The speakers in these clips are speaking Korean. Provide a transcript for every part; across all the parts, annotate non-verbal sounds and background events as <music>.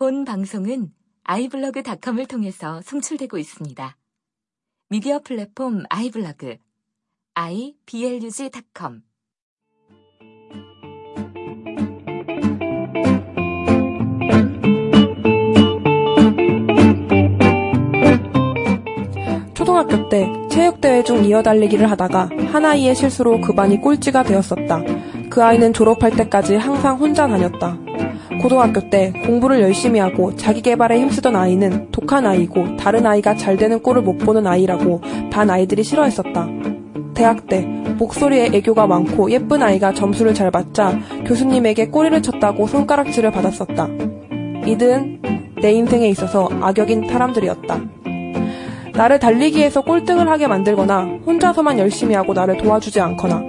본 방송은 아이블로그닷컴을 통해서 송출되고 있습니다. 미디어 플랫폼 아이블로그 iblog.com 초등학교 때 체육대회 중 이어달리기를 하다가 한 아이의 실수로 그 반이 꼴찌가 되었었다. 그 아이는 졸업할 때까지 항상 혼자 다녔다. 고등학교 때 공부를 열심히 하고 자기 개발에 힘쓰던 아이는 독한 아이고 다른 아이가 잘 되는 꼴을 못 보는 아이라고 반 아이들이 싫어했었다. 대학 때 목소리에 애교가 많고 예쁜 아이가 점수를 잘 받자 교수님에게 꼬리를 쳤다고 손가락질을 받았었다. 이든 내 인생에 있어서 악역인 사람들이었다. 나를 달리기에서 꼴등을 하게 만들거나 혼자서만 열심히 하고 나를 도와주지 않거나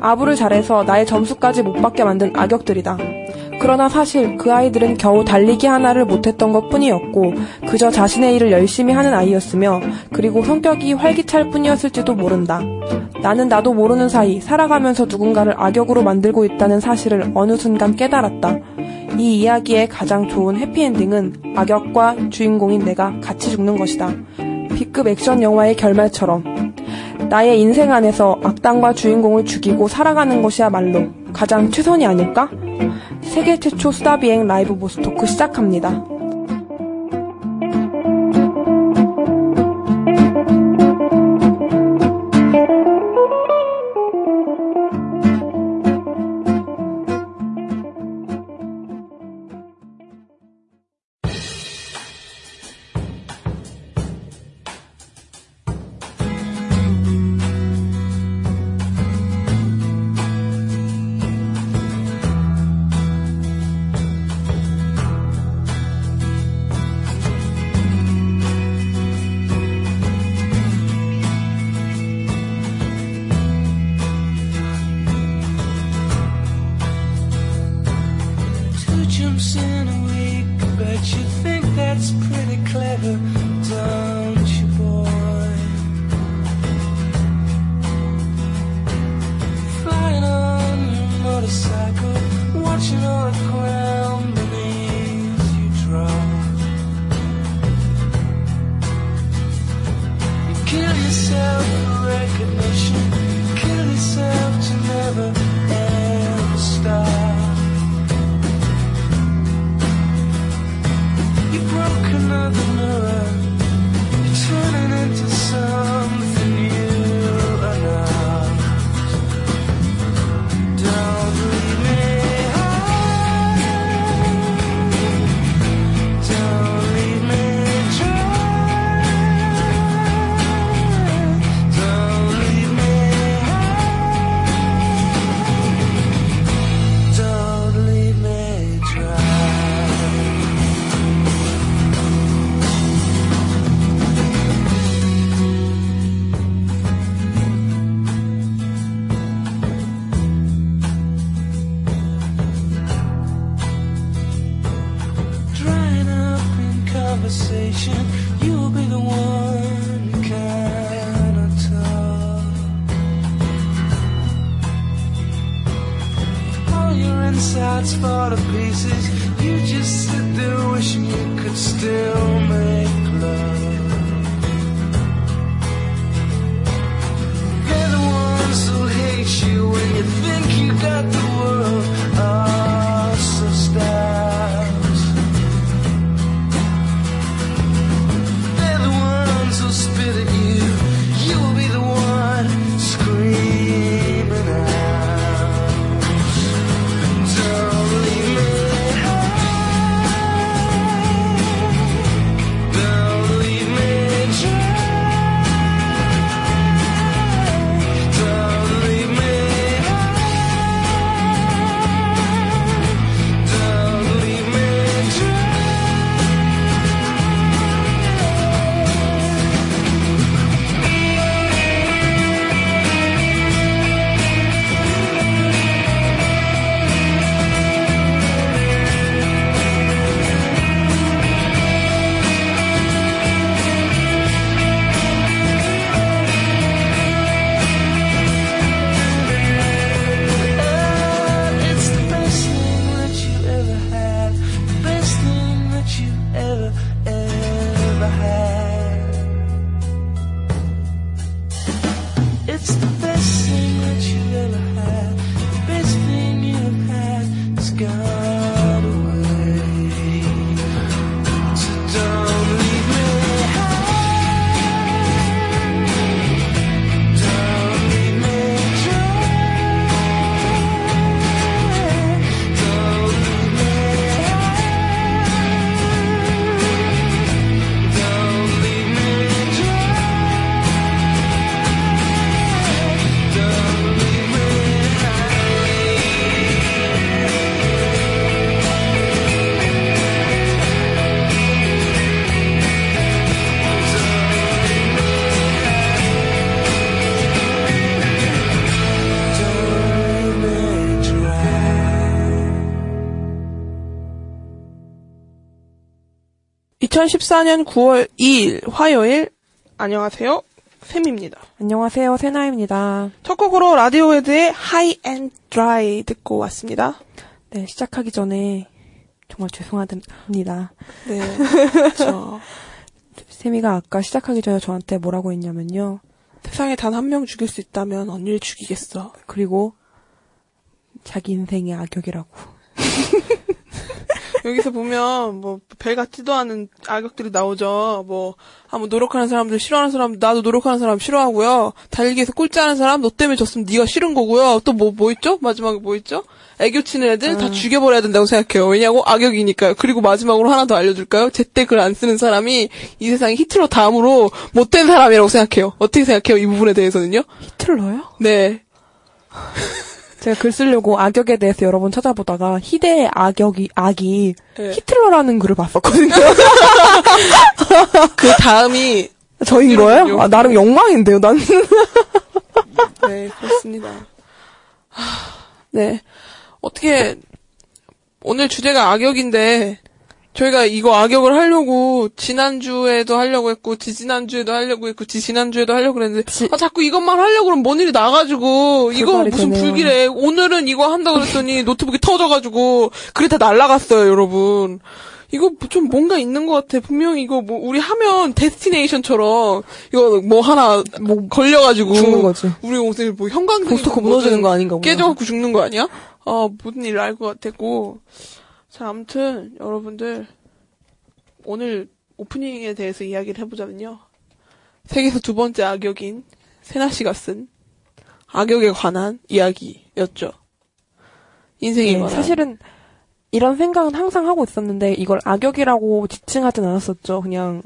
아부를 잘해서 나의 점수까지 못 받게 만든 악역들이다. 그러나 사실 그 아이들은 겨우 달리기 하나를 못했던 것 뿐이었고 그저 자신의 일을 열심히 하는 아이였으며 그리고 성격이 활기찰 뿐이었을지도 모른다. 나는 나도 모르는 사이 살아가면서 누군가를 악역으로 만들고 있다는 사실을 어느 순간 깨달았다. 이 이야기의 가장 좋은 해피엔딩은 악역과 주인공인 내가 같이 죽는 것이다. B급 액션 영화의 결말처럼 나의 인생 안에서 악당과 주인공을 죽이고 살아가는 것이야말로 가장 최선이 아닐까? 세계 최초 수다 비행 라이브 보스토크 시작합니다. 2014년 9월 2일 화요일 안녕하세요. 샘입니다. 안녕하세요, 세나입니다. 첫 곡으로 라디오헤드의 High and Dry 듣고 왔습니다. 네, 시작하기 전에 정말 죄송합니다. 네. <laughs> 저 세미가 아까 시작하기 전에 저한테 뭐라고 했냐면요. 세상에 단 한 명 죽일 수 있다면 언니를 죽이겠어. 그리고 자기 인생의 악역이라고. <laughs> 여기서 보면 뭐별 같지도 않은 악역들이 나오죠. 뭐 아무 노력하는 사람들 싫어하는 사람 나도 노력하는 사람 싫어하고요. 달리기에서 꼴찌하는 사람 너 때문에 졌으면 네가 싫은 거고요. 또 뭐뭐 있죠? 마지막에 뭐 있죠? 애교 치는 애들 다 죽여버려야 된다고 생각해요. 왜냐고 악역이니까요. 그리고 마지막으로 하나 더 알려줄까요? 제때 글 안 쓰는 사람이 이 세상에 히틀러 다음으로 못된 사람이라고 생각해요. 어떻게 생각해요? 이 부분에 대해서는요? 히틀러요? 네. <laughs> 제가 글 쓰려고 악역에 대해서 여러 번 찾아보다가 희대의 악역이 악이 네. 히틀러라는 글을 봤었거든요. <laughs> 그 다음이 저인 거예요? 영- 아, 나름 영광인데요, 난. <laughs> 네, 그렇습니다. 하, 네. 어떻게, 오늘 주제가 악역인데, 저희가 이거 악역을 하려고, 지난주에도 하려고 했고, 지지난주에도 하려고 했고, 지지난주에도 하려고 그랬는데, 아, 자꾸 이것만 하려고 그러면 뭔 일이 나가지고, 이거 말이 무슨 되네요. 불길해. 오늘은 이거 한다고 그랬더니, 노트북이 터져가지고, 그래 다 날라갔어요, 여러분. 이거 좀 뭔가 있는 것 같아. 분명히 이거 뭐, 우리 하면 데스티네이션처럼, 이거 뭐 하나, 뭐, 걸려가지고. 죽는 거지. 우리 옷을 뭐 형광등 고스톱 무너지는 거 아닌가. 깨져갖고 죽는 거 아니야? 아 무슨 일알것 같았고 자 아무튼 여러분들 오늘 오프닝에 대해서 이야기를 해보자면요 세계에서 두 번째 악역인 세나 씨가 쓴 악역에 관한 이야기였죠 인생에 네, 관한 사실은 이런 생각은 항상 하고 있었는데 이걸 악역이라고 지칭하진 않았었죠. 그냥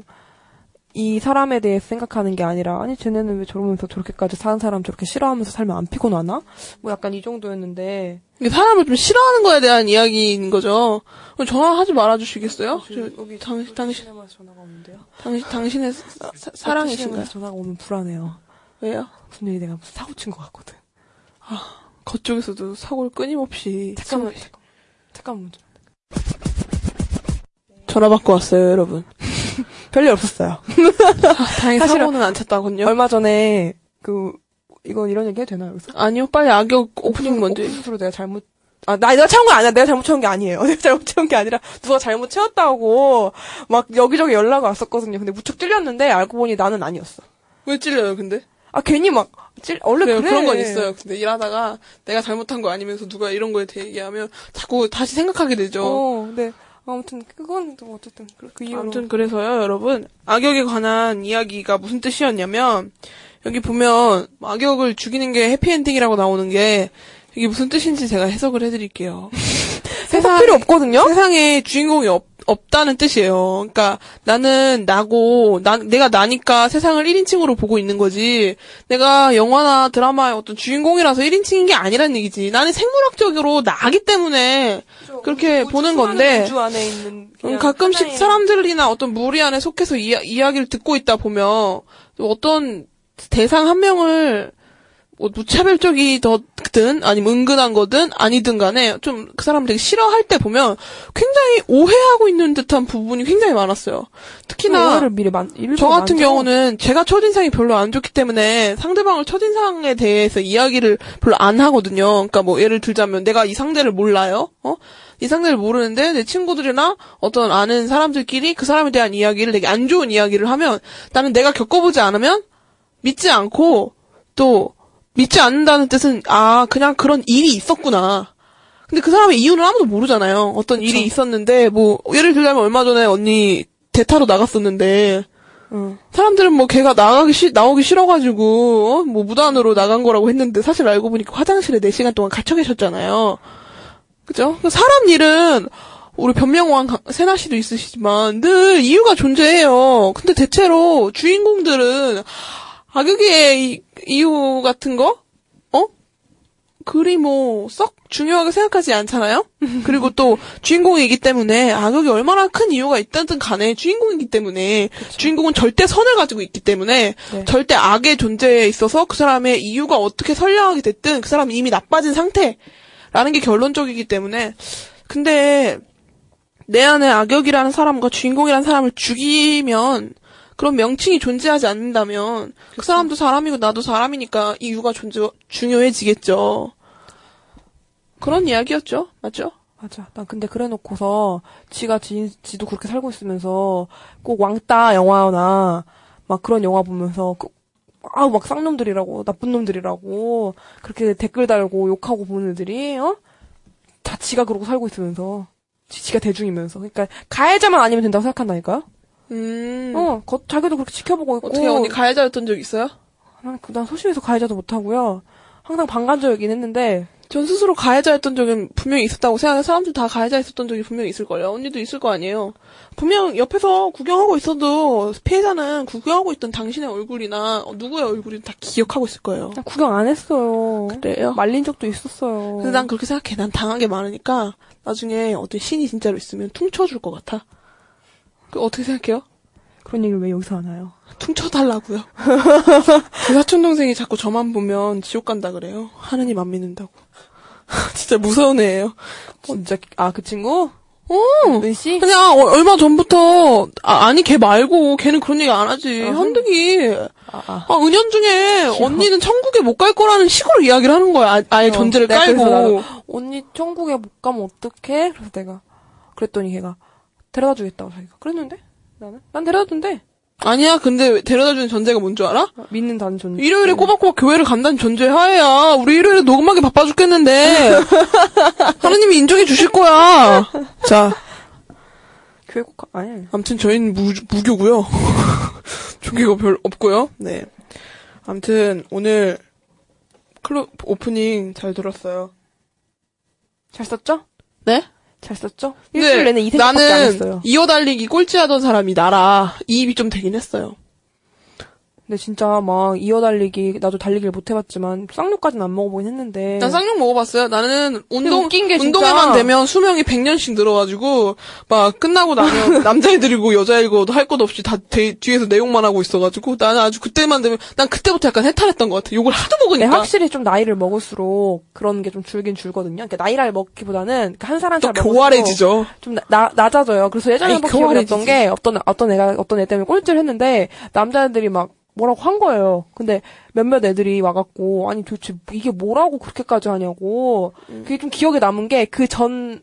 이 사람에 대해 생각하는 게 아니라 아니 쟤네는 왜 저러면서 저렇게까지 사는 사람 저렇게 싫어하면서 살면 안 피곤하나? 뭐 약간 이 정도였는데 이게 사람을 좀 싫어하는 거에 대한 이야기인 거죠 전화하지 말아주시겠어요? 저, 여기 당 신 당신 시네마에서 전화가 오는데요. 당신 당신의 사- 사- 사랑이신가요? 전화가 오면 불안해요. 왜요? 일이 내가 무슨 사고 친 것 같거든. 그쪽에서도 사고를 끊임없이 잠깐만 잠깐만 잠깐만 좀. 전화 받고 왔어요, 여러분. <laughs> 별일 없었어요. <laughs> 다행히 사실은- 사고는 안 쳤다군요. 얼마 전에 그 이거 이런 얘기 해도 되나요? 여기서? 아니요, 빨리 악역 오프닝 먼저. 해. 스스로 내가 잘못 아, 나, 내가 채운 거 아니야. 내가 잘못 채운 게 아니에요. <laughs> 내가 잘못 채운 게 아니라, 누가 잘못 채웠다고, 막, 여기저기 연락이 왔었거든요. 근데 무척 찔렸는데, 알고 보니 나는 아니었어. 왜 찔려요, 근데? 아, 괜히 막, 찔, 원래 그래. 그런 건 있어요. 근데 일하다가 내가 잘못한 거 아니면서 누가 이런 거에 대해 얘기하면 자꾸 다시 생각하게 되죠. 어, 근데, 아무튼, 그건 또 어쨌든, 그, 그 이유로. 아무튼 그래서요, 여러분. 악역에 관한 이야기가 무슨 뜻이었냐면, 여기 보면, 악역을 죽이는 게 해피엔딩이라고 나오는 게, 이게 무슨 뜻인지 제가 해석을 해드릴게요. <laughs> 해석 필요 없거든요? 세상에 주인공이 없, 없다는 뜻이에요. 그러니까 나는 나고 나, 내가 나니까 세상을 1인칭으로 보고 있는 거지. 내가 영화나 드라마의 어떤 주인공이라서 1인칭인 게 아니란 얘기지. 나는 생물학적으로 나기 때문에 그렇게 보는 건데 우주 안에 있는. 음, 가끔씩 사람들이나 어떤 무리 안에 속해서 이야, 이야기를 듣고 있다 보면 어떤 대상 한 명을 뭐 무차별적이든 아니면 은근한 거든 아니든 간에 좀 그 사람 되게 싫어할 때 보면 굉장히 오해하고 있는 듯한 부분이 굉장히 많았어요. 특히나 미리 만, 저 같은 만들어. 경우는 제가 첫인상이 별로 안 좋기 때문에 상대방을 첫인상에 대해서 이야기를 별로 안 하거든요. 그러니까 뭐 예를 들자면 내가 이 상대를 몰라요. 어? 이 상대를 모르는데 내 친구들이나 어떤 아는 사람들끼리 그 사람에 대한 이야기를 되게 안 좋은 이야기를 하면 나는 내가 겪어보지 않으면 믿지 않고 또 믿지 않는다는 뜻은 아 그냥 그런 일이 있었구나. 근데 그 사람의 이유는 아무도 모르잖아요. 어떤 일이 있었는데 뭐 예를 들자면 얼마 전에 언니 대타로 나갔었는데 응. 사람들은 뭐 걔가 나가기 싫 나오기 싫어가지고 어? 뭐 무단으로 나간 거라고 했는데 사실 알고 보니까 화장실에 4 시간 동안 갇혀 계셨잖아요. 그죠? 그 사람 일은 우리 변명왕 가- 세나 씨도 있으시지만 늘 이유가 존재해요. 근데 대체로 주인공들은 악역의 이- 이유 같은 거, 어? 그리 뭐 썩 중요하게 생각하지 않잖아요. <laughs> 그리고 또 주인공이기 때문에 악역이 얼마나 큰 이유가 있다든 간에 주인공이기 때문에 주인공은 절대 선을 가지고 있기 때문에 네. 절대 악의 존재에 있어서 그 사람의 이유가 어떻게 선량하게 됐든 그 사람이 이미 나빠진 상태라는 게 결론적이기 때문에 근데 내 안에 악역이라는 사람과 주인공이라는 사람을 죽이면 그런 명칭이 존재하지 않는다면 그 사람도 사람이고 나도 사람이니까 이유가 존재 중요해지겠죠. 그런 이야기였죠. 맞죠? 맞아. 난 근데 그래 놓고서 지가 지, 지도 그렇게 살고 있으면서 꼭 왕따 영화나 막 그런 영화 보면서 그, 아우 막 쌍놈들이라고 나쁜 놈들이라고 그렇게 댓글 달고 욕하고 보는 애들이 어? 다 지가 그러고 살고 있으면서 지, 지가 대중이면서 그러니까 가해자만 아니면 된다고 생각한다니까요? 음. 어, 거, 자기도 그렇게 지켜보고 있고 어떻게 언니 가해자였던 적 있어요? 난, 그- 난 소심해서 가해자도 못하고요. 항상 방관적이긴 했는데 전 스스로 가해자였던 적은 분명히 있었다고 생각해. 사람들 다 가해자였었던 적이 분명히 있을걸요. 언니도 있을 거 아니에요. 분명 옆에서 구경하고 있어도 피해자는 구경하고 있던 당신의 얼굴이나 누구의 얼굴이든 다 기억하고 있을 거예요. 난 구경 안 했어요. 그래요? 말린 적도 있었어요. 근데 난 그렇게 생각해. 난 당한 게 많으니까 나중에 어떤 신이 진짜로 있으면 퉁쳐줄 것 같아. 그 어떻게 생각해요? 그런 얘기를 왜 여기서 하나요? 퉁쳐달라고요. <laughs> 제 사촌 동생이 자꾸 저만 보면 지옥 간다 그래요. 하느님 안 믿는다고. <laughs> 진짜 무서운 애예요. 진짜 아 그 친구? 어. 은 씨? 그냥 어- 얼마 전부터 아, 니걔 말고 걔는 그런 얘기 안 하지. 아, 한득이 아, 아. 아 은연중에 언니는 천국에 못 갈 거라는 식으로 이야기를 하는 거야. 아, 예 어, 존재를 내가 깔고. 나도, 언니 천국에 못 가면 어떡해? 그래서 내가 그랬더니 걔가 데려다 주겠다고 자기가 그랬는데 나는 난 데려다 준대 아니야. 근데 데려다주는 전제가 뭔 줄 알아? 믿는다는 존재 일요일에 꼬박꼬박 교회를 간다는 전제 하에야. 우리 일요일에 녹음하기 바빠 죽겠는데. <laughs> 하느님이 인정해 주실 거야. 자, 교회 꼭 가- 아니 아무튼 저희는 무, 무교고요. <laughs> 종교가 별 없고요. 네. 아무튼 오늘 클럽 오프닝 잘 들었어요. 잘 썼죠? 네? 잘 썼죠? 일주일 내내 이 생각밖에 안 나는 했어요. 이어 달리기 꼴찌하던 사람이 나라 이입이 좀 되긴 했어요. 근데 진짜 막 이어 달리기 나도 달리기를 못 해봤지만 쌍욕까지는 안 먹어보긴 했는데 난 쌍욕 먹어봤어요. 나는 운동 운동회만 되면 수명이 100년씩 늘어가지고 막 끝나고 나면 <laughs> 남자애들이고 여자애고 할 것 없이 다 대- 뒤에서 내용만 하고 있어가지고 나는 아주 그때만 되면 난 그때부터 약간 해탈했던 것 같아. 욕을 하도 먹으니까. 확실히 좀 나이를 먹을수록 그런 게 좀 줄긴 줄거든요. 그러니까 나이를 먹기보다는 한살한또살 먹을수록 교활해지죠. 좀 나, 나- 낮아져요. 그래서 예전에 한번. 났던 게 어떤 어떤 애가 어떤 애 때문에 꼴찌를 했는데 남자애들이 막 뭐라고 한 거예요. 근데 몇몇 애들이 와갖고 아니 도대체 이게 뭐라고 그렇게까지 하냐고 음. 그게 좀 기억에 남은 게 그 전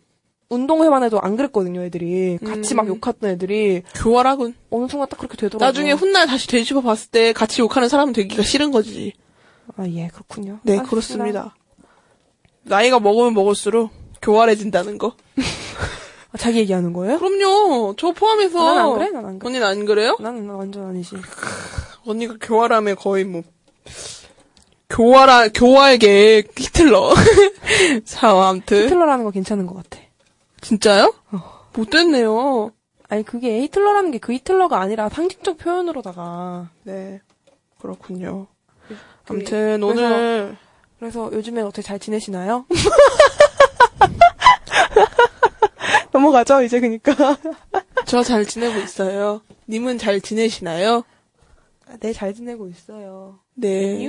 운동회만 해도 안 그랬거든요. 애들이 같이 음. 막 욕했던 애들이 교활하군. 어느 순간 딱 그렇게 되더라고요. 나중에 훗날 다시 되짚어 봤을 때 같이 욕하는 사람은 되기가 싫은 거지. 아 예 그렇군요. 네, 알겠습니다. 그렇습니다. 나이가 먹으면 먹을수록 교활해진다는 거. <laughs> 아, 자기 얘기하는 거예요? 그럼요. 저 포함해서. 난안 그래. 난 안 그래. 언니는 안 그래요? 나는 완전 아니지. 언니가 교활함에 거의 뭐 교활한 교활계 히틀러. <laughs> 자, 아무튼 히틀러라는 거 괜찮은 것 같아. 진짜요? 못됐네요. 아니 그게 히틀러라는 게 그 히틀러가 아니라 상징적 표현으로다가 네, 그렇군요. 그- 아무튼 그래서- 오늘 그래서 요즘에 어떻게 잘 지내시나요? <laughs> 넘어가죠 이제 그니까. <laughs> 저 잘 지내고 있어요. 님은 잘 지내시나요? 네 잘 지내고 있어요. 네.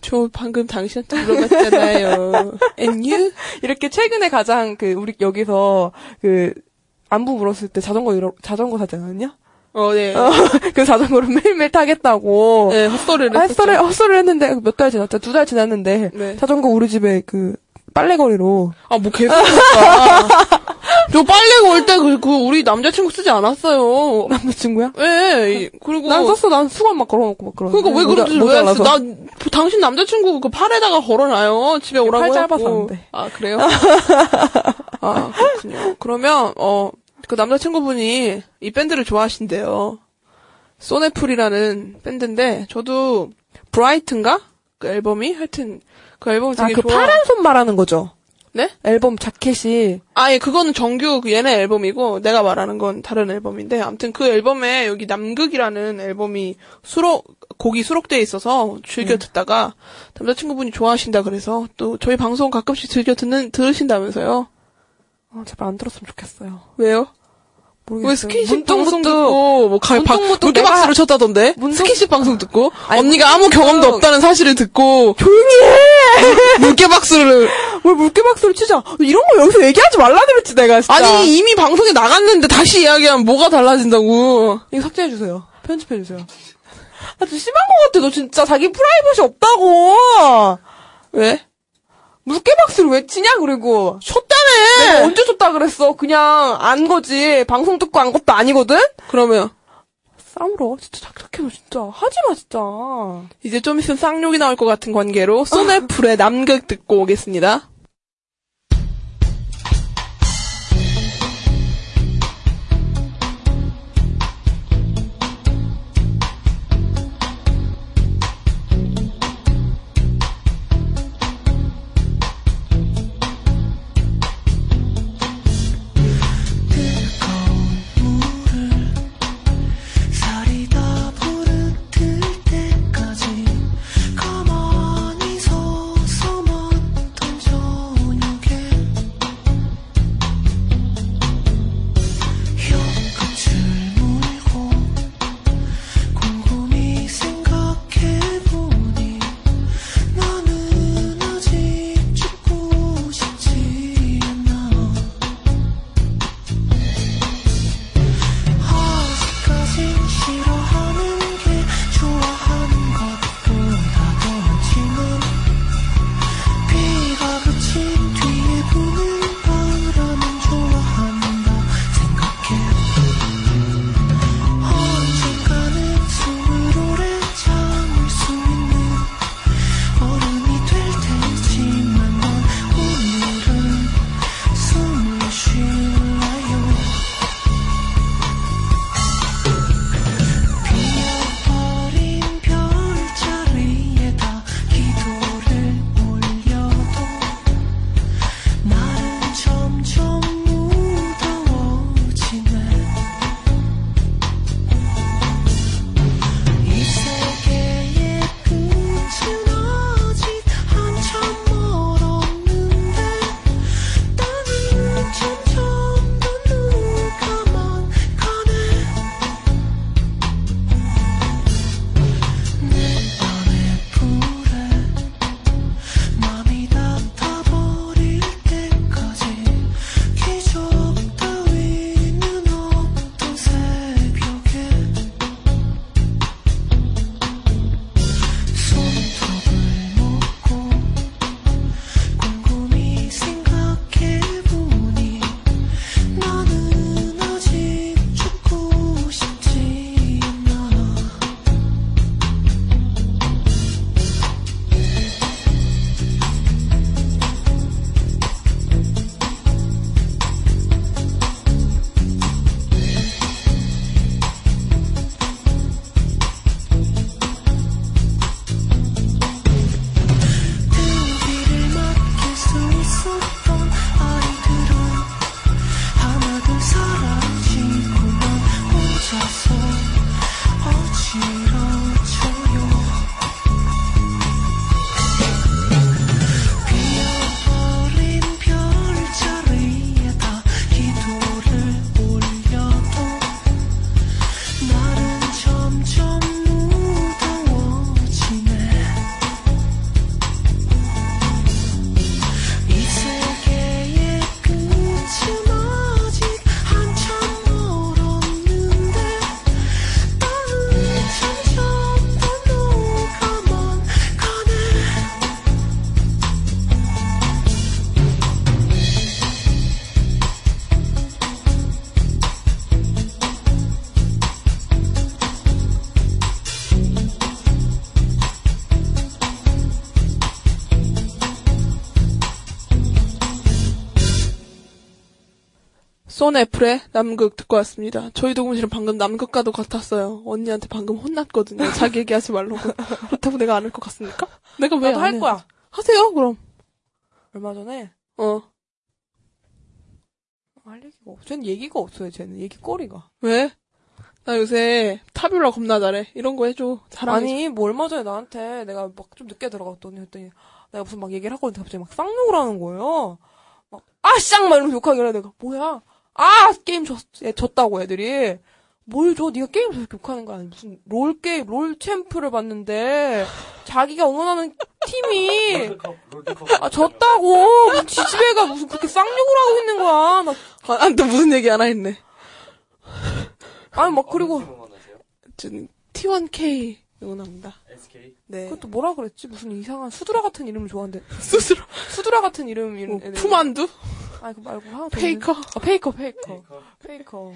저 방금 당신한테 물어봤잖아요. <laughs> And you? 이렇게 최근에 가장 그 우리 여기서 그 안부 물었을 때 자전거 잃어, 자전거 사지 않았냐? 어, 네. <laughs> 그 자전거를 매일매일 타겠다고. 네, 헛소리를 아, 했었죠. 헛소리, 헛소리를 했는데 몇 달 지났죠? 두 달 지났는데 네. 자전거 우리 집에 그 빨래거리로 아, 뭐 개소리야. 저 빨래 걸때 그, 그 우리 남자친구 쓰지 않았어요. 남자친구야? 예, 이- 그리고. 난 썼어. 난 수건 막 걸어놓고 막 그러. 그러니까 왜 그러지? 왜? 나, 당신 남자친구 그 팔에다가 걸어놔요. 집에 오라고. 팔 짧아서. 안 돼. 아, 그래요? 아, 그렇군요. 그러면, 어, 그 남자친구분이 이 밴드를 좋아하신대요. 소네풀이라는 밴드인데, 저도, 브라이트인가? 그 앨범이? 하여튼, 그 앨범이 되게 아 그 좋아. 파란 손 말하는 거죠. 네? 앨범 자켓이 아, 예, 그거는 정규 그 얘네 앨범이고, 내가 말하는 건 다른 앨범인데, 아무튼 그 앨범에 여기 남극이라는 앨범이 수록, 곡이 수록되어 있어서 즐겨 듣다가, 남자친구분이 좋아하신다 그래서, 또 저희 방송 가끔씩 즐겨 듣는, 들으신다면서요? 어, 제발 안 들었으면 좋겠어요. 왜요? 모르겠어요. 왜 스킨십 방송 듣고, 뭐, 가, 박, 문득 물개 내가 박수를 쳤다던데? 문득- 스킨십 방송 듣고, 아니, 언니가 아무 경험도 없다는 사실을 듣고, 조용히 해! 물개 박수를, 뭘 <laughs> 물개박수를 치자. 이런 거 여기서 얘기하지 말라 그랬지, 내가 진짜. 아니 이미 방송에 나갔는데 다시 이야기하면 뭐가 달라진다고. 이거 삭제해 주세요. 편집해 주세요. 아, 좀 심한 것 같아. 너 진짜 자기 프라이버시 없다고. 왜? 물개박수를 왜 치냐, 그리고. 쳤다며. 내가 언제 줬다 그랬어? 그냥 안 거지. 방송 듣고 안 것도 아니거든? 그러면 싸물어. 진짜 착착해, 너 진짜. 하지 마, 진짜. 이제 좀 있으면 쌍욕이 나올 것 같은 관계로 소네풀의 남극 듣고 오겠습니다. 소네풀의 남극 듣고 왔습니다. 저희 녹음실은 방금 남극과도 같았어요. 언니한테 방금 혼났거든요. 자기 얘기하지 말라고. <laughs> 그렇다고 내가 안 할 것 같습니까? 내가 왜 나도 안할 해? 거야. 하세요, 그럼. 얼마 전에 어. 할 얘기가 없어. 쟤는 얘기가 없어요, 쟤는. 얘기거리가. 왜? 나 요새 타뷸라 겁나 잘해. 이런 거 해줘. 자랑해. 아니, 뭐 얼마 전에 나한테 내가 막 좀 늦게 들어갔더니 했더니 내가 무슨 막 얘기를 하고 있는데 갑자기 막 쌍욕을 하는 거예요. 막, 아, 쌍! 막 이러면서 욕하길래 내가, 뭐야. 아! 게임 졌, 예, 졌다고 애들이. 뭘 줘? 네가 게임에서 욕하는 거 아니야? 무슨 롤 게임, 롤 챔프를 봤는데 자기가 응원하는 팀이. 아 졌다고 무슨 지지배가 무슨 그렇게 쌍욕을 하고 있는 거야. 나, 아, 또 무슨 얘기 하나 했네. 아니 막 그리고? 저는 T1K 응원합니다. SK. 네. 그것도 뭐라 그랬지? 무슨 이상한 수드라 같은 이름을 좋아한대. <laughs> 스스로. 수드라 같은 이름 이름. 뭐. 푸만두? 아니 그 말고 하나 더. 페이커? 있는데. 아 페이커 페이커 페이커. 페이커.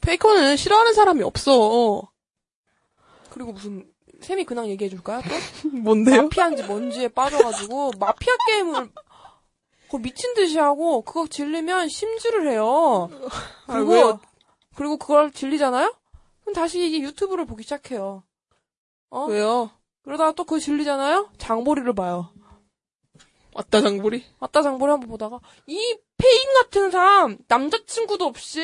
페이커 는 싫어하는 사람이 없어. 그리고 무슨 쌤이 근황 얘기해 줄까요? 또? <laughs> 뭔데요? 마피아인지 뭔지에 빠져가지고 마피아 게임을 그 미친 듯이 하고 그거 질리면 심즈를 해요. 아, 그리고 왜요? 그리고 그걸 질리잖아요? 그럼 다시 이게 유튜브를 보기 시작해요. 어? 왜요? 그러다가 또 그거 질리잖아요? 장보리를 봐요. 왔다 장보리? 왔다 장보리 한번 보다가 이 폐인 같은 사람 남자친구도 없이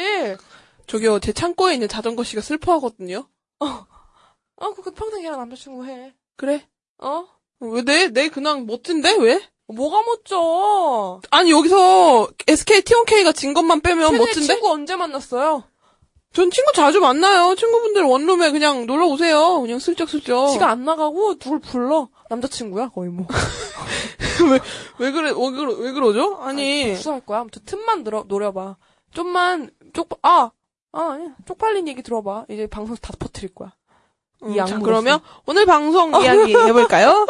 저기요, 제 창고에 있는 자전거 씨가 슬퍼하거든요. 어 그거 평생 걔랑 남자친구 해. 그래? 어? 왜, 내, 내 근황 멋진데? 왜? 뭐가 멋져? 아니, 여기서 SK T1K가 진 것만 빼면 멋진데? 친구 언제 만났어요? 전 친구 자주 만나요. 친구분들 원룸에 그냥 놀러 오세요. 그냥 슬쩍슬쩍. 지가 안 나가고 누굴 불러 남자친구야 거의 뭐. <laughs> 왜, 왜 그래, 왜, 그러, 왜 그러죠? 아니, 복수할 거야. 아무튼 틈만 들어 노려봐. 좀만 쪽 아. 아, 아니 쪽팔린 얘기 들어봐. 이제 방송 다 퍼뜨릴 거야. 음, 이 자. 그러면 오늘 방송 이야기 <laughs> 해볼까요?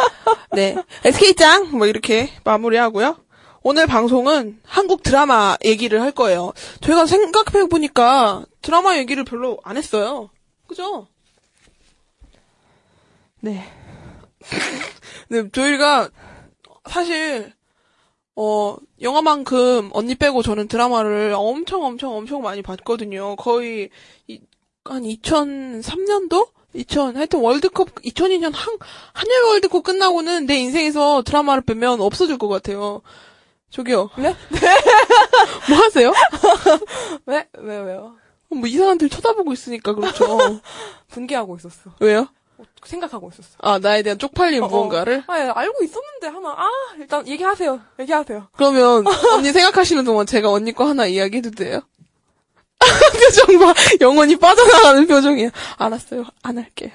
네. SK짱, 뭐 이렇게 마무리하고요. 오늘 방송은 한국 드라마 얘기를 할 거예요. 저희가 생각해보니까 드라마 얘기를 별로 안 했어요. 그죠? 네. 네, 저희가 사실 어 영화만큼 언니 빼고 저는 드라마를 엄청 엄청 엄청 많이 봤거든요. 거의 이- 한 2003년도 2000 하여튼 월드컵 2002년 한 한일 월드컵 끝나고는 내 인생에서 드라마를 빼면 없어질 것 같아요. 저기요. 네? <laughs> 뭐 하세요? 왜? <laughs> 왜 왜요? 뭐 이상한 들 쳐다보고 있으니까 그렇죠. <laughs> 분개하고 있었어. 왜요? 생각하고 있었어. 아 나에 대한 쪽팔린 어, 어. 무언가를? 아, 예, 알고 있었는데 하나. 아, 일단 얘기하세요. 얘기하세요. 그러면 <laughs> 언니 생각하시는 동안 제가 언니 거 하나 이야기해도 돼요? <laughs> 표정 봐. 영혼이 빠져나가는 표정이야. 알았어요. 안 할게요.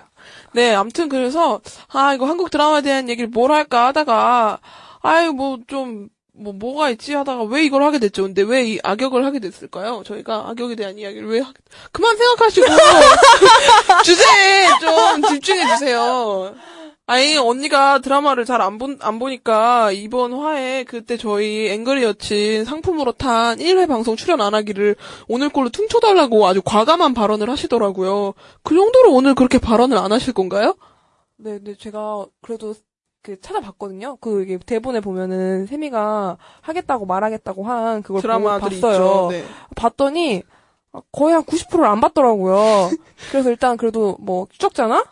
네, 암튼 그래서 아 이거 한국 드라마에 대한 얘기를 뭘 할까 하다가 아유 뭐좀 뭐 뭐가 있지 하다가 왜 이걸 하게 됐죠? 근데 왜 이 악역을 하게 됐을까요? 저희가 악역에 대한 이야기를 왜 하게 그만 생각하시고 <laughs> 주제에 좀 집중해 주세요. 아니 언니가 드라마를 잘 안 본, 안 보니까 이번 화에 그때 저희 앵그리 여친 상품으로 탄 1회 방송 출연 안 하기를 오늘 걸로 퉁쳐달라고 아주 과감한 발언을 하시더라고요. 그 정도로 오늘 그렇게 발언을 안 하실 건가요? 네, 근데 제가 그래도 그 찾아봤거든요. 그 이게 대본에 보면은 세미가 하겠다고 말하겠다고 한 그걸 드라마들이 봤어요. 있죠. 네. 봤더니 거의 한 90%를 안 봤더라고요. <laughs> 그래서 일단 그래도 뭐 추적자나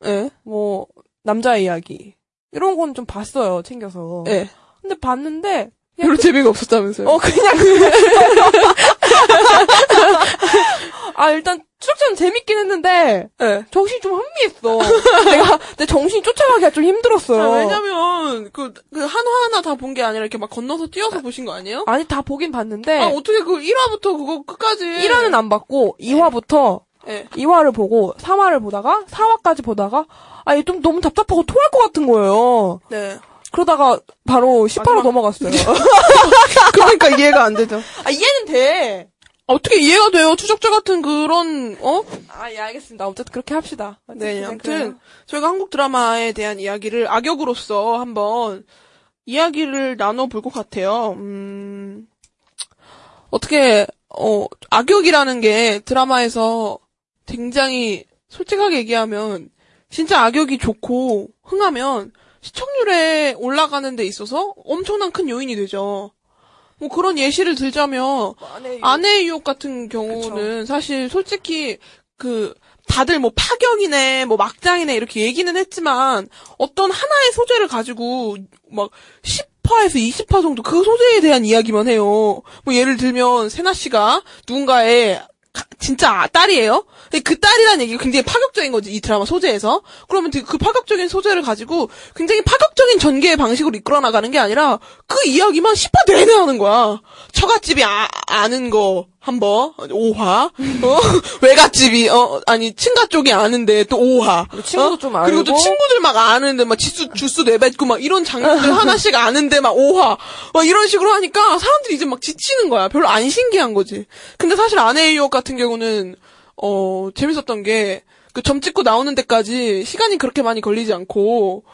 네. 뭐 남자 이야기 이런 건 좀 봤어요. 챙겨서. 네. 근데 봤는데 별로 재미가 없었다면서요. 어 그냥 <laughs> <laughs> 아 일단 추적자는 재밌긴 했는데 네. 정신이 좀 혼미했어. <laughs> 내가 내 정신이 쫓아가기가 좀 힘들었어요. 아, 왜냐면 그, 그 한화 하나 다 본 게 아니라 이렇게 막 건너서 뛰어서 보신 거 아니에요? 아니 다 보긴 봤는데 아 어떻게 그 1화부터 그거 끝까지 1화는 안 봤고 2화부터 네. 2화를 보고 3화를 보다가 4화까지 보다가 아니 좀 너무 답답하고 토할 것 같은 거예요. 네. 그러다가 바로 10화로 마지막- 넘어갔어요. <laughs> 그러니까 이해가 안 되죠. 아 이해는 돼. 어떻게 이해가 돼요? 추적자 같은 그런 어? 아 예 알겠습니다. 어쨌든 그렇게 합시다. 네, 어쨌든 아무튼 저희가 한국 드라마에 대한 이야기를 악역으로서 한번 이야기를 나눠볼 것 같아요. 음, 어떻게 어 악역이라는 게 드라마에서 굉장히 솔직하게 얘기하면 진짜 악역이 좋고 흥하면 시청률에 올라가는 데 있어서 엄청난 큰 요인이 되죠. 뭐 그런 예시를 들자면 안에 아내의 유혹 같은 경우는 사실 솔직히 그 다들 뭐 파격이네 뭐 막장이네 이렇게 얘기는 했지만 어떤 하나의 소재를 가지고 막 10화에서 20화 정도 그 소재에 대한 이야기만 해요. 뭐 예를 들면 세나 씨가 누군가의 가- 진짜 딸이에요. 근데 그 딸이라는 얘기가 굉장히 파격적인 거지, 이 드라마 소재에서. 그러면 그 파격적인 소재를 가지고 굉장히 파격적인 전개의 방식으로 이끌어 나가는 게 아니라 그 이야기만 10화 내내 하는 거야. 처갓집이 아, 아는 거, 한 번, 5화. 어? <laughs> 외갓집이, 어, 아니, 친가 쪽이 아는데 또 5화. 친구도 어? 좀 그리고 또 알고. 친구들 막 아는데 막 지수, 주스 내뱉고 막 이런 장면들 <laughs> 하나씩 아는데 막 5화. 막 이런 식으로 하니까 사람들이 이제 막 지치는 거야. 별로 안 신기한 거지. 근데 사실 아내의 유혹 같은 경우는, 어, 재밌었던 게, 그 점 찍고 나오는 데까지 시간이 그렇게 많이 걸리지 않고,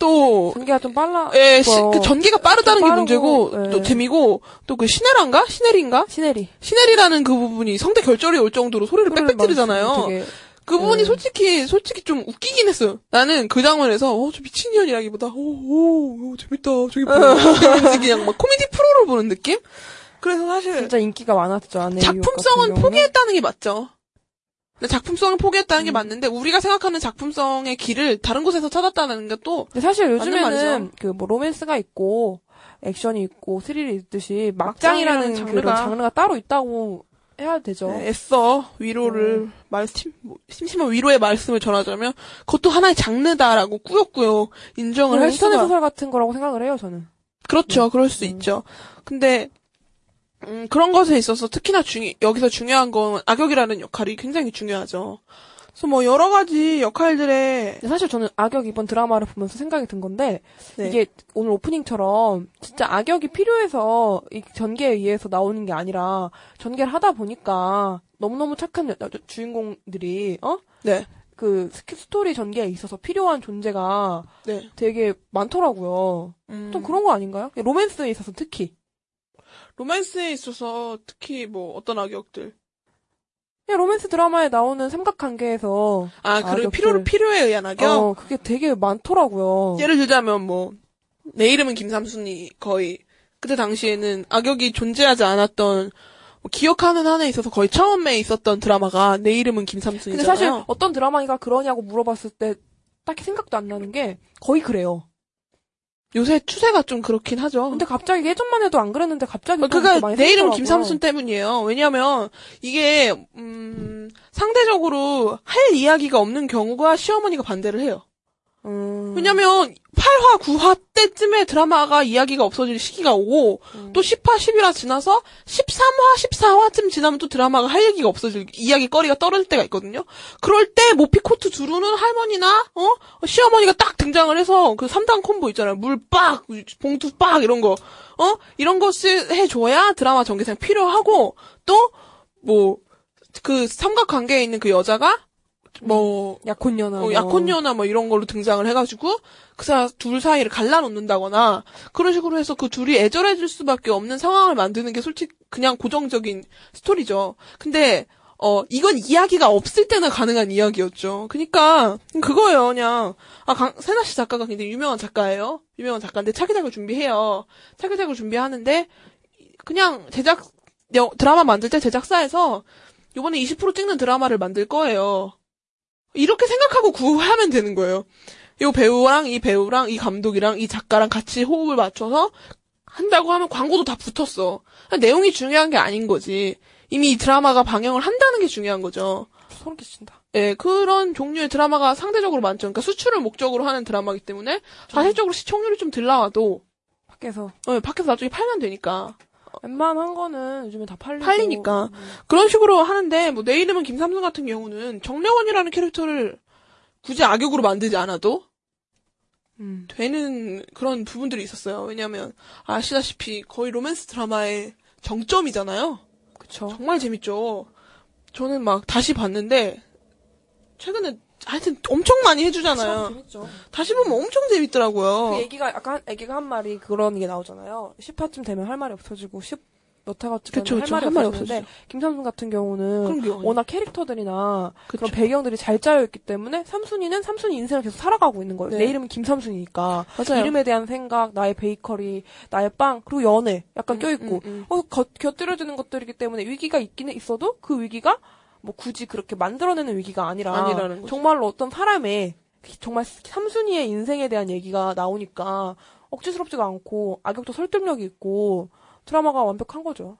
또, 전개가 좀 빨라. 예, 시- 어, 그 전기가 빠르다는 게 빠르고, 문제고, 예. 또 재미고, 또 그 시네란가? 시네리인가? 시네리. 시네리라는 그 부분이 성대 결절이 올 정도로 소리를 빽빽 지르잖아요. 되게 그 부분이 예. 솔직히, 솔직히 좀 웃기긴 했어요. 나는 그 장면에서, 어, 저 미친년이라기보다, 오, 오, 오, 재밌다, 저기 봐. 이러면서 그냥 막 코미디 프로를 보는 느낌? 그래서 사실, 진짜 인기가 많았죠. 작품성은 포기했다는 게 맞죠. 작품성을 포기했다는 게 맞는데, 우리가 생각하는 작품성의 길을 다른 곳에서 찾았다는 게 또, 근데 사실 요즘에는. 그 뭐 로맨스가 있고 액션이 있고 스릴이 있듯이 막장이라는 막장이라는 장르가- 장르가 따로 있다고 해야 되죠. 네, 애써 위로를 말 심, 뭐, 심심한 위로의 말씀을 전하자면 그것도 하나의 장르다라고 꾸역꾸역 인정을 할 수가 인터넷 소설 같은 거라고 생각을 해요, 저는. 그렇죠 그럴 수 있죠 근데 음, 그런 것에 있어서 특히나 중 여기서 중요한 건 악역이라는 역할이 굉장히 중요하죠 그래서 뭐 여러 가지 역할들의 근데 사실 저는 악역 이번 드라마를 보면서 생각이 든 건데 네. 이게 오늘 오프닝처럼 진짜 악역이 필요해서 이 전개에 의해서 나오는 게 아니라 전개를 하다 보니까 너무너무 착한 여- 여- 주인공들이 어? 네, 그 스토리 전개에 있어서 필요한 존재가 네. 되게 많더라고요. 음, 좀 그런 거 아닌가요? 로맨스에 있어서 특히. 로맨스에 있어서 특히 뭐 어떤 악역들 그냥 로맨스 드라마에 나오는 삼각관계에서 아 그리고 악역들. 필요 필요에 의한 악역 어, 그게 되게 많더라고요. 예를 들자면 뭐 내 이름은 김삼순이 거의 그때 당시에는 악역이 존재하지 않았던 뭐 기억하는 한에 있어서 거의 처음에 있었던 드라마가 내 이름은 근데 김삼순이잖아요. 사실 어떤 드라마가 그러냐고 물어봤을 때 딱히 생각도 안 나는 게 거의 그래요. 요새 추세가 좀 그렇긴 하죠. 근데 갑자기 예전만 해도 안 그랬는데 갑자기 많이 내 이름은. 김삼순 때문이에요. 왜냐면 이게 음 상대적으로 할 이야기가 없는 경우가 시어머니가 반대를 해요. 음. 왜냐면 8화, 9화 때쯤에 드라마가 이야기가 없어질 시기가 오고 음. 또 10화, 11화 지나서 13화, 14화쯤 지나면 또 드라마가 할 얘기가 없어질 이야기 거리가 떨어질 때가 있거든요. 그럴 때 모피코트 두루는 할머니나 어 시어머니가 딱 등장을 해서 그 3단 콤보 있잖아요. 물 빡, 봉투 빡 이런 거. 어? 이런 거 쓰- 해줘야 드라마 전개상 필요하고 또뭐 그 삼각관계에 있는 그 여자가 뭐 약혼녀나 어, 뭐. 약혼녀나 뭐 이런 걸로 등장을 해가지고 그 사람 둘 사이를 갈라놓는다거나 그런 식으로 해서 그 둘이 애절해질 수밖에 없는 상황을 만드는 게 솔직히 그냥 고정적인 스토리죠. 근데 어 이건 이야기가 없을 때나 가능한 이야기였죠. 그니까 그거예요. 그냥 아 강, 세나 씨 작가가 굉장히 유명한 작가예요. 유명한 작가인데 차기작을 준비해요. 차기작을 준비하는데 그냥 제작 여- 드라마 만들 때 제작사에서 요번에 20% 찍는 드라마를 만들 거예요. 이렇게 생각하고 구하면 되는 거예요. 이 배우랑 이 배우랑 이 감독이랑 이 작가랑 같이 호흡을 맞춰서 한다고 하면 광고도 다 붙었어. 내용이 중요한 게 아닌 거지. 이미 이 드라마가 방영을 한다는 게 중요한 거죠. 소름 끼친다. 예, 그런 종류의 드라마가 상대적으로 많죠. 그러니까 수출을 목적으로 하는 드라마이기 때문에 사실적으로 시청률이 좀 덜 나와도 밖에서 어, 밖에서 나중에 팔면 되니까. 웬만한 거는 요즘에 다 팔리고 팔리니까. 그런 식으로 하는데 뭐 내 이름은 김삼순 같은 경우는 정래원이라는 캐릭터를 굳이 악역으로 만들지 않아도 음. 되는 그런 부분들이 있었어요. 왜냐하면 아시다시피 거의 로맨스 드라마의 정점이잖아요. 그쵸. 정말 재밌죠. 저는 막 다시 봤는데 최근에 하여튼 엄청 많이 해주잖아요. 재밌죠. 다시 보면 엄청 재밌더라고요. 그 애기가 약간 애기가 한 말이 그런 게 나오잖아요. 10화쯤 되면 할 말이 없어지고 10몇 화가 그쵸, 할. 말이 할 말이 없어지죠. 김삼순 같은 경우는 게 워낙 캐릭터들이나 그쵸. 그런 배경들이 잘 짜여 있기 때문에 삼순이는 삼순이 인생을 계속 살아가고 있는 거예요. 네. 내 이름은 김삼순이니까 맞아요. 이름에 대한 생각, 나의 베이커리, 나의 빵 그리고 연애 약간 음, 껴 있고 음, 음. 어, 겉, 곁들여지는 것들이기 때문에 위기가 있긴 있어도 그 위기가 뭐 굳이 그렇게 만들어내는 위기가 아니라. 정말로 어떤 사람의 정말 삼순이의 인생에 대한 얘기가 나오니까 억지스럽지가 않고 악역도 설득력이 있고 드라마가 완벽한 거죠.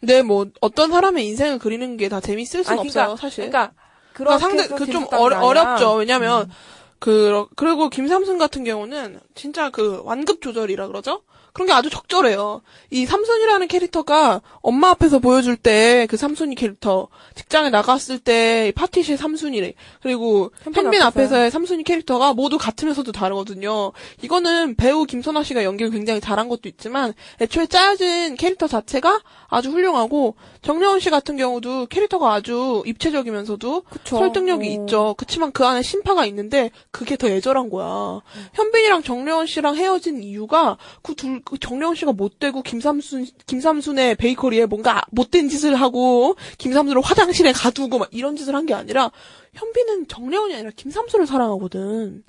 근데 뭐 어떤 사람의 인생을 그리는 게 다 재밌을 순 아니, 그러니까- 없어요, 사실. 그러니까 그런 상대 그 좀 어렵죠. 왜냐면 그 그리고 김삼순 같은 경우는 진짜 그 완급 조절이라 그러죠. 그런 게 아주 적절해요. 이 삼순이라는 캐릭터가 엄마 앞에서 보여줄 때 그 삼순이 캐릭터, 직장에 나갔을 때 파티시의 삼순이래. 그리고 현빈. 앞에서의 삼순이 캐릭터가 모두 같으면서도 다르거든요. 이거는 배우 김선아 씨가 연기를 굉장히 잘한 것도 있지만 애초에 짜여진 캐릭터 자체가 아주 훌륭하고 정려원 씨 같은 경우도 캐릭터가 아주 입체적이면서도 그쵸. 설득력이 어. 있죠. 그치만 그 안에 심파가 있는데 그게 더 애절한 거야. 현빈이랑 정려원 씨랑 헤어진 이유가 그 둘, 그 정려원 씨가 못되고 김삼순, 김삼순의 베이커리에 뭔가 못된 짓을 하고 김삼순을 화장실에 가두고 막 이런 짓을 한 게 아니라 현빈은 정려원이 아니라 김삼순을 사랑하거든.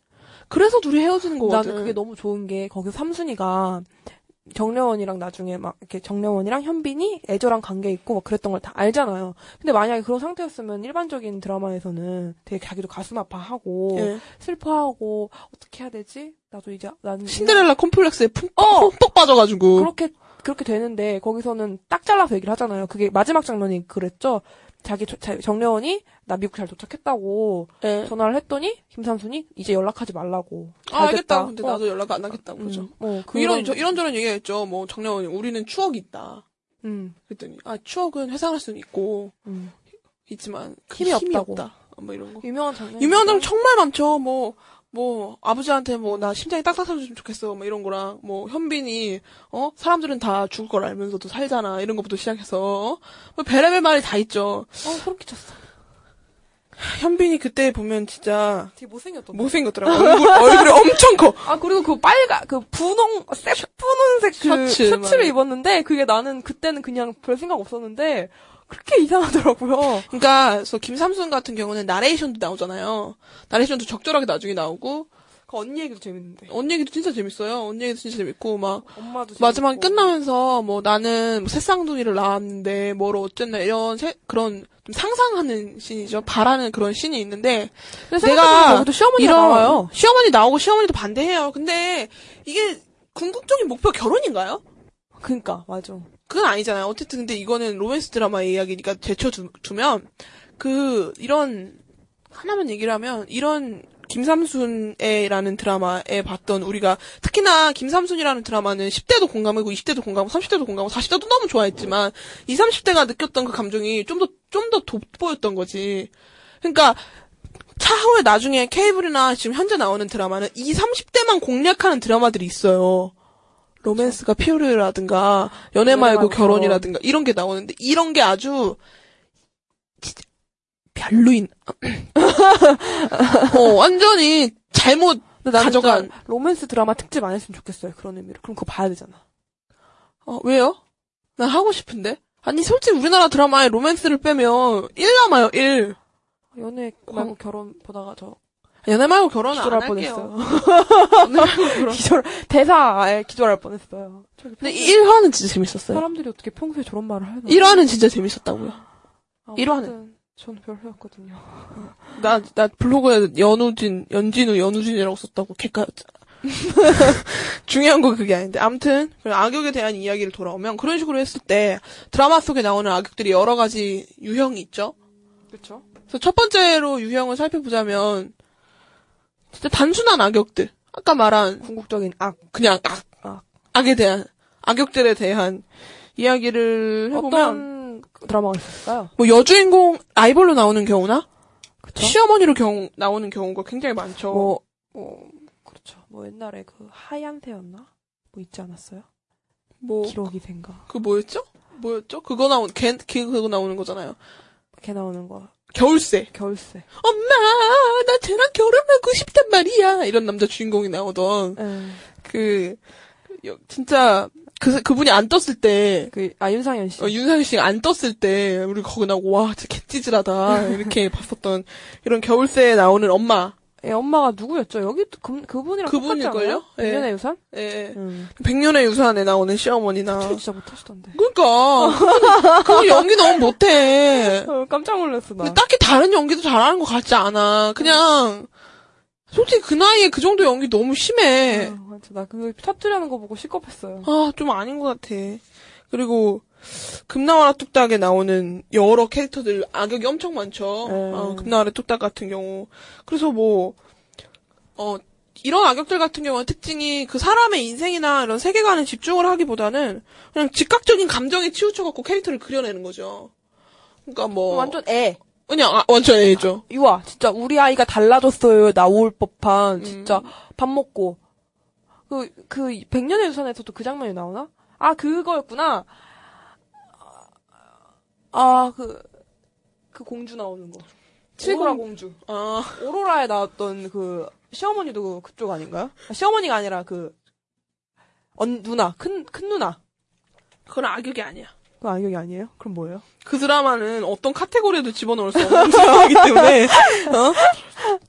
그래서 둘이 헤어지는 거거든. 나는 그게 너무 좋은 게 거기서 삼순이가 정려원이랑 나중에 막 이렇게 정려원이랑 현빈이 애절한 관계 있고 막 그랬던 걸 다 알잖아요. 근데 만약에 그런 상태였으면 일반적인 드라마에서는 되게 자기도 가슴 아파하고 예. 슬퍼하고 어떻게 해야 되지? 나도 이제 나는 신데렐라 콤플렉스에 푹, 어! 푹 빠져가지고. 그렇게 그렇게 되는데 거기서는 딱 잘라서 얘기를 하잖아요. 그게 마지막 장면이 그랬죠. 자기 자- 정려원이 나 미국 잘 도착했다고 예. 전화를 했더니 김삼순이 이제 연락하지 말라고. 아, 알겠다. 근데 어. 나도 연락 안 하겠다고. 그죠. 음, 어, 그 이런, 저, 이런저런 얘기했죠. 뭐, 정려원이, 우리는 추억이 있다. 음, 그랬더니, 아, 추억은 회상할 수는 있고, 음. 있지만, 그 힘이 힘이, 없다고. 없다. 뭐 이런 거. 유명한 장면. 유명한 사람 정말 많죠. 뭐, 뭐, 아버지한테 뭐, 나 심장이 딱딱해졌으면 좋겠어. 뭐 이런 거랑, 뭐, 현빈이, 어? 사람들은 다 죽을 걸 알면서도 살잖아. 이런 것부터 시작해서, 어? 뭐, 베레벨 말이 다 있죠. 어, 소름 끼쳤어. 현빈이 그때 보면 진짜, 되게 못생겼던데. 못생겼더라고. 얼굴, 얼굴이 엄청 커. 아, 그리고 그 빨간, 그 분홍, 새 분홍색 그 셔츠, 맞아. 입었는데, 그게 나는 그때는 그냥 별 생각 없었는데, 그렇게 이상하더라고요. 그러니까 그래서 김삼순 같은 경우는 나레이션도 나오잖아요. 나레이션도 적절하게 나중에 나오고 그 언니 얘기도 재밌는데. 언니 얘기도 진짜 재밌어요. 언니 얘기도 진짜 재밌고 막 엄마도 마지막에. 끝나면서 뭐 나는 뭐 새쌍둥이를 낳았는데 뭐로 어쨌나 이런 세- 그런 좀 상상하는 씬이죠. 바라는 그런 씬이 있는데 내가 이런 나와요. 시어머니 나오고 시어머니도 반대해요. 근데 이게 궁극적인 목표 결혼인가요? 그니까, 맞아. 그건 아니잖아요. 어쨌든 근데 이거는 로맨스 드라마의 이야기니까 제쳐 두면 그 이런 하나만 얘기를 하면 이런 김삼순애라는 드라마에 봤던 우리가 특히나 김삼순이라는 드라마는 10대도 공감하고 20대도 공감하고 30대도 공감하고 40대도 너무 좋아했지만 20, 30대가 느꼈던 그 감정이 좀 더 좀 더 돋보였던 거지. 그러니까 차후에 나중에 케이블이나 지금 현재 나오는 드라마는 20, 30대만 공략하는 드라마들이 있어요. 로맨스가 피오르라든가 연애 말고 결혼이라든가 이런 게 나오는데 이런 게 아주 진짜 별로인 <clears throat> 어 완전히 잘못 근데 나는 가져간- 로맨스 드라마 특집 안 했으면 좋겠어요. 그런 의미로. 그럼 그거 봐야 되잖아. 어 왜요? 난 하고 싶은데 아니 솔직히 우리나라 드라마에 로맨스를 빼면 1 남아요 1 연애 말고 결혼 보다가 저 연애 말고 결혼은 안 기절할 할게요 뻔했어요. <laughs> 기절 대사에 기절할 뻔했어요. 근데 평소에 1화는 진짜 재밌었어요 사람들이 어떻게 평소에 저런 말을 하나? 1화는 진짜 재밌었다고요 아무튼 일화는. 전 별로였거든요. 나, 나 블로그에 연우진, 연진우, 연우진이라고 썼다고 개까였잖아. <laughs> 중요한 건 그게 아닌데. 아무튼, 그 악역에 대한 이야기를 돌아오면 그런 식으로 했을 때 드라마 속에 나오는 악역들이 여러 가지 유형이 있죠. 그렇죠. 그래서 첫 번째로 유형을 살펴보자면 진짜 단순한 악역들. 아까 말한 궁극적인 악. 그냥 악, 악. 악에 대한, 악역들에 대한 이야기를 해보면 어떤 드라마가 있었을까요? 뭐 여주인공 아이벌로 나오는 경우나 그쵸? 시어머니로 경우, 나오는 경우가 굉장히 많죠. 뭐, 어, 그렇죠. 뭐 옛날에 그 하얀 새였나? 뭐 있지 않았어요? 뭐, 기록이 생가. 그 뭐였죠? 뭐였죠? 그거 나온, 걔, 걔 그거 나오는 거잖아요. 걔 나오는 거. 겨울새. 겨울새. 엄마, 나 쟤랑 결혼하고 싶단 말이야. 이런 남자 주인공이 나오던, 예. 그, 여- 진짜, 그, 그분이 안 떴을 때, 그, 아, 윤상현 씨. 어, 윤상현 씨가 안 떴을 때, 우리 거기 나오고, 와, 진짜 개찌질하다. 이렇게 <laughs> 봤었던, 이런 겨울새에 나오는 엄마. 예, 엄마가 누구였죠? 여기 그, 그분이랑 그분일걸요? 똑같지 않아요? 예. 백년의 유산? 예, 예. 응. 백년의 유산에 나오는 시어머니나. 저 진짜 못하시던데. 그니까, 그분, 그분 연기 너무 못해. 어, 깜짝 놀랐어, 나. 근데 딱히 다른 연기도 잘하는 것 같지 않아. 그냥 솔직히 그 나이에 그 정도 연기 너무 심해. 어, 맞아. 나 그거 터뜨리는 거 보고 시겁했어요. 아, 좀 아닌 것 같아. 그리고 금나와라 뚝딱에 나오는 여러 캐릭터들 악역이 엄청 많죠. 음. 어, 금나와라 뚝딱 같은 경우. 그래서 뭐, 어, 이런 악역들 같은 경우는 특징이 그 사람의 인생이나 이런 세계관에 집중을 하기보다는 그냥 즉각적인 감정에 치우쳐갖고 캐릭터를 그려내는 거죠. 그러니까 뭐. 완전 애. 그냥, 아, 완전 애죠. 이와 진짜 우리 아이가 달라졌어요 나올 법한 진짜 밥 먹고 그그 백년의 유산에서도 그 장면이 나오나? 아 그거였구나. 아 그 그 공주 나오는 거. 칠구라 오. 공주. 아, 오로라에 나왔던 그 시어머니도 그쪽 아닌가요? 아, 시어머니가 아니라 그 언, 누나 큰 큰 누나. 그건 악역이 아니야. 그 악역이 아니에요? 그럼 뭐예요? 그 드라마는 어떤 카테고리에도 집어넣을 수 없는 <laughs> 드라마이기 때문에, 어?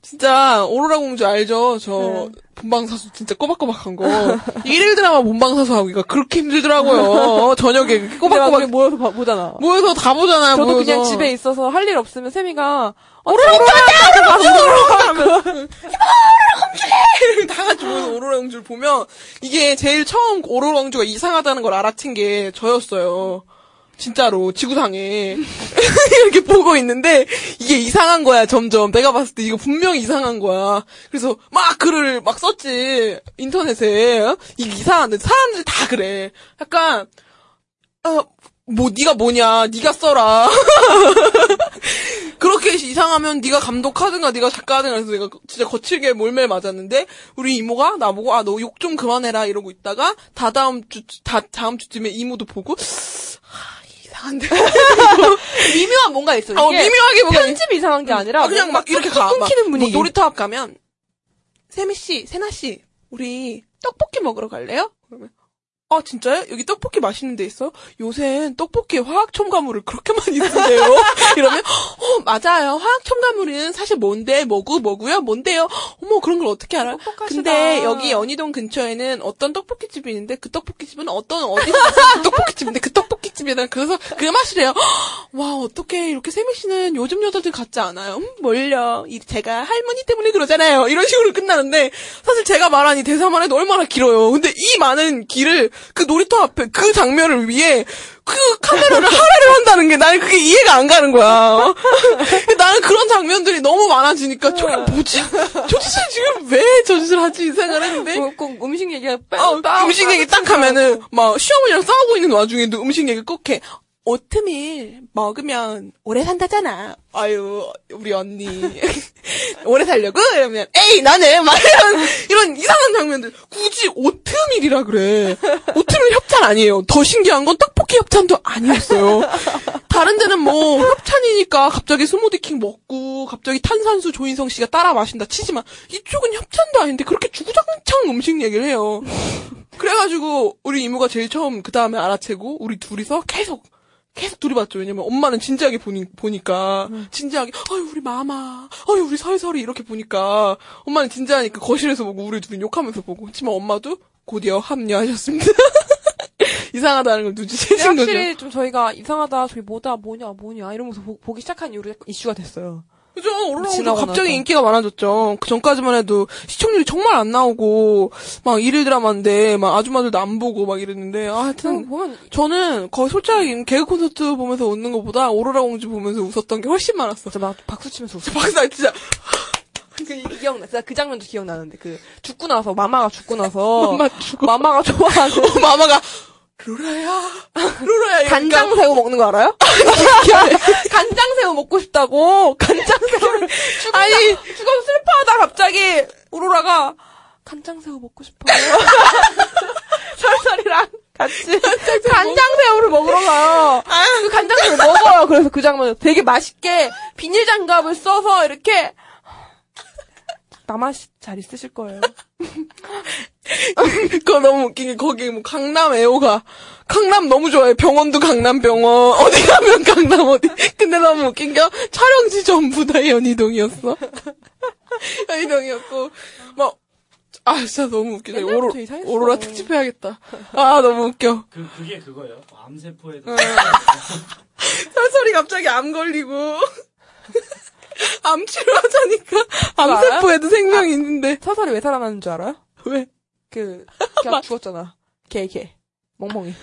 진짜, 오로라 공주 알죠? 저, 본방사수 진짜 꼬박꼬박한 거. 일일 드라마 본방사수 하기가 그렇게 힘들더라고요. 어, 저녁에 꼬박꼬박 모여서 봐- 보잖아. 모여서 다 보잖아요, 저도 모여서. 그냥 집에 있어서 할 일 없으면 세미가 오로라 공주! 다 같이 모여서 오로라 공주를 보면, 이게 제일 처음 오로라 공주가 이상하다는 걸 알아챈 게 저였어요. 진짜로 지구상에 <laughs> 이렇게 보고 있는데 이게 이상한 거야 점점. 내가 봤을 때 이거 분명히 이상한 거야. 그래서 막 글을 막 썼지 인터넷에. 어? 이게 이상한데 사람들이 다 그래. 약간 어 뭐 네가 뭐냐 네가 써라. <laughs> 그렇게 이상하면 네가 감독하든가 네가 작가하든가 해서 내가 진짜 거칠게 몰매 맞았는데 우리 이모가 나보고 아 너 욕 좀 그만해라 이러고 있다가 다다음 주 다 다음 주쯤에 이모도 보고 아 이상한데 <laughs> 미묘한 뭔가 있어. 어 미묘하게 뭔가 편집이 이상한 게 아니라 아, 그냥 막 이렇게 가. 막 끊기는 분위기. 뭐 놀이터 앞 가면 세미 씨, 세나 씨, 우리 떡볶이 먹으러 갈래요? 아 진짜요? 여기 떡볶이 맛있는 데 있어요? 요새 떡볶이에 화학 첨가물을 그렇게 많이 쓰세요? <laughs> 이러면 <gasps> 어 맞아요. 화학 첨가물은 사실 뭔데 뭐고 뭐고요? 뭔데요? 어머 그런 걸 어떻게 알아요? 똑똑하시다. 근데 여기 연희동 근처에는 어떤 떡볶이 집이 있는데 그 떡볶이 집은 어떤 어디서 그 떡볶이 집인데 그 떡볶이 집이다. 그래서 그 맛이래요. <gasps> 와 어떻게 이렇게 세미 씨는 요즘 여자들 같지 않아요? 음, 뭘요? 이 제가 할머니 때문에 그러잖아요. 이런 식으로 끝나는데 사실 제가 말한 이 대사만 해도 얼마나 길어요. 근데 이 많은 길을 그 놀이터 앞에 그 장면을 위해 그 카메라를 할애를 한다는 게 나는 그게 이해가 안 가는 거야. <laughs> 나는 그런 장면들이 너무 많아지니까 저게 뭐지? 저 짓을 지금 왜 저 짓을 하지 이 생각을 했는데 꼭, 꼭 음식 얘기가 어, 딱 음식 얘기 딱 하면은 막 시어머니랑 싸우고 있는 와중에도 음식 얘기 꼭 해. 오트밀 먹으면 오래 산다잖아. 아유 우리 언니 <laughs> 오래 살려고 이러면 에이 나는 막 이런 이런 이상한 장면들 굳이 오트밀이라 그래. 오트밀 협찬 아니에요. 더 신기한 건 떡볶이 협찬도 아니었어요. 다른 데는 뭐 협찬이니까 갑자기 스무디킹 먹고 갑자기 탄산수 조인성 씨가 따라 마신다 치지만 이쪽은 협찬도 아닌데 그렇게 주구장창 음식 얘기를 해요. 그래가지고 우리 이모가 제일 처음 그 다음에 알아채고 우리 둘이서 계속 계속 둘이 봤죠. 왜냐면 엄마는 진지하게 보니, 보니까 진지하게 아유 우리 마마 아유 우리 설설이 이렇게 보니까 엄마는 진지하니까 거실에서 보고 우리 둘이 욕하면서 보고 그렇지만 엄마도 곧이어 합류하셨습니다. <laughs> 이상하다는 걸 눈치채신 거죠. 확실히 좀 저희가 이상하다 저희 뭐다 뭐냐 뭐냐 이러면서 보, 기 시작한 이후로 이슈가 됐어요. 그죠? 올라오고 갑자기 나서. 인기가 많아졌죠. 그 전까지만 해도 시청률이 정말 안 나오고 막 일일 드라마인데 막 아줌마들도 안 보고 막 이랬는데 아, 하여튼 보면 저는 거의 솔직하게 개그 콘서트 보면서 웃는 것보다 오로라 공주 보면서 웃었던 게 훨씬 많았어. 진짜 막 박수 치면서 웃어. 박사 진짜 그 기억나. 진짜 그 장면도 기억나는데 그 죽고 나서 마마가 죽고 나서 <laughs> 마마 죽어. 마마가 좋아하는 어, <laughs> 마마가 루라야 루라야 이러니까 간장 새우 먹는 거 알아요? <laughs> 간장 새우 먹고 싶다고 간장 새우 아니. 죽어서 슬퍼하다 갑자기 오로라가 간장 새우 먹고 싶어요. <laughs> 설설이랑 같이 <laughs> 간장 새우를 먹으러 가요. 그 간장 새우 먹어요. 그래서 그 장면 되게 맛있게 비닐 장갑을 써서 이렇게 남아 잘 있으실 거예요. <laughs> 그거 너무 웃긴 게 거기 뭐 강남 애호가 강남 너무 좋아해. 병원도 강남 병원. <laughs> 어디 가면 강남 어디. 근데 너무 웃긴 게 촬영지 전부 다 연희동이었어. 연희동이었고 <laughs> 막 아 진짜 너무 웃기다 오로. 오로라 특집 해야겠다. 아 너무 웃겨. 그 그게 그거예요. 암세포에도. 설설이 갑자기 암 걸리고 암 치료하자니까? 암세포에도 생명이 있는데 서설이 왜 살아나는 줄 알아요? 왜 그, <laughs> 걔가 죽었잖아. 걔, 걔. 멍멍이.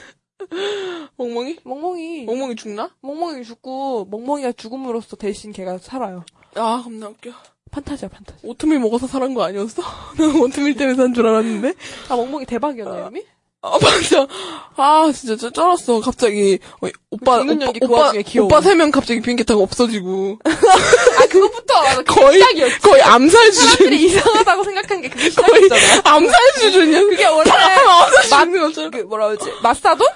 멍멍이? 멍멍이 멍멍이 죽나? 멍멍이 죽고 멍멍이가 죽음으로써 대신 걔가 살아요. 아, 겁나 웃겨. 판타지야 판타지. 오트밀 먹어서 살은 거 아니었어? <laughs> 난 오트밀 때문에 산 줄 알았는데. 아 멍멍이 대박이었네 이름이? 아, 맞아. 아, 진짜 쩔- 쩔었어. 갑자기. 어, 오빠, 그 오빠, 연기 그 오빠. 오빠 세 명 갑자기 비행기 타고 없어지고. <laughs> 아 그것부터 거의, 거의 암살 수준. 사람들이 이상하다고 생각한 게 그게 시작이잖아. 암살 수준이야. 그게 원래 맞는 것처럼. 그 뭐라 그러지? 겹사돈?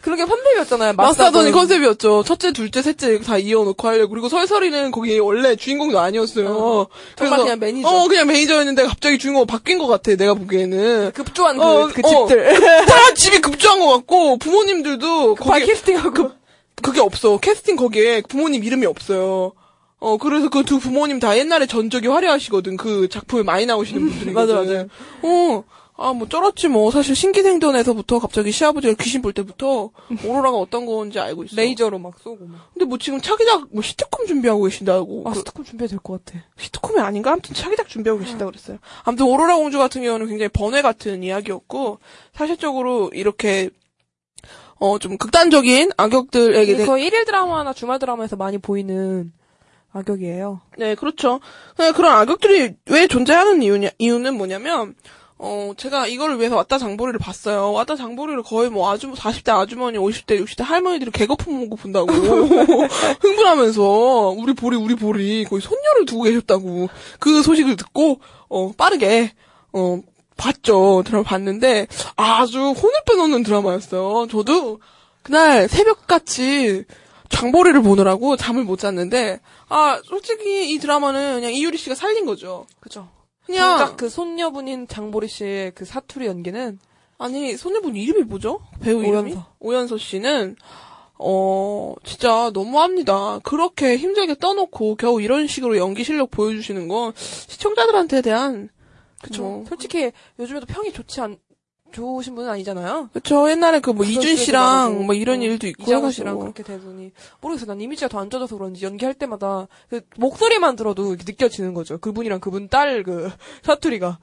그런 게 컨셉이었잖아요. 겹사돈이 컨셉이었죠. 첫째, 둘째, 셋째 다 이어놓고 하려고. 그리고 설설희는 거기 원래 주인공도 아니었어요. 정말 그냥 매니저. 어, 그냥 매니저였는데 갑자기 주인공 바뀐 것 같아, 내가 보기에는. 급조한 그, 어, 그 어. 집들. <laughs> 다 집이 급조한 것 같고, 부모님들도 거기 캐스팅하고. 그게 없어. 캐스팅 거기에 부모님 이름이 없어요. 어, 그래서 그 두 부모님 다 옛날에 전적이 화려하시거든. 그 작품에 많이 나오시는 <laughs> 분들이. 맞아, 맞아. 어, 아, 뭐, 쩔었지, 뭐. 사실 신기생전에서부터 갑자기 시아버지가 귀신 볼 때부터 <laughs> 오로라가 어떤 건지 알고 있어. 레이저로 막 쏘고 막. 근데 뭐 지금 차기작, 뭐 시트콤 준비하고 계신다고. 아그 스티커 준비해야 될 것 같아. 시트콤이 아닌가? 아무튼 차기작 준비하고 계신다고 그랬어요. 아무튼 오로라 공주 같은 경우는 굉장히 번외 같은 이야기였고, 사실적으로 이렇게, 어, 좀 극단적인 악역들에게 대- 거의 일일 드라마나 주말 드라마에서 많이 보이는 악역이에요. 네, 그렇죠. 네, 그런 악역들이 왜 존재하는 이유냐, 이유는 뭐냐면, 어, 제가 이거를 위해서 왔다 장보리를 봤어요. 왔다 장보리를 거의 뭐 아주, 40대 아주머니, 50대, 60대 할머니들이 개거품 먹고 본다고. <laughs> 흥분하면서, 우리 보리, 우리 보리, 거의 손녀를 두고 계셨다고. 그 소식을 듣고, 어, 빠르게, 어, 봤죠. 드라마 봤는데, 아주 혼을 빼놓는 드라마였어요. 저도, 그날 새벽같이 장보리를 보느라고 잠을 못 잤는데, 아, 솔직히 이 드라마는 그냥 이유리 씨가 살린 거죠. 그죠. 그냥, 정작 그 손녀분인 장보리 씨의 그 사투리 연기는 아니, 손해분 이름이 뭐죠? 배우 이름이? 오연서. 오연서 씨는, 어, 진짜 너무합니다. 그렇게 힘들게 떠놓고 겨우 이런 식으로 연기 실력 보여주시는 건 시청자들한테 대한, 그쵸. 뭐, 솔직히 요즘에도 평이 좋지 않 좋으신 분은 아니잖아요. 그쵸. 옛날에 그 뭐 이준 씨랑. 뭐 이런 어, 일도 있고 이장우 씨랑. 그렇게 되더니 모르겠어. 난 이미지가 더안 좋아져서 그런지 연기할 때마다 그 목소리만 들어도 이렇게 느껴지는 거죠. 그분이랑 그분 딸 그 <laughs> 사투리가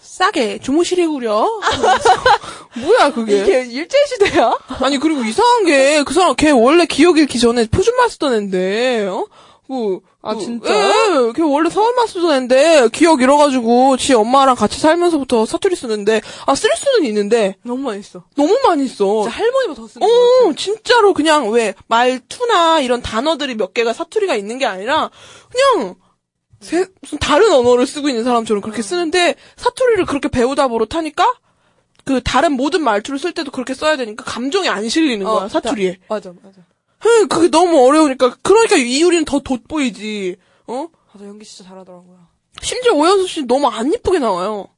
싸게 주무실에 구려. <laughs> 뭐야 그게? 이게 일제 시대야? 아니 그리고 이상한 게 그 사람 걔 원래 기억 잃기 전에 표준말 쓰던 앤데 어? 그, 아, 그, 진짜? 예, 걔 원래 서울말 쓰던 앤데 기억 잃어가지고 지 엄마랑 같이 살면서부터 사투리 쓰는데 아 쓸 수는 있는데 너무 많이 써. 너무 많이 써. 진짜 할머니보다 더 쓰는 거. 어, 진짜로 그냥 왜 말투나 이런 단어들이 몇 개가 사투리가 있는 게 아니라 그냥 세- 무슨 다른 언어를 쓰고 있는 사람처럼 그렇게 쓰는데 사투리를 그렇게 배우다 버릇하니까 그 다른 모든 말투를 쓸 때도 그렇게 써야 되니까 감정이 안 실리는 거야 어, 사투리에. 맞아, 맞아. 에, 그게 너무 어려우니까 그러니까 이유리는 더 돋보이지. 어? 맞아, 연기 진짜 잘하더라고요. 심지어 오연수 씨 너무 안 예쁘게 나와요.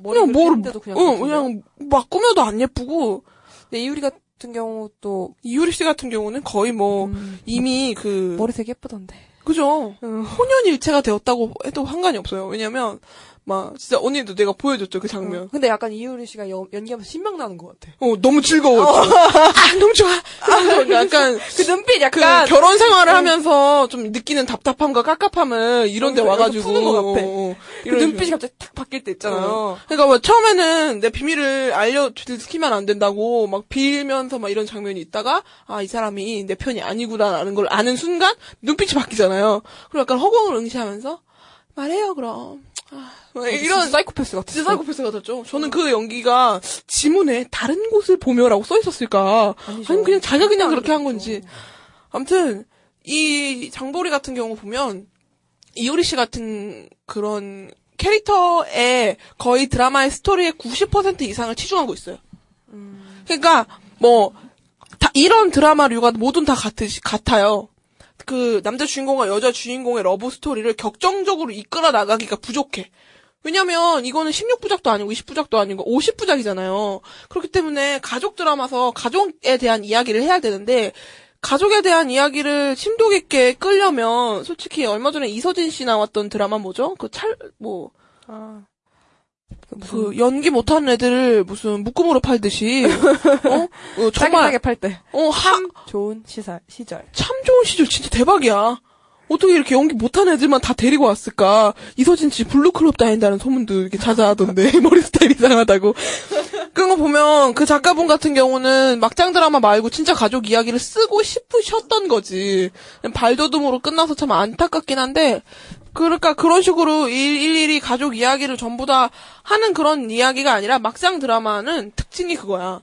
머리 그냥 뭐를 했는데도 그냥. 어, 그렇던데. 그냥 막 꾸며도 안 예쁘고 근데 이유리 같은 경우 또 이유리 씨 같은 경우는 거의 뭐 음, 이미 그 머리색 예쁘던데. 그죠. 음. 혼연일체가 되었다고 해도 상관이 없어요. 왜냐면, 막, 진짜 언니도 내가 보여줬죠, 그 장면. 근데 약간 이유리 씨가 연, 연기하면서 신명 나는 것 같아. 어, 너무 즐거워. 아, 너무 좋아. <laughs> 좋아. 약간, 그 눈빛 그 약간 결혼 생활을 하면서 좀 느끼는 답답함과 깝깝함을 이런 데 어, 와가지고. 푸는 것 같아. 어, 어, 그 눈빛이 식으로. 갑자기 탁 바뀔 때 있잖아요. 그러니까 뭐 처음에는 내 비밀을 알려 들키면 안 된다고 막 빌면서 막 이런 장면이 있다가 아 이 사람이 내 편이 아니구나라는 걸 아는 순간 눈빛이 바뀌잖아요. 그리고 약간 허공을 응시하면서 말해요 그럼. 아, 막 이런 사이코패스 같아. 진짜 사이코패스 같았죠. 저는 그 연기가 지문에 다른 곳을 보며라고 써 있었을까? 아니죠. 아니면 그냥 자기가 그냥 그렇게 한. 건지. 아무튼 이 장보리 같은 경우 보면 이유리 씨 같은 그런 캐릭터에 거의 드라마의 스토리의 90% 이상을 치중하고 있어요. 그러니까 뭐다 이런 드라마류가 모든 다 같은 것 같아요. 그 남자 주인공과 여자 주인공의 러브 스토리를 격정적으로 이끌어 나가기가 부족해. 왜냐면 이거는 16부작도 아니고 20부작도 아니고 50부작이잖아요. 그렇기 때문에 가족 드라마서 가족에 대한 이야기를 해야 되는데 가족에 대한 이야기를 심도 깊게 끌려면 솔직히 얼마 전에 이서진 씨 나왔던 드라마 뭐죠? 그 참 뭐 그 아. 그 무슨 연기 못하는 애들을 무슨 묶음으로 팔듯이 어? 어, <laughs> 정말 짜게 팔 때. 어, 하, 좋은 시사, 시절. 참 좋은 시절 진짜 대박이야. 어떻게 이렇게 연기 못하는 애들만 다 데리고 왔을까? 이서진 씨 블루클럽 다닌다는 소문도 이렇게 자자하던데 <laughs> 머리 스타일 이상하다고. 그런 거 보면 그 작가분 같은 경우는 막장 드라마 말고 진짜 가족 이야기를 쓰고 싶으셨던 거지. 발돋움으로 끝나서 참 안타깝긴 한데 그러니까 그런 식으로 일- 일일이 가족 이야기를 전부 다 하는 그런 이야기가 아니라 막장 드라마는 특징이 그거야.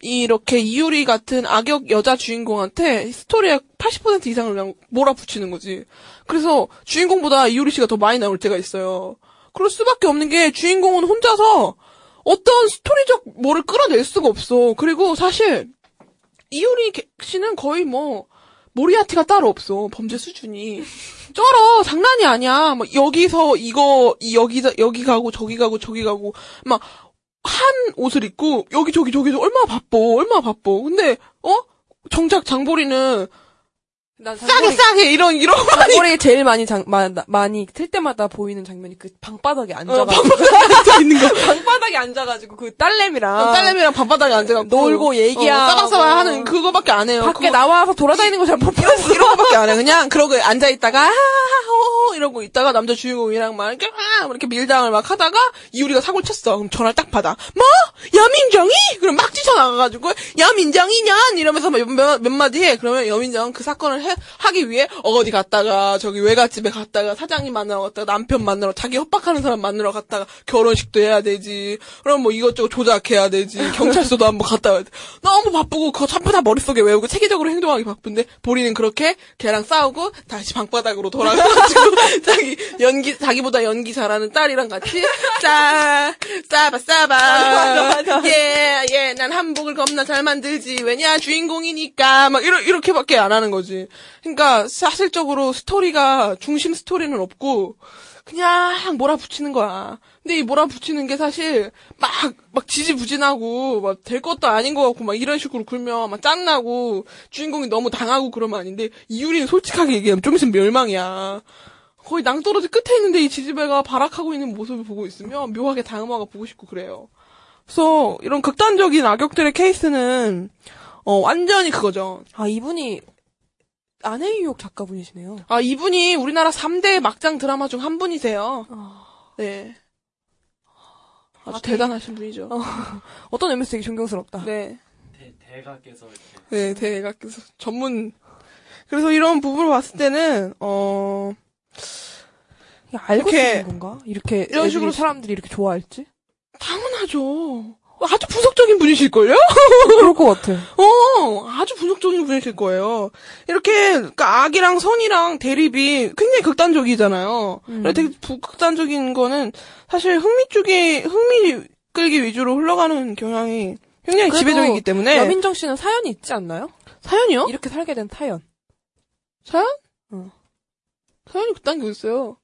이렇게 이유리 같은 악역 여자 주인공한테 스토리의 80% 이상을 그냥 몰아붙이는 거지. 그래서 주인공보다 이유리 씨가 더 많이 나올 때가 있어요. 그럴 수밖에 없는 게 주인공은 혼자서 어떤 스토리적 뭐를 끌어낼 수가 없어. 그리고 사실 이유리 개- 씨는 거의 뭐 모리아티가 따로 없어. 범죄 수준이. 쩔어. 장난이 아니야. 뭐 여기서 이거 이 여기 여기 가고 저기 가고 저기 가고 막 한 옷을 입고 여기 저기 저기도 얼마나 바빠. 얼마나 바빠. 근데 어? 정작 장보리는 난 싸게 싸게 이런 이런 장보리 제일 많이 장, 마, 나- 많이 틀 때마다 보이는 장면이 그 방바닥에 어, 앉아가지고 방바닥에 있는 거. <laughs> 방바닥에 앉아가지고 그 딸내미랑 딸내미랑 밤바닥에 앉아갖고 놀고 얘기하고. 어, 싸박싸박 하는 그거밖에 안 해요. 밖에 그거- 나와서 돌아다니는 거 잘 못 봤어. 이런 거밖에 안 해. 그냥 그러고 앉아 있다가 하하호 이러고 있다가 남자 주인공이랑 막 이렇게 아, 이렇게 밀당을 막 하다가 이유리가 사고를 쳤어. 그럼 전화를 딱 받아. 뭐? 여민정이? 그럼 막 뛰쳐나가가지고 여민정이냐? 이러면서 몇, 몇, 몇 마디 해. 그러면 여민정은 그 사건을 해, 하기 위해 어디 갔다가 저기 외갓집에 갔다가 사장님 만나러 갔다가 남편 만나러 자기 협박하는 사람 만나러 갔다가 결혼식도 해야 되지. 그럼 뭐 이것저것 조작해야 되지. 경찰서도 한번 갔다 와야 돼. 너무 바쁘고 그거 전부 다 머릿속에 외우고 체계적으로 행동하기 바쁜데 보리는 그렇게 걔랑 싸우고 다시 방바닥으로 돌아가가지고 <laughs> 자기 연기 자기보다 연기 잘하는 딸이랑 같이 싸 싸바 싸바 예예 난 한복을 겁나 잘 만들지 왜냐 주인공이니까 막 이러, 이렇게밖에 안 하는 거지 그러니까 사실적으로 스토리가 중심 스토리는 없고 그냥 몰아붙이는 거야. 근데 이 몰아붙이는 게 사실 막, 막 지지부진하고, 막 될 것도 아닌 것 같고, 막 이런 식으로 굴면 막 짠나고, 주인공이 너무 당하고 그러면 아닌데, 이유리는 솔직하게 얘기하면 좀 있으면 멸망이야. 거의 낭떠러지 끝에 있는데 이 지지배가 발악하고 있는 모습을 보고 있으면 묘하게 다음화가 보고 싶고 그래요. 그래서 이런 극단적인 악역들의 케이스는, 어, 완전히 그거죠. 아 이분이 아내의 유혹 작가분이시네요. 아, 이분이 우리나라 3대 막장 드라마 중 한 분이세요. 네. 아주 아, 대단하신 분이죠. 어 떤 의미에서 되게 존경스럽다. 네. 대, 대가께서 이렇게 네, 대각께서 전문. 그래서 이런 부분을 봤을 때는, 어, 알고 이렇게 쓰는 건가? 이렇게 이런 식으로 사람들이 이렇게 좋아할지? 당연하죠. 아주 분석적인 분이실걸요? 그럴 것 같아. 어, 아주 분석적인 분이실 거예요. 이렇게, 그러니까 악이랑 선이랑 대립이 굉장히 극단적이잖아요. 음. 되게 부- 극단적인 거는 사실 흥미 쪽에, 흥미 끌기 위주로 흘러가는 경향이 굉장히 지배적이기 때문에. 여민정 씨는 사연이 있지 않나요? 사연이요? 이렇게 살게 된 사연. 사연? 어. 사연이 그딴 게 있어요.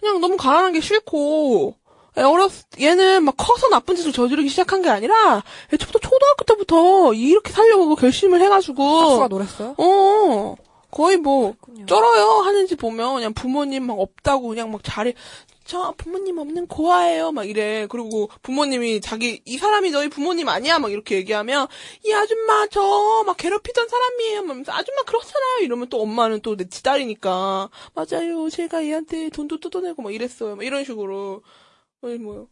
그냥 너무 가난한 게 싫고, 애 어렸, 얘는 막 커서 나쁜 짓을 저지르기 시작한 게 아니라, 애초부터 초등학교 때부터 이렇게 살려고 결심을 해가지고, 싹수가 노랬어요? 어, 거의 뭐, 그렇군요. 쩔어요 하는지 보면 그냥 부모님 막 없다고 그냥 막 잘해. 저 부모님 없는 고아예요 막 이래. 그리고 부모님이 자기 이 사람이 너희 부모님 아니야 막 이렇게 얘기하면 이 아줌마 저 막 괴롭히던 사람이에요. 막 아줌마 그렇잖아요. 이러면 또 엄마는 또내 지딸이니까 맞아요. 제가 얘한테 돈도 뜯어내고 막 이랬어요. 막 이런 식으로 아니 뭐요.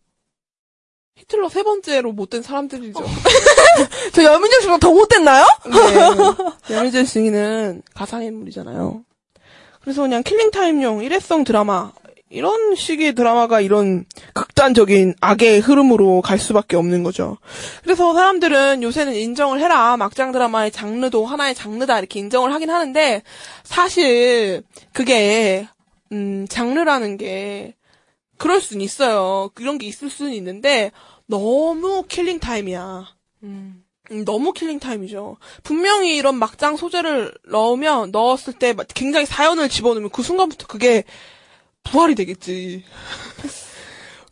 히틀러 세 번째로 못된 사람들이죠. <laughs> 저 여민정 씨보다 더 못됐나요? 네. <laughs> 양희재 씨는 가상인물이잖아요. 그래서 그냥 killing time용 일회성 드라마, 이런 식의 드라마가 이런 극단적인 악의 흐름으로 갈 수밖에 없는 거죠. 그래서 사람들은 요새는 인정을 해라. 막장 드라마의 장르도 하나의 장르다. 이렇게 인정을 하긴 하는데, 사실, 그게, 음, 장르라는 게, 그럴 수는 있어요. 그런 게 있을 수는 있는데, 너무 killing time이야. 음. 음, 너무 killing time이죠. 분명히 이런 막장 소재를 넣으면 넣었을 때막 굉장히 사연을 집어넣으면 그 순간부터 그게 부활이 되겠지. <laughs>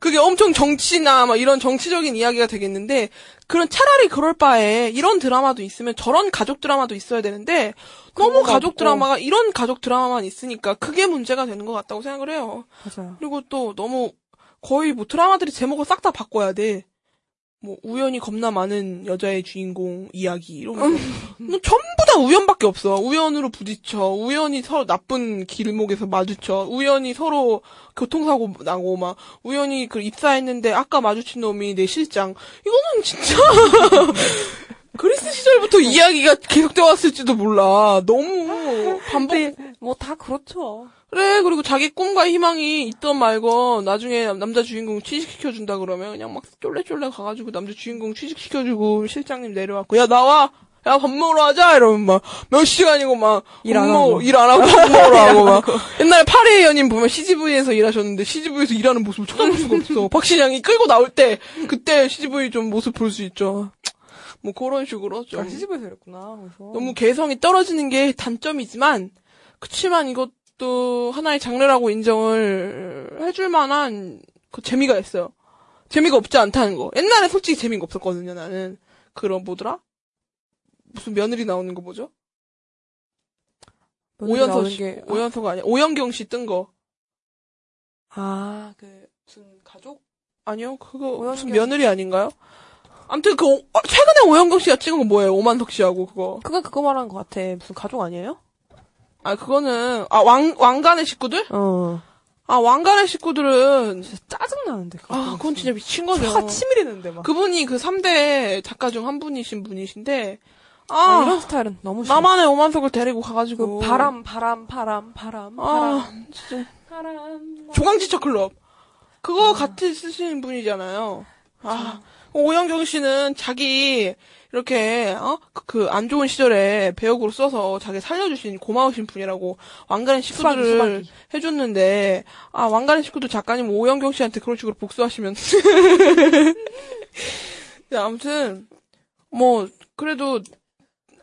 그게 엄청 정치나 막 이런 정치적인 이야기가 되겠는데 그런 차라리 그럴 바에 이런 드라마도 있으면 저런 가족 드라마도 있어야 되는데 너무 가족 없고. 드라마가 이런 가족 드라마만 있으니까 그게 문제가 되는 것 같다고 생각을 해요. 맞아요. 그리고 또 너무 거의 뭐 드라마들이 제목을 싹 다 바꿔야 돼. 뭐 우연히 겁나 많은 여자의 주인공 이야기 이런 거. 뭐 전부 다 우연밖에 없어. 우연으로 부딪혀. 우연히 서로 나쁜 길목에서 마주쳐. 우연히 서로 교통사고 나고 막 우연히 그 입사했는데 아까 마주친 놈이 내 실장. 이거는 진짜 <laughs> 그리스 시절부터 이야기가 계속되어 왔을지도 몰라. 너무 반복. 뭐 다 그렇죠. 그래 그리고 자기 꿈과 희망이 있던 말건 나중에 남- 남자 주인공 취직시켜준다 그러면 그냥 막 쫄래쫄래 가가지고 남자 주인공 취직시켜주고 실장님 내려왔고 야 나와 야 밥 먹으러 하자 이러면 막 몇 시간이고 막 일안 하고. 일안 하고 밥 먹으러 <laughs> 하고 막 옛날에 파리의 연인 보면 CGV에서 일하셨는데 CGV에서 일하는 모습을 쳐다볼 수가 없어 <laughs> 박신양이 끌고 나올 때 그때 CGV 좀 모습 볼 수 있죠 뭐 그런 식으로 좀 아, 시집에서 이랬구나. 그래서. 너무 개성이 떨어지는 게 단점이지만 그치만 이것 도 하나의 장르라고 인정을 해줄 만한 그 재미가 있어요. 재미가 없지 않다는 거. 옛날에 솔직히 재미가 없었거든요. 나는 그런 뭐더라? 무슨 며느리 나오는 거 뭐죠? 오연서 씨, 게- 오연서가 아니야. 오연경 씨 뜬 거. 아, 그, 무슨 가족? 아니요, 그거 무슨 오연경 며느리 아닌가요? 아무튼 그 오- 어, 최근에 오연경 씨가 찍은 거 뭐예요? 오만석 씨하고 그거. 그건 그거 말하는 것 같아. 무슨 가족 아니에요? 아 그거는 아 왕 왕관의 식구들? 어. 아 왕관의 식구들은 진짜 짜증나는데. 아, 그건 진짜 미친 거죠. 화 치밀이는데 막. 그분이 그 3대 작가 중 한 분이신 분이신데, 아, 아, 이런 스타일은 너무 싫어. 나만의 오만석을 데리고 가가지고. 그 바람, 바람, 바람, 바람, 아, 바람, 진짜. 바람. 조강지처 클럽. 그거 같이 쓰시는 분이잖아요. 아, 오영경 씨는 자기, 이렇게, 어? 그, 안 좋은 시절에 배역으로 써서 자기 살려주신 고마우신 분이라고 왕가네 식구들을 수박이, 수박이. 해줬는데, 아, 왕가네 식구들 작가님 오현경 씨한테 그런 식으로 복수하시면. <laughs> 네, 아무튼, 뭐, 그래도,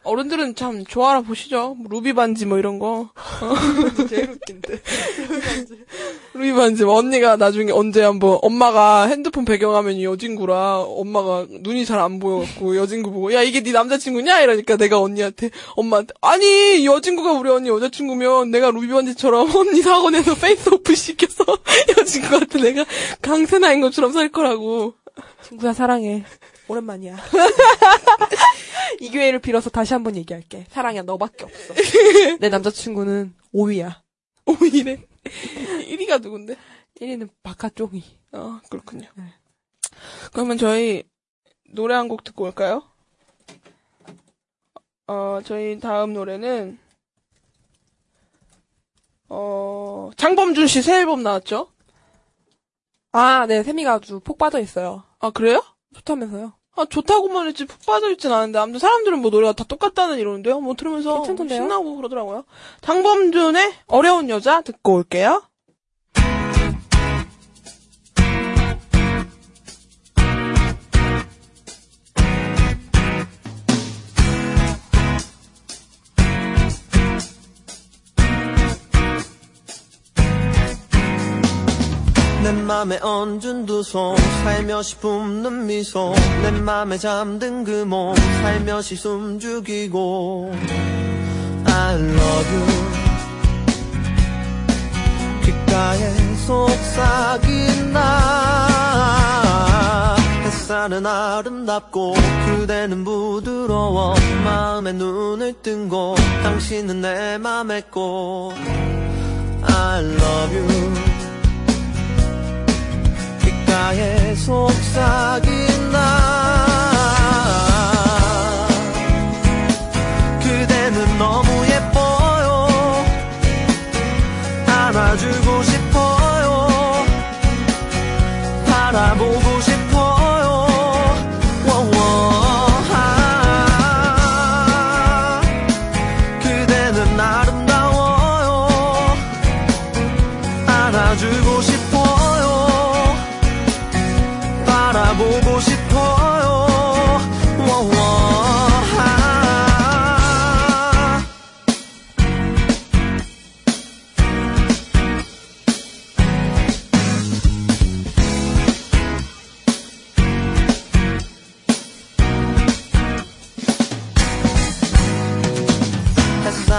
어른들은 참 좋아라 보시죠. 뭐 루비 반지 뭐 이런 거. <laughs> 제일 웃긴데. 루비 반지 뭐 언니가 나중에 언제 한번 엄마가 핸드폰 배경화면이 여진구라 엄마가 눈이 잘 안 보여갖고 여진구 보고 야 이게 네 남자친구냐 이러니까 내가 언니한테 엄마한테 아니 여진구가 우리 언니 여자친구면 내가 루비 반지처럼 <laughs> 언니 학원에서 face off 시켜서 <laughs> 여진구한테 내가 강세나인 것처럼 살 거라고 친구야 사랑해. 오랜만이야. 이 기회를 빌어서 다시 한번 얘기할게. 사랑이야 너밖에 없어. <laughs> 내 남자친구는 5위야. 오이래 1위가 누군데? 1위는 바카쫑이. 아 그렇군요. 그러면 저희 노래 한 곡 듣고 올까요? 어 저희 다음 노래는 어 장범준 씨 새 앨범 나왔죠? 아, 네, 세미가 아주 폭 빠져 있어요. 아 그래요? 좋다면서요? 아 좋다고만 했지 푹 빠져있진 않은데 아무튼 사람들은 뭐 노래가 다 똑같다는 이러는데요. 뭐 들으면서 괜찮던데요? 신나고 그러더라고요. 장범준의 어려운 여자 듣고 올게요. 맘에 얹은 두 손 살며시 뿜는 미소. 내 맘에 잠든 그 몸 살며시 숨죽이고. I love you. 귓가에 속삭인 나. 햇살은 아름답고 그대는 부드러워. 마음에 눈을 뜬 곳 당신은 내 맘의 꽃. I love you 귓가에 속삭인 나. 그대는 너무 예뻐요. 안아주고 싶어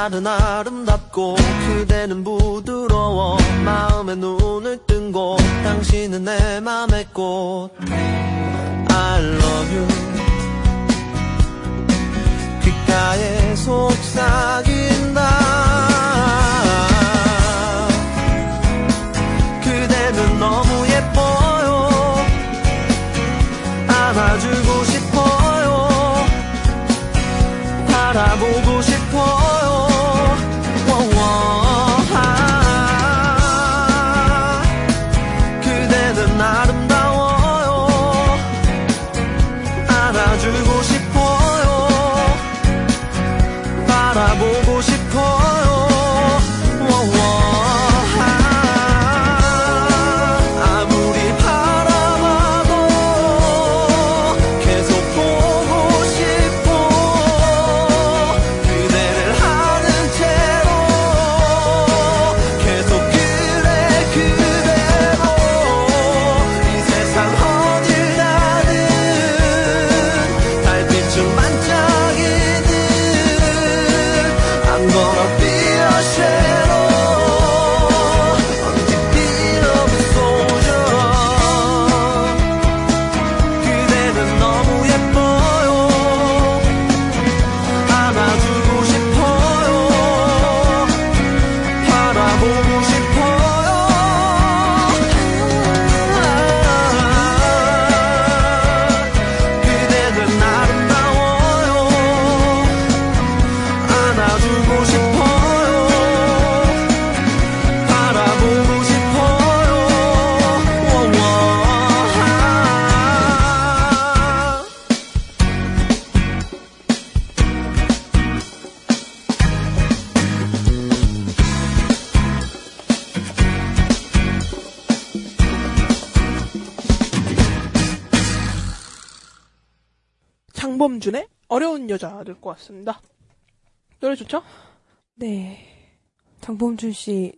햇살은 아름답고 그대는 부드러워. 마음에 눈을 뜬 곳 당신은 내 맘의 꽃. I love you. 귓가에 속삭인 여자 듣고 왔습니다. 노래 좋죠? 네. 장범준 씨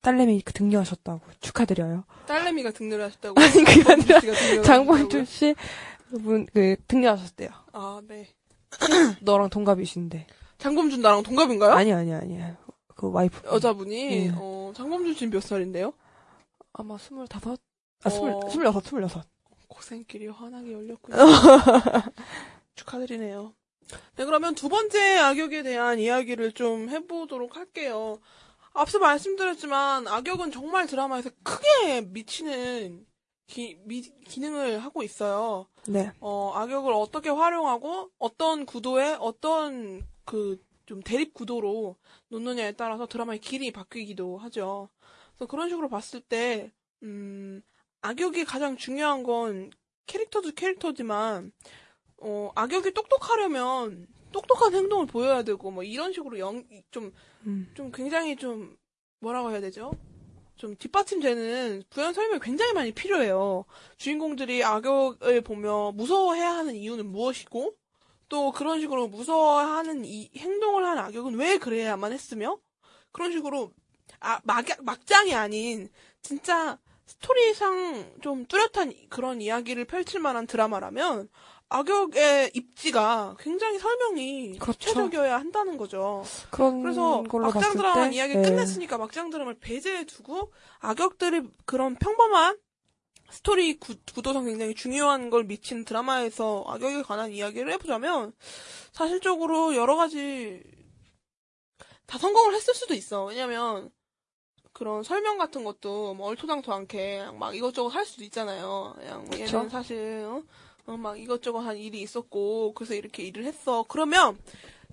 딸내미 그 등려하셨다고 축하드려요. 딸내미가 등려를 하셨다고. 아니, 그게 아니라 장범준? 씨 그분 그 등려하셨대요. 아, 네. <clears throat> 너랑 동갑이신데. 장범준 나랑 동갑인가요? 아니 아니 아니. 그 와이프. 여자분이 예. 어, 장범준 씨몇 살인데요? 아마 스물다섯. 아 스물 어. 스물여섯 스물여섯. 고생길이 환하게 열렸군요. <laughs> 축하드리네요. 네, 그러면 두 번째 악역에 대한 이야기를 좀 해보도록 할게요. 앞서 말씀드렸지만 악역은 정말 드라마에서 크게 미치는 기, 미- 기능을 하고 있어요. 네. 어, 악역을 어떻게 활용하고 어떤 구도에 어떤 그 좀 대립 구도로 놓느냐에 따라서 드라마의 길이 바뀌기도 하죠. 그래서 그런 식으로 봤을 때, 음, 악역이 가장 중요한 건 캐릭터도 캐릭터지만, 어, 악역이 똑똑하려면 똑똑한 행동을 보여야 되고, 뭐 이런 식으로 영, 좀, 음. 좀 굉장히 좀, 뭐라고 해야 되죠? 좀 뒷받침되는 부연 설명이 굉장히 많이 필요해요. 주인공들이 악역을 보며 무서워해야 하는 이유는 무엇이고, 또 그런 식으로 무서워하는 이 행동을 하는 악역은 왜 그래야만 했으며, 그런 식으로, 아, 막, 막장이 아닌, 진짜 스토리상 좀 뚜렷한 그런 이야기를 펼칠 만한 드라마라면, 악역의 입지가 굉장히 설명이 그렇죠. 구체적이어야 한다는 거죠. 그래서 막장 드라마 때 이야기 네. 끝냈으니까 막장 드라마를 배제해 두고 악역들이 그런 평범한 스토리 구, 구도상 굉장히 중요한 걸 미친 드라마에서 악역에 관한 이야기를 해보자면 사실적으로 여러 가지 다 성공을 했을 수도 있어. 왜냐면 그런 설명 같은 것도 뭐 얼토당토 않게 막 이것저것 할 수도 있잖아요. 그냥. 얘는 사실 어? 어, 막 이것저것 한 일이 있었고 그래서 이렇게 일을 했어. 그러면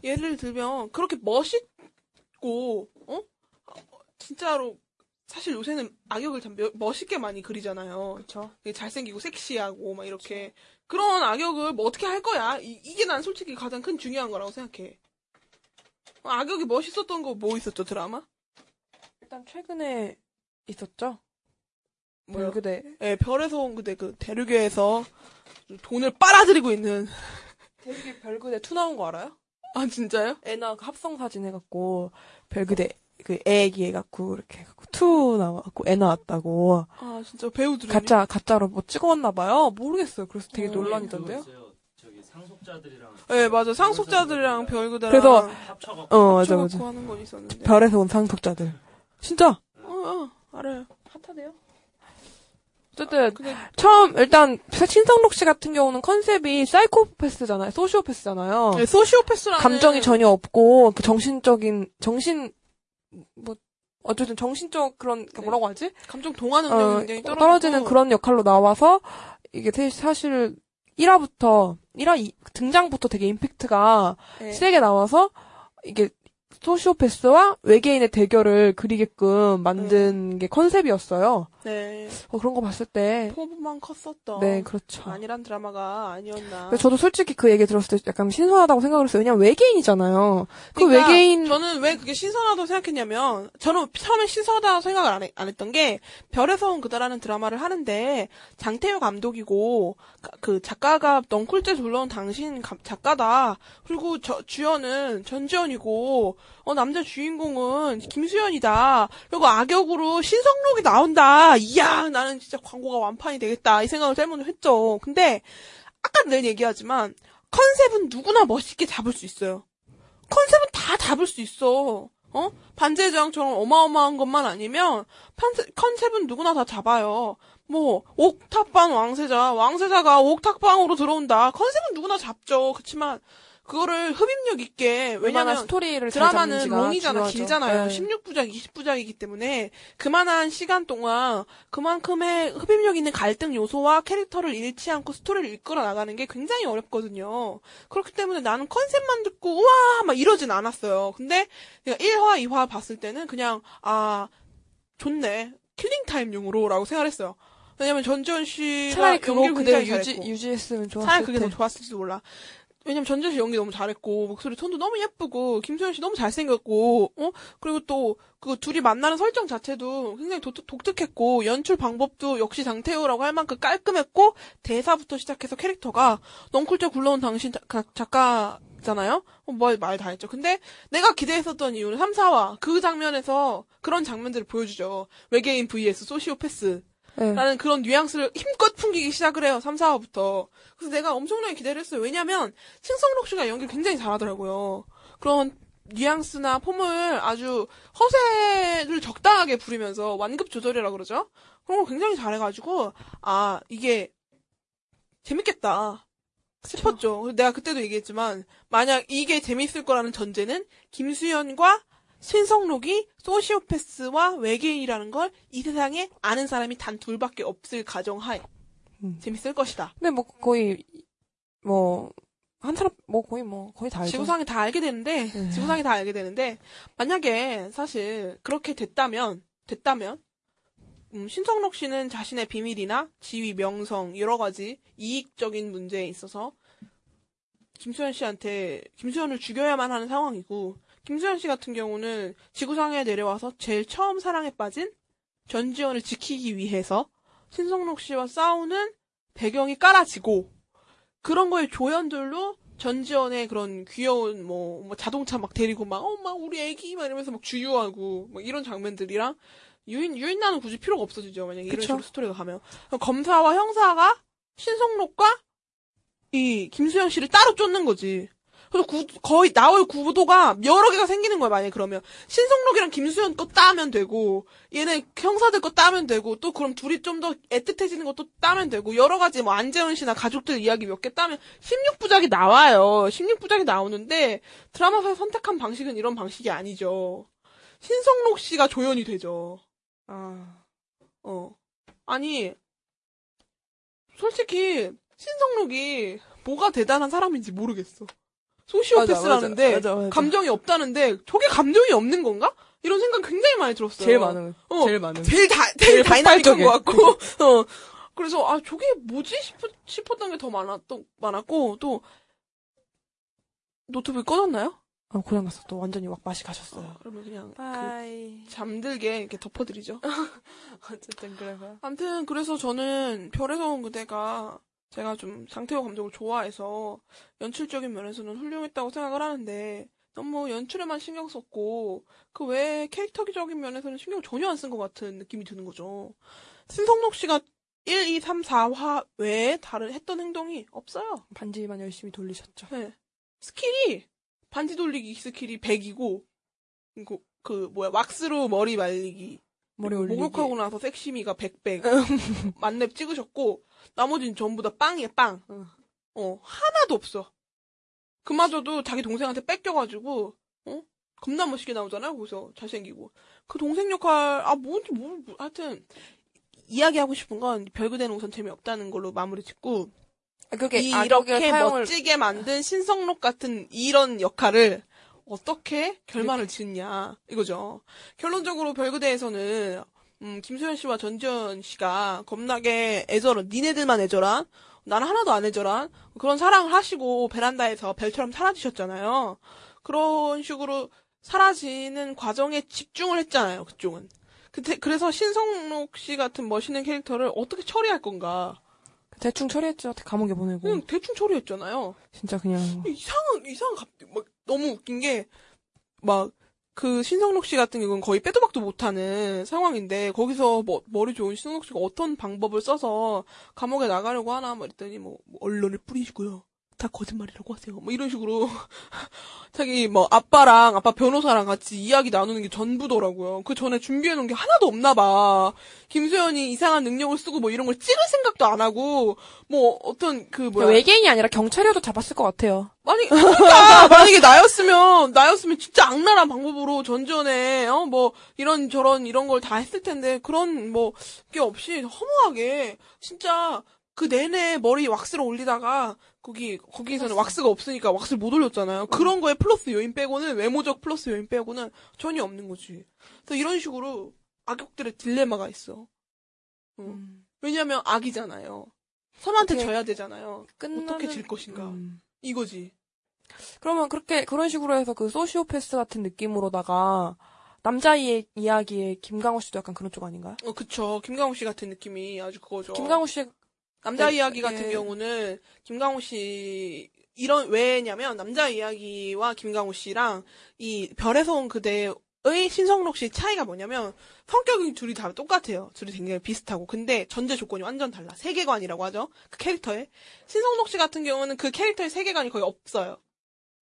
예를 들면 그렇게 멋있고 어? 어, 진짜로 사실 요새는 악역을 참 며- 멋있게 많이 그리잖아요. 그렇죠. 되게 잘생기고 섹시하고 막 이렇게 그런 악역을 뭐 어떻게 할 거야? 이, 게 난 솔직히 가장 큰 중요한 거라고 생각해. 어, 악역이 멋있었던 거 뭐 있었죠 드라마? 일단 최근에 있었죠. 뭐요? 별그대 예, 별에서 온 그대 그 대륙에서 돈을 빨아들이고 있는 대륙의 별그대 two 나온 거 알아요? 아 진짜요? 애나 그 합성 사진 해갖고 별그대 그 애기 해갖고 이렇게 해갖고 two 나와갖고 애 나왔다고 아 진짜 배우들이 가짜 가짜로 뭐 찍어왔나 봐요. 모르겠어요. 그래서 되게 어, 논란이던데요. 있어요. 저기 상속자들이랑 예 맞아 상속자들이랑 별그대랑 그래서 합쳐갖고 어 맞아 맞아. 하는 건 있었는데 별에서 온 상속자들. 진짜 어, 어 알아요 핫하대요. 어쨌든 근데 처음 일단 신성록 씨 같은 경우는 컨셉이 사이코패스잖아요. 소시오패스잖아요. 네, 소시오패스라는 감정이 전혀 없고 그 정신적인 정신 뭐 어쨌든 정신적 그런 그 네. 뭐라고 하지? 감정 동화 능력이 어, 굉장히 떨어지고 떨어지는 그런 역할로 나와서 이게 사- 사실 1화부터 1화 등장부터 되게 임팩트가 네. 세게 나와서 이게 소시오패스와 외계인의 대결을 그리게끔 만든 게 컨셉이었어요. 네. 어, 그런 거 봤을 때, 포부만 컸었던 네, 그렇죠. 아니란 드라마가 아니었나. 저도 솔직히 그 얘기 들었을 때 약간 신선하다고 생각을 했어요. 왜냐면 외계인이잖아요. 그 그러니까 외계인, 저는 왜 그게 신선하다고 생각했냐면 저는 처음에 신선하다고 생각을 안, 해- 안 했던 게 별에서 온 그다라는 드라마를 하는데 장태효 감독이고 그- 그 작가가 넝쿨째 둘러온 당신 감- 작가다 그리고 저 주연은 전지현이고 어 남자 주인공은 김수현이다 그리고 악역으로 신성록이 나온다 이야 나는 진짜 광고가 완판이 되겠다 이 생각을 먼저 했죠 근데 아까 늘 얘기하지만 컨셉은 누구나 멋있게 잡을 수 있어요 컨셉은 다 잡을 수 있어. 어? 반지의 제왕처럼 어마어마한 것만 아니면 판세- 컨셉은 누구나 다 잡아요. 뭐 옥탑방 왕세자, 왕세자가 옥탑방으로 들어온다. 컨셉은 누구나 잡죠. 그렇지만 그거를 흡입력 있게 왜냐면 스토리를 잘 드라마는 롱이잖아, 중요하죠. 길잖아요. 네. 16부작, 20부작이기 때문에 그만한 시간 동안 그만큼의 흡입력 있는 갈등 요소와 캐릭터를 잃지 않고 스토리를 이끌어 나가는 게 굉장히 어렵거든요. 그렇기 때문에 나는 컨셉만 듣고 우와 막 이러진 않았어요. 근데 내가 1화, 2화 봤을 때는 그냥 아 좋네 killing time용으로라고 생각했어요. 왜냐면 전지현 씨가 차라리 그거 그대로 유지. 유지했으면 좋았을 차라리 그게 더. 좋았을지도 몰라. 왜냐면 전지현 씨 연기 너무 잘했고 목소리 톤도 너무 예쁘고 김수현 씨 너무 잘생겼고 어 그리고 또 그 둘이 만나는 설정 자체도 굉장히 독, 독특했고 연출 방법도 역시 장태유라고 할 만큼 깔끔했고 대사부터 시작해서 캐릭터가 넝쿨째 굴러온 당신 자- 가- 작가잖아요. 어, 뭐말 다 했죠. 근데 내가 기대했었던 이유는 3, 4화 그 장면에서 그런 장면들을 보여주죠. 외계인 vs 소시오패스. 네. 라는 그런 뉘앙스를 힘껏 풍기기 시작을 해요. 3, 4화부터. 그래서 내가 엄청나게 기대를 했어요. 왜냐면 신성록 씨가 연기를 굉장히 잘하더라고요. 그런 뉘앙스나 폼을 아주 허세를 적당하게 부리면서 완급 조절이라 그러죠. 그런 걸 굉장히 잘해가지고 아 이게 재밌겠다 싶었죠. 그래서 내가 그때도 얘기했지만 만약 이게 재밌을 거라는 전제는 김수현과 신성록이 소시오패스와 외계인이라는 걸 이 세상에 아는 사람이 단 둘밖에 없을 가정하에 음. 재밌을 것이다. 근데 뭐 거의, 뭐, 한 사람, 뭐 거의 뭐, 거의 다 알죠. 지구상이 다 알게 되는데 네. 지구상이 다 알게 되는데 만약에 사실 그렇게 됐다면 됐다면 음, 신성록 씨는 자신의 비밀이나 지위, 명성 여러 가지 이익적인 문제에 있어서 김수현 씨한테 김수현을 죽여야만 하는 상황이고 김수현 씨 같은 경우는 지구상에 내려와서 제일 처음 사랑에 빠진 전지현을 지키기 위해서 신성록 씨와 싸우는 배경이 깔아지고 그런 거에 조연들로 전지현의 그런 귀여운 뭐, 뭐 자동차 막 데리고 막, 어, 막 우리 애기 막 이러면서 막 주유하고 뭐 이런 장면들이랑 유인, 유인나는 굳이 필요가 없어지죠. 만약에 이런 그쵸. 식으로 스토리가 가면. 검사와 형사가 신성록과 이 김수현 씨를 따로 쫓는 거지. 그래서 구- 거의 나올 구도가 여러 개가 생기는 거야, 만약에 그러면. 신성록이랑 김수현 거 따면 되고, 얘네 형사들 거 따면 되고, 또 그럼 둘이 좀 더 애틋해지는 것도 따면 되고, 여러 가지 뭐 안재훈 씨나 가족들 이야기 몇 개 따면 16부작이 나와요. 16부작이 나오는데, 드라마사에 선택한 방식은 이런 방식이 아니죠. 신성록 씨가 조연이 되죠. 아, 어. 아니, 솔직히, 신성록이 뭐가 대단한 사람인지 모르겠어. 소시오패스라는데, 맞아, 맞아, 맞아. 감정이 없다는데, 저게 감정이 없는 건가? 이런 생각 굉장히 많이 들었어요. 제일 많은, 어, 제일 많은. 제일 다, 제일 제일 다이나믹한. 것 같고, <laughs> 어. 그래서, 아, 저게 뭐지? 싶었, 싶었던 게 더 많았던, 많았고, 또, 노트북 꺼졌나요? 아, 고장 났어. 또 완전히 막 맛이 가셨어요. 그러면 그냥, 그, bye. 잠들게 이렇게 덮어드리죠. <laughs> 어쨌든 그래서. 아무튼 그래서 저는 별에서 온 그대가 제가 좀 장태유 감독을 좋아해서 연출적인 면에서는 훌륭했다고 생각을 하는데 너무 연출에만 신경 썼고 그 외에 캐릭터적인 면에서는 신경 전혀 안 쓴 것 같은 느낌이 드는 거죠. 신성록 씨가 1, 2, 3, 4화 외에 다른 했던 행동이 없어요. 반지만 열심히 돌리셨죠. 네. skill이 반지 돌리기 skill이 100이고 그, 그 뭐야 왁스로 머리 말리기 머리 올리기. 목욕하고 나서 섹시미가 100배 만렙 찍으셨고 나머지는 전부 다 빵이에요 빵. 어 하나도 없어. 그마저도 자기 동생한테 뺏겨가지고 어 겁나 멋있게 나오잖아요. 거기서 잘생기고 그 동생 역할 아 뭔지 뭐 뭐, 하여튼 이야기하고 싶은 건 별그대는 우선 재미없다는 걸로 마무리 짓고 그렇게 이 악역의 이렇게 사용을 멋지게 만든 신성록 같은 이런 역할을 어떻게 결말을 짓냐 이거죠. 결론적으로 별그대에서는 음, 김소연 씨와 전지현 씨가 겁나게 애절한 니네들만 애절한 나는 하나도 안 애절한 그런 사랑을 하시고 베란다에서 별처럼 사라지셨잖아요. 그런 식으로 사라지는 과정에 집중을 했잖아요. 그쪽은. 그때 그래서 신성록 씨 같은 멋있는 캐릭터를 어떻게 처리할 건가? 대충 처리했죠. 감옥에 보내고. 그냥 대충 처리했잖아요. 진짜 그냥 이상한 이상한 갑- 막 너무 웃긴 게 막 그 신성록 씨 같은 경우는 거의 빼도 박도 못하는 상황인데 거기서 뭐 머리 좋은 신성록 씨가 어떤 방법을 써서 감옥에 나가려고 하나 뭐 이랬더니 뭐, 뭐 언론을 뿌리시고요. 다 거짓말이라고 하세요. 뭐 이런 식으로 <laughs> 자기 뭐 아빠랑 아빠 변호사랑 같이 이야기 나누는 게 전부더라고요. 그 전에 준비해 놓은 게 하나도 없나 봐. 김수현이 이상한 능력을 쓰고 뭐 이런 걸 찍을 생각도 안 하고 뭐 어떤 그 뭐야 외계인이 아니라 경찰이어도 잡았을 것 같아요. 만약, 그러니까, <laughs> 만약에 나였으면, 나였으면 진짜 악랄한 방법으로 전전에, 어, 뭐, 이런 저런 이런 걸 다 했을 텐데, 그런 뭐, 게 없이 허무하게, 진짜, 그 내내 머리 왁스를 올리다가, 거기, 거기서는 왁스가 없으니까 왁스를 못 올렸잖아요. 그런 거에 플러스 요인 빼고는, 외모적 플러스 요인 빼고는 전혀 없는 거지. 그래서 이런 식으로 악역들의 딜레마가 있어. 응. 왜냐면 악이잖아요. 선한테 져야 되잖아요. 끝나는... 어떻게 질 것인가. 음. 이거지. 그러면 그렇게 그런 식으로 해서 그 소시오패스 같은 느낌으로다가 남자의 이야기에 김강호 씨도 약간 그런 쪽 아닌가요? 어, 그쵸. 김강호 씨 같은 느낌이 아주 그거죠. 김강호 씨 남자 네, 이야기 같은 예. 경우는 김강호 씨 이런 왜냐면 남자 이야기와 김강호 씨랑 이 별에서 온 그대의 신성록 씨 차이가 뭐냐면 성격이 둘이 다 똑같아요. 둘이 굉장히 비슷하고 근데 전제 조건이 완전 달라. 세계관이라고 하죠. 그 캐릭터에 신성록 씨 같은 경우는 그 캐릭터의 세계관이 거의 없어요.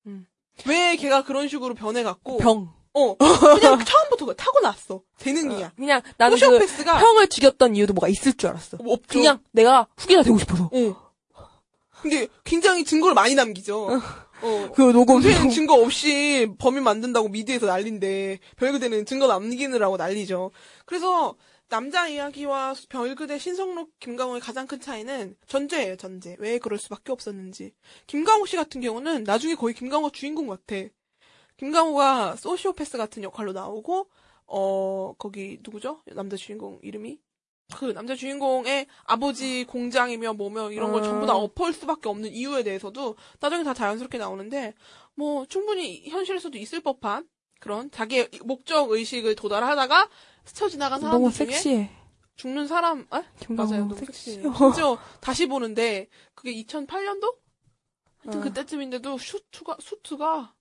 음. 왜 걔가 그런 식으로 변해갖고 병. <laughs> 어 그냥 처음부터 타고났어 재능이야. 그냥 나는 그 소시오패스가 형을 죽였던 이유도 뭐가 있을 줄 알았어. 뭐 없죠. 그냥 내가 후계자 되고 싶어서. 어. 근데 굉장히 증거를 많이 남기죠. 어. 그 녹음 요새는 증거 없이 범인 만든다고 미드에서 난린데 별그대는 증거 남기느라고 난리죠. 그래서 남자 이야기와 별그대 신성록 김강우의 가장 큰 차이는 전제예요, 전제. 왜 그럴 수밖에 없었는지. 김강우 씨 같은 경우는 나중에 거의 김강우 주인공 같아. 김강우가 소시오패스 같은 역할로 나오고 어 거기 누구죠? 남자 주인공 이름이 그 남자 주인공의 아버지 공장이며 뭐며 이런 걸 음. 전부 다 엎을 수밖에 없는 이유에 대해서도 나중에 다 자연스럽게 나오는데 뭐 충분히 현실에서도 있을 법한 그런 자기의 목적 의식을 도달하다가 스쳐 지나간 사람들 너무 중에 섹시해. 죽는 사람 아? 맞아요 너무 섹시해. 심지어 다시 보는데 그게 2008년도? 하여튼 어. 그때쯤인데도 슈트가 수트가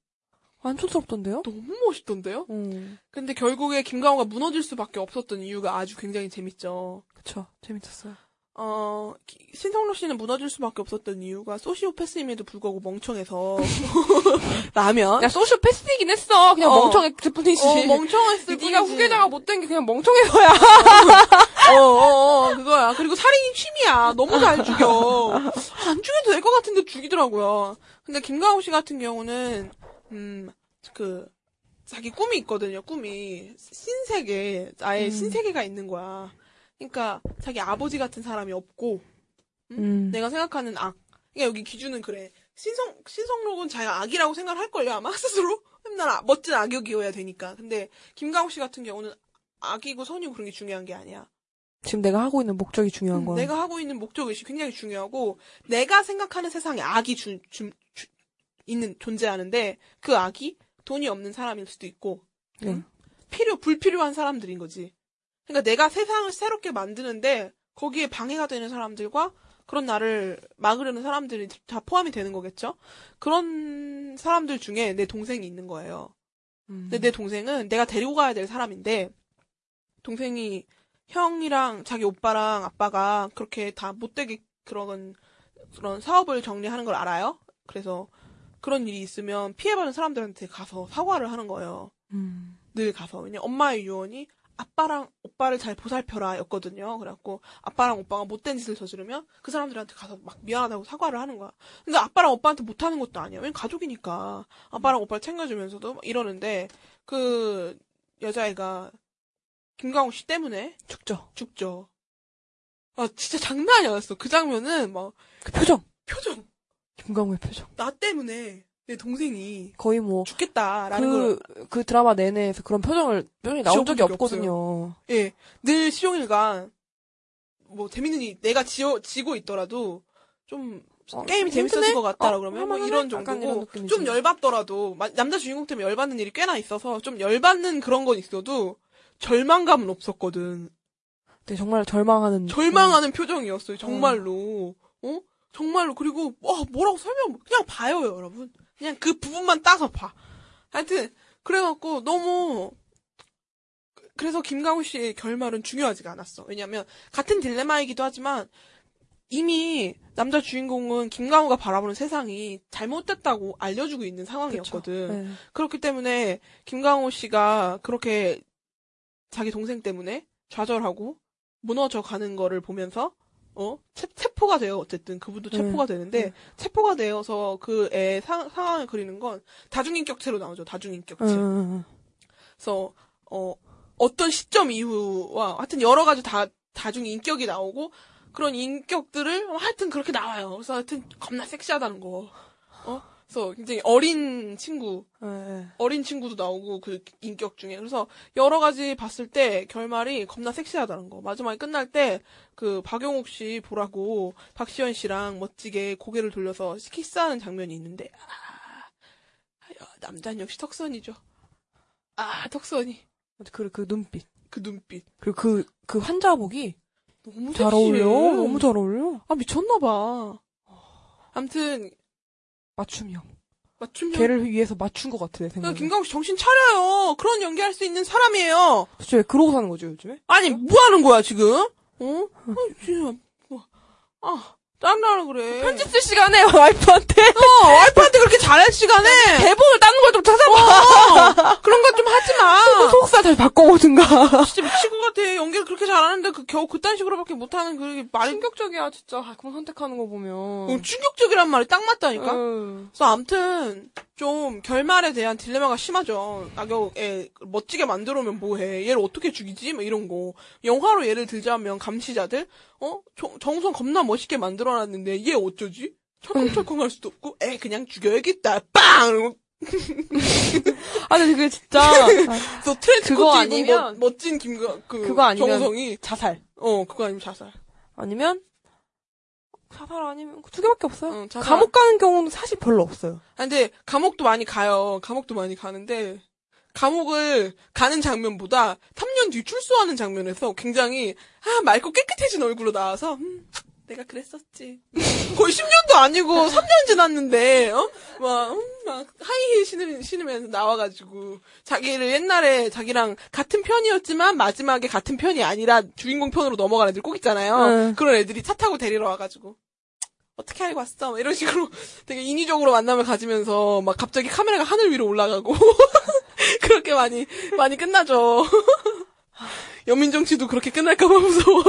완촌스럽던데요? 너무 멋있던데요? 음, 근데 결국에 김강호가 무너질 수밖에 없었던 이유가 아주 굉장히 재밌죠. 그쵸. 재밌었어요. 어, 기- 신성록 씨는 무너질 수밖에 없었던 이유가 소시오패스임에도 불구하고 멍청해서 <laughs> 라면 야, 소시오패스이긴 했어. 그냥 어. 멍청했을 뿐이지. 어, 멍청했을 네가 뿐이지. 후계자가 못된 게 그냥 멍청해서야. <laughs> 어, 어, 어, 그거야. 그리고 살인이 취미야. 너무 잘 죽여. 안 죽여도 될 것 같은데 죽이더라고요. 근데 김강호 씨 같은 경우는, 음, 그, 자기 꿈이 있거든요, 꿈이. 신세계, 아예 음. 신세계가 있는 거야. 그러니까, 자기 아버지 같은 사람이 없고, 음. 내가 생각하는 악. 그러니까 여기 기준은 그래. 신성, 신성록은 자기가 악이라고 생각할걸요, 아마, <laughs> 스스로? 맨날 아- 멋진 악역이어야 되니까. 근데, 김강호 씨 같은 경우는 악이고 선이고 그런 게 중요한 게 아니야. 지금 내가 하고 있는 목적이 중요한 음, 거야. 내가 하고 있는 목적 의식 굉장히 중요하고 내가 생각하는 세상에 악이 주, 주- 주- 있는 존재하는데 그 악이 돈이 없는 사람일 수도 있고 네. 필요 불필요한 사람들인 거지. 그러니까 내가 세상을 새롭게 만드는데 거기에 방해가 되는 사람들과 그런 나를 막으려는 사람들이 다 포함이 되는 거겠죠. 그런 사람들 중에 내 동생이 있는 거예요. 음. 근데 내 동생은 내가 데리고 가야 될 사람인데 동생이 형이랑 자기 오빠랑 아빠가 그렇게 다 못되게 그런 그런 사업을 정리하는 걸 알아요. 그래서 그런 일이 있으면 피해받은 사람들한테 가서 사과를 하는 거예요. 음. 늘 가서 왜냐 엄마의 유언이 아빠랑 오빠를 잘 보살펴라 였거든요. 그래갖고 아빠랑 오빠가 못된 짓을 저지르면 그 사람들한테 가서 막 미안하다고 사과를 하는 거야. 근데 아빠랑 오빠한테 못하는 것도 아니야. 왜냐면 가족이니까. 아빠랑 오빠를 챙겨주면서도 막 이러는데 그 여자애가 김광호 씨 때문에 죽죠. 죽죠. 아 진짜 장난이 아니었어. 그 장면은 막 그 표정. 표정 김광우의 표정. 나 때문에 내 동생이 거의 뭐, 죽겠다라는 걸 그, 그 드라마 내내에서 그런 표정을, 표정이 나온 적이 없거든요. 예, 늘 시종일관 뭐 재밌는 일 내가 지어 지고 있더라도 좀 어, 게임이? 재밌어질 것 같다라 어, 그러면 뭐? 이런 정도고. 좀 열받더라도 마- 남자 주인공 때문에 열받는 일이 꽤나 있어서 좀 열받는 그런 건 있어도 절망감은 없었거든. 네, 정말 절망하는. 절망하는 표정이었어요. 정말로. 어? 정말로 그리고 와 뭐라고 설명 그냥 봐요 여러분. 그냥 그 부분만 따서 봐. 하여튼 그래갖고 너무 그- 그래서 김강우 씨의 결말은 중요하지가 않았어. 왜냐면 같은 딜레마이기도 하지만 이미 남자 주인공은 김강우가 바라보는 세상이 잘못됐다고 알려주고 있는 상황이었거든. 네. 그렇기 때문에 김강호 씨가 그렇게 자기 동생 때문에 좌절하고 무너져 가는 거를 보면서 어 체, 체포가 돼요 어쨌든 그분도 네. 체포가 되는데 체포가 되어서 그 애 상황을 그리는 건 다중인격체로 나오죠 다중인격체 음, 그래서 어 어떤 시점 이후와 하여튼 여러 가지 다 다중 인격이 나오고 그런 인격들을 하여튼 그렇게 나와요. 그래서 하여튼 겁나 섹시하다는 거. 어? 그래서 굉장히 어린 친구, 네. 어린 친구도 나오고 그 인격 중에 그래서 여러 가지 봤을 때 결말이 겁나 섹시하다는 거. 마지막에 끝날 때 그 박용욱 씨 보라고 박시현 씨랑 멋지게 고개를 돌려서 키스하는 장면이 있는데 아, 남자는 역시 턱선이죠. 아 턱선이 그, 그 눈빛. 그 눈빛 그리고 그, 그 환자복이 너무 잘 섹시해. 어울려. 너무 잘 어울려. 아 미쳤나봐. 암튼 맞춤형. 맞춤형. 걔를 위해서 맞춘 것 같아, 내 그러니까 생각에. 김광욱 씨 정신 차려요. 그런 연기할 수 있는 사람이에요. 도대체 왜 그러고 사는 거죠, 요즘에? 아니 뭐 하는 거야 지금? 어? 아, 진짜 뭐, 아 짱나라 그래. 편집 쓸 시간에 <laughs> 와이프한테 어, 와이프한테 그렇게 잘할 시간에 <laughs> 대본을 다른 걸좀 찾아봐. 어, 그런 거 좀 하지 마. <laughs> 속사 다시 바꿔오든가. 진짜 미칠 것 같아. 연기를 그렇게 잘하는데 그 겨우 그딴 식으로밖에 못하는 그 말이 충격적이야, 진짜. 가끔 선택하는 거 보면. 어, 충격적이란 말이 딱 맞다니까. 응. 그래서 암튼 좀 결말에 대한 딜레마가 심하죠. 악역에 멋지게 만들어오면 뭐해? 얘를 어떻게 죽이지? 뭐 이런 거. 영화로 예를 들자면 감시자들 어 정, 정성 겁나 멋있게 만들어놨는데 얘 어쩌지? 철컹철컹할 수도 없고 에 그냥 죽여야겠다. 빵. <laughs> 아, 근데 그게 진짜. 또 트렌치 그거 코트 아니면- 멋, 멋진 김가 그 그거 아니면- 정성이 자살. 어 그거 아니면 자살. 아니면, 자살 아니면 두 개밖에 없어요. 응, 자살. 감옥 가는 경우는 사실 별로 없어요. 아, 근데 감옥도 많이 가요. 감옥도 많이 가는데 감옥을 가는 장면보다 3년 뒤 출소하는 장면에서 굉장히 아 맑고 깨끗해진 얼굴로 나와서 음, 내가 그랬었지. <laughs> 거의 10년도 아니고 3년 지났는데 어? 막, 음, 막 하이힐 신으, 신으면서 나와가지고 자기를 옛날에 자기랑 같은 편이었지만 마지막에 같은 편이 아니라 주인공 편으로 넘어가는 애들 꼭 있잖아요. 응. 그런 애들이 차 타고 데리러 와가지고 어떻게 알고 왔어? 막 이런 식으로 <laughs> 되게 인위적으로 만남을 가지면서 막 갑자기 카메라가 하늘 위로 올라가고 <laughs> 그렇게 많이 많이 끝나죠. <laughs> 여민정 씨도 그렇게 끝날까봐 무서워.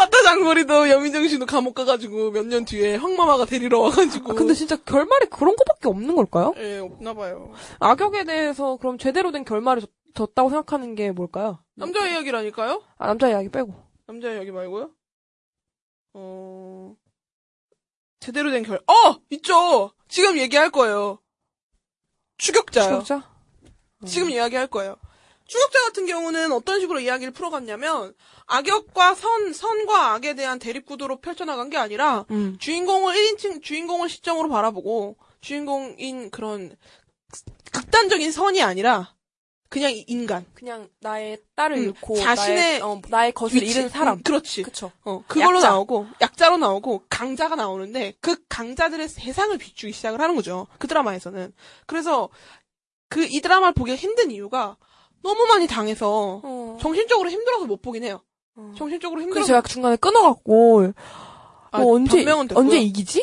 아따 장거리도 여민정 씨도 감옥 가가지고 몇 년 뒤에 황마마가 데리러 와가지고. 아, 근데 진짜 결말이 그런 거밖에 없는 걸까요? 예, 없나봐요. 악역에 대해서 그럼 제대로 된 결말을 줬- 줬다고 생각하는 게 뭘까요? 남자 이야기라니까요? 아, 남자 이야기 빼고. 남자 이야기 말고요? 어, 제대로 된 결, 어! 있죠! 지금 얘기할 거예요. 추격자요. 추격자? 지금 이야기할 거예요. 추격자 같은 경우는 어떤 식으로 이야기를 풀어갔냐면, 악역과 선, 선과 악에 대한 대립 구도로 펼쳐나간 게 아니라, 음. 주인공을 1인칭, 주인공을 시점으로 바라보고, 주인공인 그런 극단적인 선이 아니라, 그냥 인간. 그냥 나의 딸을 음, 잃고 자신의 나의, 어, 나의 것을 위치. 잃은 사람. 음, 그렇지. 그쵸. 어, 그걸로 약자. 나오고, 약자로 나오고, 강자가 나오는데, 그 강자들의 세상을 비추기 시작을 하는 거죠. 그 드라마에서는. 그래서, 그, 이 드라마를 보기 힘든 이유가, 너무 많이 당해서, 어. 정신적으로 힘들어서 못 보긴 해요. 어. 정신적으로 힘들어서. 제가 중간에 끊어갖고 아, 어, 언제 변명은 됐고요. 언제 이기지?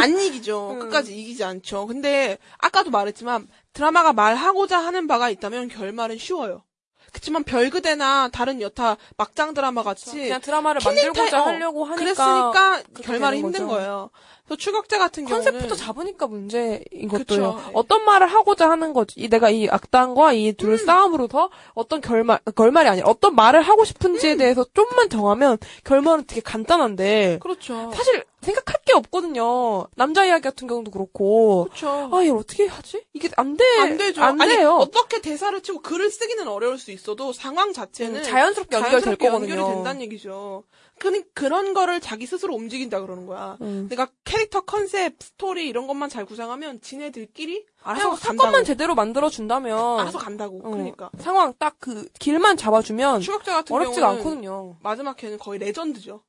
안 이기죠. 음. 끝까지 이기지 않죠. 근데, 아까도 말했지만, 드라마가 말하고자 하는 바가 있다면 결말은 쉬워요. 그치만 별그대나 다른 여타 막장 드라마 같이 그냥 드라마를 만들고자 타임- 어, 하려고 하니까 그랬으니까 결말이 힘든 거죠. 거예요. 그래서 추격자 같은 컨셉부터 경우는 잡으니까 문제인 그쵸. 것도요. 네. 어떤 말을 하고자 하는 거지. 이 내가 이 악당과 이 둘 음. 싸움으로서 어떤 결말, 결말이 아니라 어떤 말을 하고 싶은지에 음. 대해서 좀만 정하면 결말은 되게 간단한데 그렇죠. 사실 생각할 게 없거든요. 남자 이야기 같은 경우도 그렇고 그렇죠. 아, 이걸 어떻게 하지? 이게 안 돼. 안 되죠. 안 아니, 돼요. 어떻게 대사를 치고 글을 쓰기는 어려울 수 있어도 상황 자체는 음, 자연스럽게 연결될 거거든요. 연결이 된다는 얘기죠. 그, 그런 거를 자기 스스로 움직인다 그러는 거야. 음. 내가 캐릭터 컨셉, 스토리 이런 것만 잘 구상하면 지네들끼리 알아서 사건만. 제대로 만들어 준다면 알아서 간다고. 어, 그러니까. 상황 딱 그 길만 잡아주면 추격자 같은 어렵지가 경우는 않거든요. 마지막 회는 거의 레전드죠.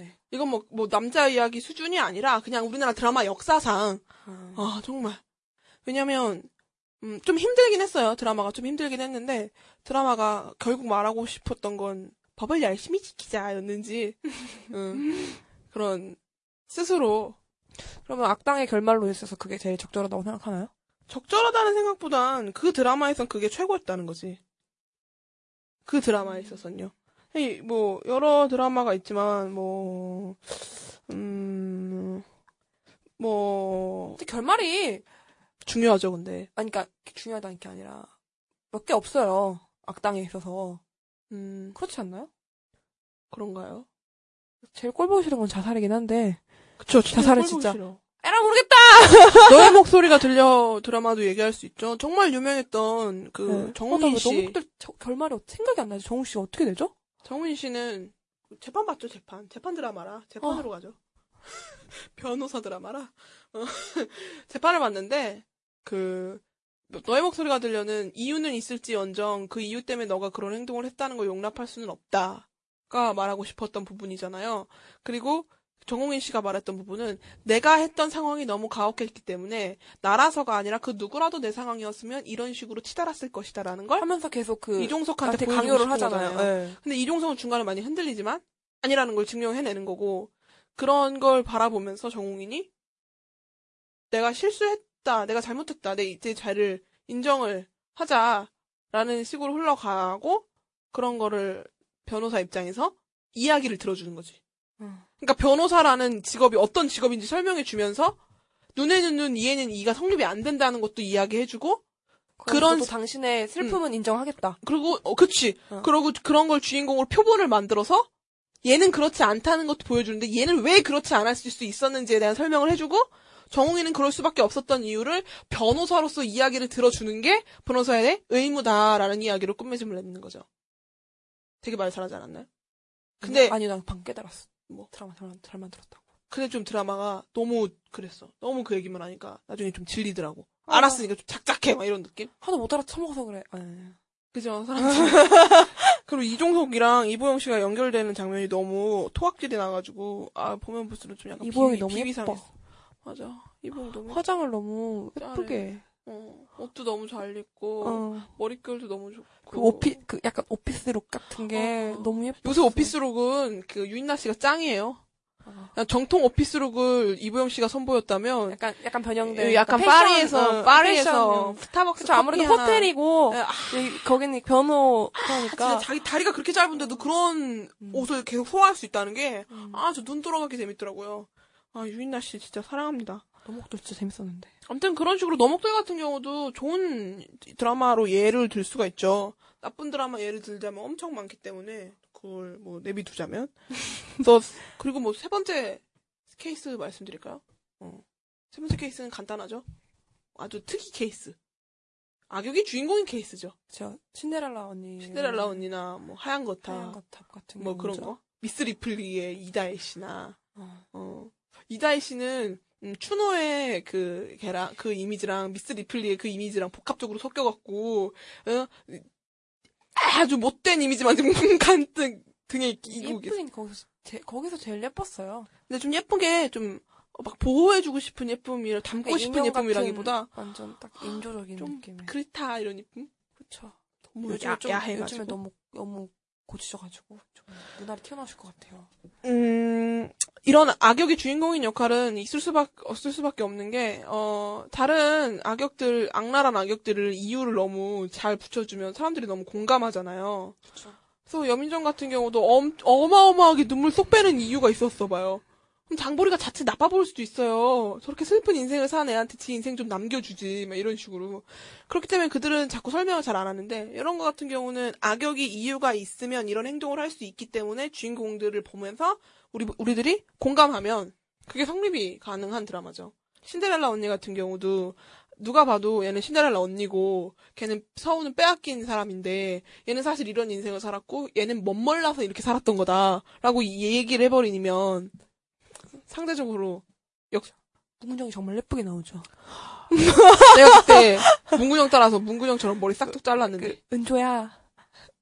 네. 이건 뭐, 뭐, 남자 이야기 수준이 아니라 그냥 우리나라 드라마 역사상, 아, 정말. 왜냐면, 음, 좀 힘들긴 했어요. 드라마가 좀 힘들긴 했는데, 드라마가 결국 말하고 싶었던 건 법을 열심히 지키자였는지, <laughs> 음, 그런, 스스로 그러면 악당의 결말로 있어서 그게 제일 적절하다고 생각하나요? 적절하다는 생각보단 그 드라마에선 그게 최고였다는 거지. 그 드라마에 있어서는요. 이, 뭐, 여러 드라마가 있지만, 뭐, 음, 뭐, 근데 결말이 중요하죠, 근데. 아니 그러니까 중요하다는 게 아니라 몇 개 없어요. 악당에 있어서 음, 그렇지 않나요? 그런가요? 제일 꼴 보기 싫은 건 자살이긴 한데 그쵸, 자살은 진짜. 에라 모르겠다. <laughs> 너의 <laughs> 목소리가 들려 드라마도 얘기할 수 있죠. 정말 유명했던 그 네. 정우민 어, 나 씨. 너무들 저- 결말이 어- 생각이 안 나지. 정우 씨가 어떻게 되죠? 정우민 씨는 재판 봤죠, 재판. 재판 드라마라. 재판으로 어. 가죠. <laughs> 변호사 드라마라. 어, <laughs> 재판을 봤는데 그 너의 목소리가 들려는 이유는 있을지언정 그 이유 때문에 너가 그런 행동을 했다는 걸 용납할 수는 없다가 말하고 싶었던 부분이잖아요. 그리고 정홍인 씨가 말했던 부분은 내가 했던 상황이 너무 가혹했기 때문에 나라서가 아니라 그 누구라도 내 상황이었으면 이런 식으로 치달았을 것이다라는 걸 하면서 계속 그 이종석한테 강요를 하잖아요. 네. 근데 이종석은 중간에 많이 흔들리지만 아니라는 걸 증명해내는 거고 그런 걸 바라보면서 정웅인이 내가 실수했다, 내가 잘못했다, 내 이제 잘을 인정을 하자라는 식으로 흘러가고 그런 거를 변호사 입장에서 이야기를 들어주는 거지. 음. 그러니까 변호사라는 직업이 어떤 직업인지 설명해 주면서 눈에는 눈, 이에는 이가 성립이 안 된다는 것도 이야기해주고 그런 당신의 슬픔은 인정하겠다. 그리고 어 그치. 어. 그러고 그런 걸 주인공으로 표본을 만들어서 얘는 그렇지 않다는 것도 보여주는데 얘는 왜 그렇지 않았을 수 있었는지에 대한 설명을 해주고 정웅이는 그럴 수밖에 없었던 이유를 변호사로서 이야기를 들어주는 게 변호사의 의무다라는 이야기로 끝맺음을 내는 거죠. 되게 말 잘하지 않았나요? 근데 아니 난 방 깨달았어. 뭐? 드라마 잘, 만- 잘 만들었다고. 근데 좀 드라마가 너무 그랬어. 너무 그 얘기만 하니까 나중에 좀 질리더라고. 어. 알았으니까 좀 작작해 막 이런 느낌. 하도 못 알아쳐먹어서 그래. 아, 네. 그죠, 사람들. <laughs> 그리고 이종석이랑 이보영 씨가 연결되는 장면이 너무 토악질이 나가지고, 아, 보면 볼수록 좀 약간 이보영이 비비, 너무 비비상했어. 예뻐. 맞아. 이보영 너무, 화장을 너무. 예쁘게. 어, 옷도 너무 잘 입고, 어. 머릿결도 너무 좋고. 그 오피 그 약간 오피스룩 같은 게 어. 너무 예뻐. 요새 오피스룩은 그 유인나 씨가 짱이에요. 어. 정통 오피스룩을 이보영 씨가 선보였다면, 약간 약간 변형된 약간 패션, 파리에서, 어, 파리에서. 스타벅스 그쵸 아무래도 하나- 호텔이고 아, 여기 거기는 변호 진짜 그러니까 자기 다리가 그렇게 짧은데도 그런 음. 옷을 계속 소화할 수 있다는 게, 음. 아, 저 눈 돌아가기 재밌더라고요. 아, 유인나 씨 진짜 사랑합니다. 너목도 진짜 재밌었는데. 아무튼 그런 식으로 너목들 같은 경우도 좋은 드라마로 예를 들 수가 있죠. 나쁜 드라마 예를 들자면 엄청 많기 때문에 그걸 뭐 내비두자면. <laughs> 그래서 그리고 뭐 세 번째 케이스 말씀드릴까요? 어. 세 번째 케이스는 간단하죠. 아주 특이 케이스. 악역이 주인공인 케이스죠. 저 신데렐라 언니. 신데렐라 언니나 뭐 하얀 거탑, 하얀 거탑 같은 뭐 그런. 거. 미스 리플리의 이다혜 씨나 어. 어. 이다희 씨는 음, 추노의 그 걔랑 그 이미지랑 미스 리플리의 그 이미지랑 복합적으로 섞여갖고 어? 아주 못된 이미지만 좀 간등 등에 끼고 계세요. 예쁘긴 거기서 제, 거기서 제일 예뻤어요. 근데 좀 예쁘게 좀 막 보호해주고 싶은 예쁨이라 담고 그러니까 싶은 인형 같은 예쁨이라기보다 완전 딱 인조적인 좀 느낌의. 그렇다 이런 예쁨. 너무 요즘에 야, 좀 야해가지고. 요즘에 너무 너무 고치셔가지고 좀 눈알이 튀어나오실 것 같아요. 음, 이런 악역의 주인공인 역할은 있을 수밖에, 없을 수밖에 없는 게, 어, 다른 악역들, 악랄한 악역들을 이유를 너무 잘 붙여주면 사람들이 너무 공감하잖아요. 그래서 여민정 같은 경우도 엄, 어마어마하게 눈물 쏙 빼는 이유가 있었어 봐요. 장보리가 자칫 나빠 보일 수도 있어요. 저렇게 슬픈 인생을 산 애한테 지 인생 좀 남겨주지, 막 이런 식으로. 그렇기 때문에 그들은 자꾸 설명을 잘 안 하는데, 이런 거 같은 경우는 악역이 이유가 있으면 이런 행동을 할 수 있기 때문에 주인공들을 보면서 우리, 우리들이 공감하면 그게 성립이 가능한 드라마죠. 신데렐라 언니 같은 경우도 누가 봐도 얘는 신데렐라 언니고 걔는 서우는 빼앗긴 사람인데 얘는 사실 이런 인생을 살았고 얘는 멋멀나서 이렇게 살았던 거다라고 이 얘기를 해버리면 상대적으로 문근영이 정말 예쁘게 나오죠. <laughs> 내가 그때 문근영 따라서 문근영처럼 머리 싹둑 잘랐는데 은조야,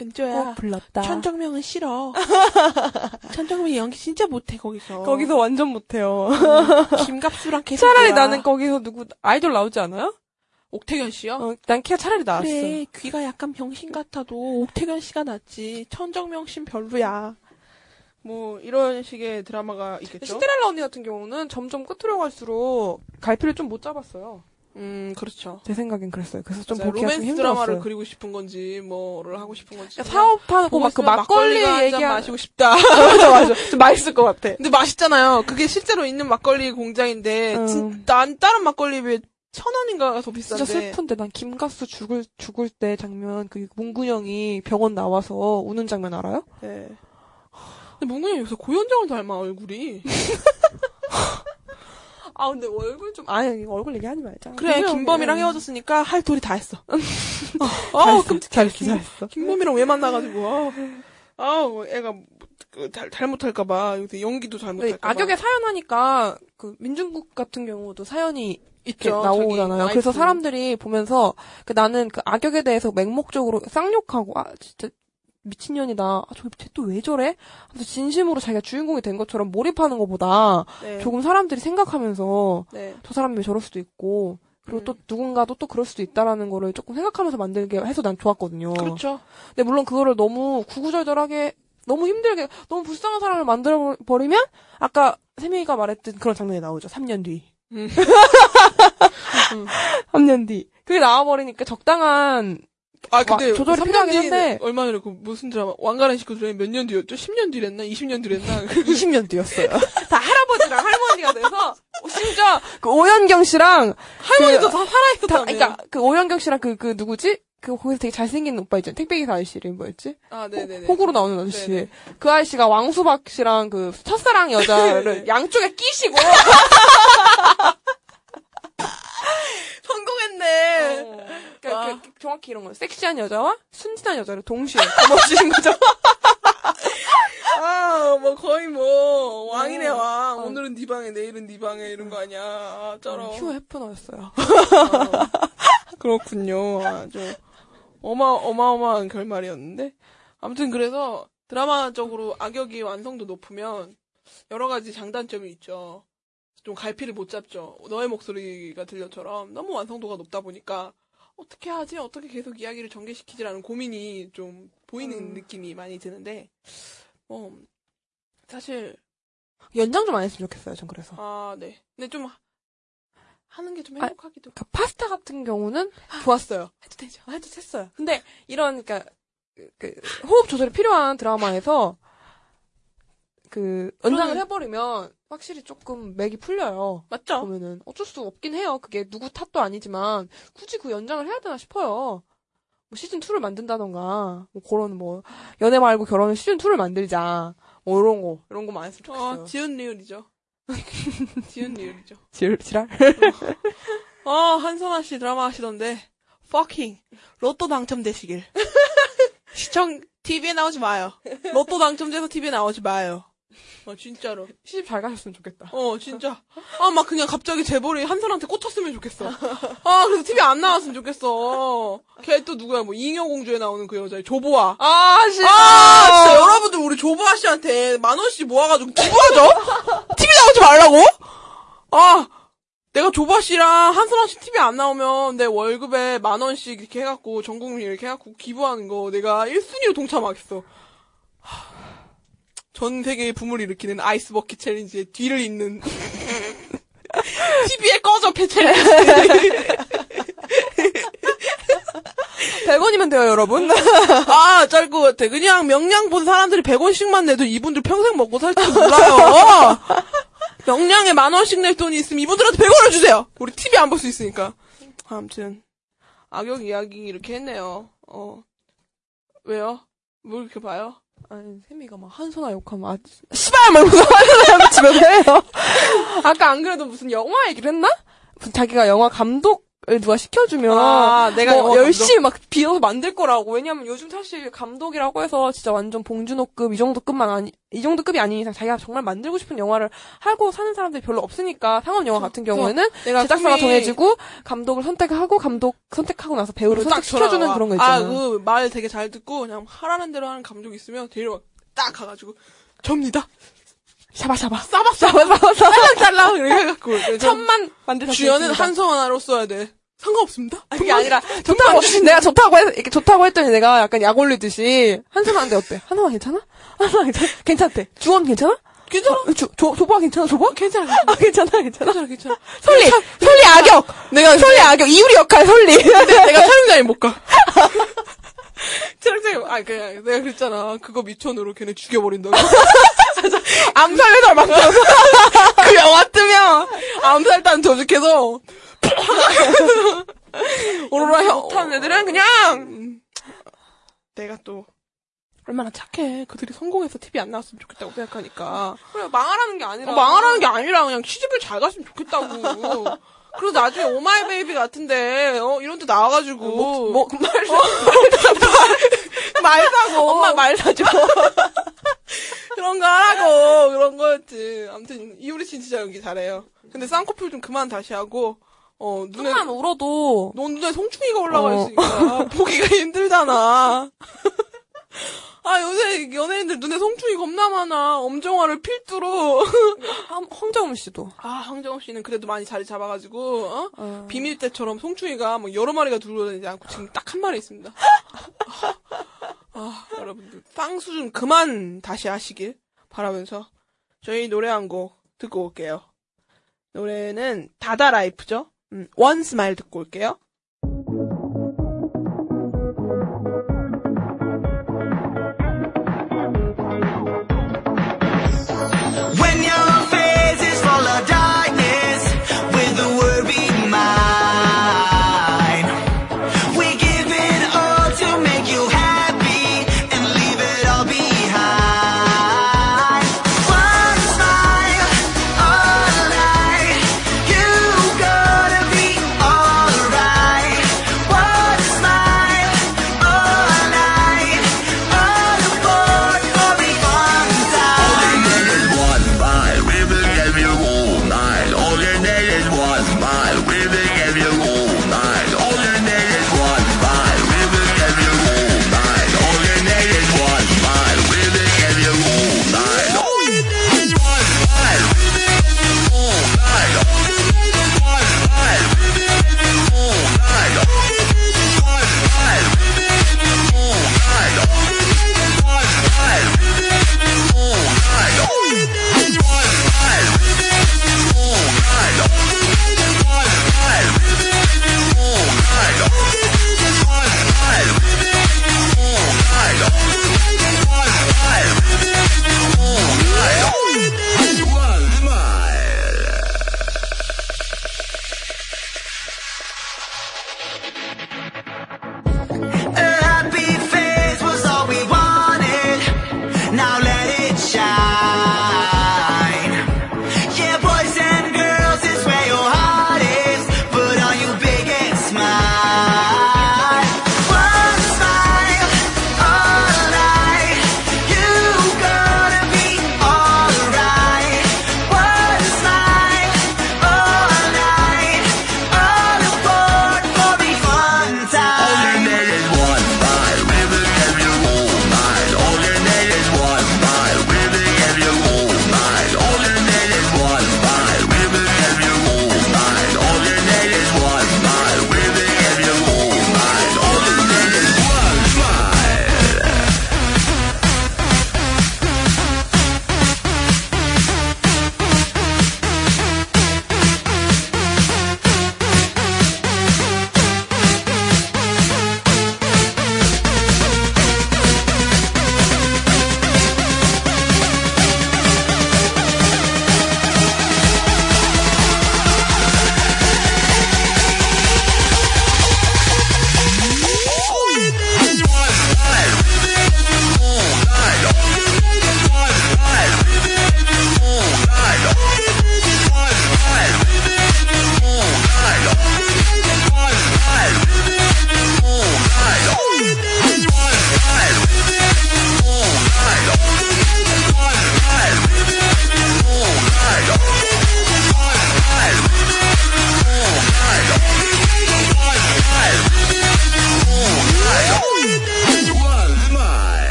은조야 꼭 불렀다. 천정명은 싫어 <laughs> 천정명이 연기 진짜 못해 거기서 거기서 완전 못해요. <laughs> 김갑수랑 계속 차라리. 나는 거기서 누구 아이돌 나오지 않아요? 옥태견 씨요? 어, 난 걔가 차라리 나왔어. 그래 귀가 약간 병신 같아도 옥태견 씨가 낫지 천정명 씨는 별로야 뭐 이런 식의 드라마가 있겠죠 신데렐라 언니 같은 경우는 점점 끝으로 갈수록 갈피를 좀 못 잡았어요. 음 그렇죠 제 생각엔 그랬어요. 그래서 좀 맞아요. 보기가 좀 로맨스 드라마를 힘들었어요. 그리고 싶은 건지 뭐를 하고 싶은 건지 사업하고 막 그 막걸리 얘기 마시고 싶다 <laughs> 맞아 맞아. 좀 맛있을 것 같아. 근데 맛있잖아요 그게 실제로 있는 막걸리 공장인데 음. 진, 난 다른 막걸리에 비해 천 원인가 더 비싼데 진짜 슬픈데 난 김가수 죽을 죽을 때 장면 그 문근영이 병원 나와서 우는 장면 알아요? 네. 근데 문근영 요새 고현정을 닮아 얼굴이 <laughs> 아 근데 얼굴 좀 아니 얼굴 얘기하지 말자. 그래 김범이랑 예. 헤어졌으니까 할 도리 다 했어 잘했어. 아우 끔찍해 잘했어 잘했어. 김범이랑 왜 만나가지고 아우, 아우 애가 그, 잘, 잘못할까봐 요새 연기도 네, 잘못할까봐 악역의 사연 하니까 그 민중국 같은 경우도 사연이 이렇게 있죠 나오잖아요. 그래서. 사람들이 보면서 그 나는 그 악역에 대해서 맹목적으로 쌍욕하고 아 진짜 미친년이다. 아, 저기 쟤또 왜 저래? 하면서 진심으로 자기가 주인공이 된 것처럼 몰입하는 것보다 네. 조금 사람들이 생각하면서 네. 저 사람이 왜 저럴 수도 있고 그리고 음. 또 누군가도 또 그럴 수도 있다라는 거를 조금 생각하면서 만들게 해서 난 좋았거든요. 그렇죠 근데 물론 그거를 너무 구구절절하게 너무 힘들게 너무 불쌍한 사람을 만들어 버리면 아까 세미가 말했던 그런 장면이 나오죠. 3년 뒤. 음. <laughs> 3년 뒤. 그게 나와버리니까 적당한 아 근데 와, 조절이 3년 필요하긴 뒤에 한데. 얼마 전에 그 무슨 드라마 왕가란 식구들이 몇 년 뒤였죠? 10년 뒤랬나? 20년 뒤랬나? 20년 뒤였어요. <laughs> 다 할아버지랑 할머니가 돼서 심지어 그 오연경 씨랑 할머니도 그, 다 살아있었다며 다, 그러니까 그 오연경 씨랑 그그 누구지? 그 거기서 되게 잘생긴 오빠 있잖아요. 택배기사 아저씨 이름이 뭐였지? 아 네네네 호구로 나오는 아저씨. 네네. 그 아저씨가 왕수박 씨랑 그 첫사랑 여자를 <laughs> 양쪽에 끼시고 <laughs> 성공했네 그러니까 와. 그- 그 정확히 이런 거 섹시한 여자와 순진한 여자를 동시에 거머쥐는 거죠. <laughs> 아, 뭐 거의 뭐 왕이네 어. 왕. 어. 오늘은 네 방에, 내일은 네 방에 이런 거 아니야. 아, 쩔어. 휴 해프너였어요. 어. 그렇군요. 아주 어마 어마어마한 결말이었는데. 아무튼 그래서 드라마적으로 악역이 완성도 높으면 여러 가지 장단점이 있죠. 좀 갈피를 못 잡죠. 너의 목소리가 들려처럼 너무 완성도가 높다 보니까 어떻게 하지? 어떻게 계속 이야기를 전개시키지라는 고민이 좀 보이는 음. 느낌이 많이 드는데, 어, 사실 연장 좀 안 했으면 좋겠어요. 전 그래서. 아, 네. 근데 좀 하- 하는 게좀 아, 행복하기도. 그 파스타 같은 경우는 좋았어요. 해도 되죠. 해도 했어요. 근데 이런 그러니까 그, 그 호흡 조절이 필요한 드라마에서 그 연장을 해버리면 확실히 조금 맥이 풀려요. 맞죠? 보면은 어쩔 수 없긴 해요. 그게 누구 탓도 아니지만 굳이 그 연장을 해야 되나 싶어요. 뭐 시즌 2를 만든다던가 뭐 그런 뭐 연애 말고 결혼은 시즌 2를 만들자 뭐 이런 거 이런 거만 했으면 좋겠어요. 어, 지은 리을이죠. <laughs> 지은 리을이죠. 지, 지랄. 어, 한선아 씨 드라마 하시던데, fucking, 로또 당첨되시길. <laughs> 시청, TV에 나오지 마요. 로또 당첨돼서 TV에 나오지 마요. 어, 진짜로. <laughs> 시집 잘 가셨으면 좋겠다. 어, 진짜. 아, 막 그냥 갑자기 재벌이 한선한테 꽂혔으면 좋겠어. 아, 그래서 TV 안 나왔으면 좋겠어. 걔 또 누구야, 뭐, 잉여공주에 나오는 그 여자, 조보아. 아 싫어. 아, 진짜 여러분들 우리 조보아 씨한테 만 원씩 모아가지고 기부하죠? TV 나오지 말라고? 아, 내가 조보아 씨랑 한선아 씨 TV 안 나오면 내 월급에 만 원씩 이렇게 해갖고 전 국민 이렇게 해갖고 기부하는 거 내가 1순위로 동참하겠어. 전 세계의 붐을 일으키는 ice bucket challenge의 뒤를 잇는 <laughs> TV에 꺼져 패 challenge. <laughs> 100원이면 돼요, 여러분. 아, 짤것 같아. 그냥 명량 본 사람들이 100원씩만 내도 이분들 평생 먹고 살줄 몰라요. 명량에 만 원씩 낼 돈이 있으면 이분들한테 100원을 주세요. 우리 TV 안 볼 수 있으니까. 아무튼 악역 이야기 이렇게 했네요. 어. 왜요? 뭘 이렇게 봐요? 아니, 세미가 막 한손아 욕하면, 아, 씨발! 막 이러면서 <laughs> 한손아 욕 집에서 해요. 아까 안 그래도 무슨 영화 얘기를 했나? 자기가 영화 감독을 누가 시켜주면, 아, 내가 뭐? 열심히 막 비어서 만들 거라고. 왜냐면 요즘 사실 감독이라고 해서 진짜 완전 봉준호급, 이 정도급만 아니, 이 정도급이 아닌 이상 자기가 정말 만들고 싶은 영화를 하고 사는 사람들이 별로 없으니까 상업 영화 같은 경우에는 내가 제작사가 정해지고 감독을 선택하고 감독 선택하고 나서 배우를 딱 선택시켜주는 그런 거 와. 있잖아. 아, 그 말 되게 잘 듣고 그냥 하라는 대로 하는 감독 있으면 데리러 딱 가가지고 접니다. 샤바샤바. 싸박 싸박 싸박 해갖고 그래서 천만 만들 주연은 한성 하나로 써야 돼. 상관없습니다. 그게 아니라 좋다고 내가 좋다고 했, 이렇게 좋다고 했더니 내가 약간 약 올리듯이 한순한데 어때? 한순아 괜찮아? 한순아 괜찮아? 괜찮대. 주원 괜찮아? 괜찮아. 주, 조, 조보아 괜찮아? 조보아? 괜찮아. 아 괜찮아 괜찮아. 괜찮아 괜찮아. 설리 설리 악역. 내가 설리 악역 이유리 역할 설리. 내가 촬영장에 못 가. <laughs> <laughs> 촬영장에 아 그냥 내가 그랬잖아. 그거 밑천으로 걔네 죽여버린다고. 암살해달 막 들어서 그 영화 뜨면 암살단 조직해서 <laughs> 오로라 형 못하는 애들은 그냥 음, 내가 또 얼마나 착해. 그들이 성공해서 TV 안 나왔으면 좋겠다고 생각하니까. 그래 망하라는 게 아니라 어, 망하라는 게 아니라 그냥 취직을 잘 갔으면 좋겠다고. 그래서 나중에 Oh My Baby 같은데 어 이런 데 나와가지고 뭐, 뭐, 말, 말 사고 엄마 말 사줘. 그런 거 하라고 그런 거였지. 아무튼 이효리 씨 진짜 연기 잘해요. 근데 쌍꺼풀 좀 그만 다시 하고 어 눈에 조금만 울어도 너 눈에 송충이가 올라가 어. 있으니까 보기가 힘들잖아. <laughs> 아 요새 연예인들 눈에 송충이 겁나 많아. 엄정화를 필두로. <laughs> 황- 황정음 씨도. 아 황정호 씨는 그래도 많이 자리 잡아가지고 어? 어. 비밀 때처럼 송충이가 막 여러 마리가 둘러다니지 않고 지금 딱 한 마리 있습니다. <laughs> 아, 여러분들 쌍수 좀 그만 다시 하시길 바라면서 저희 노래 한 곡 듣고 올게요. 노래는 다다 라이프죠. 음, 원 스마일 듣고 올게요.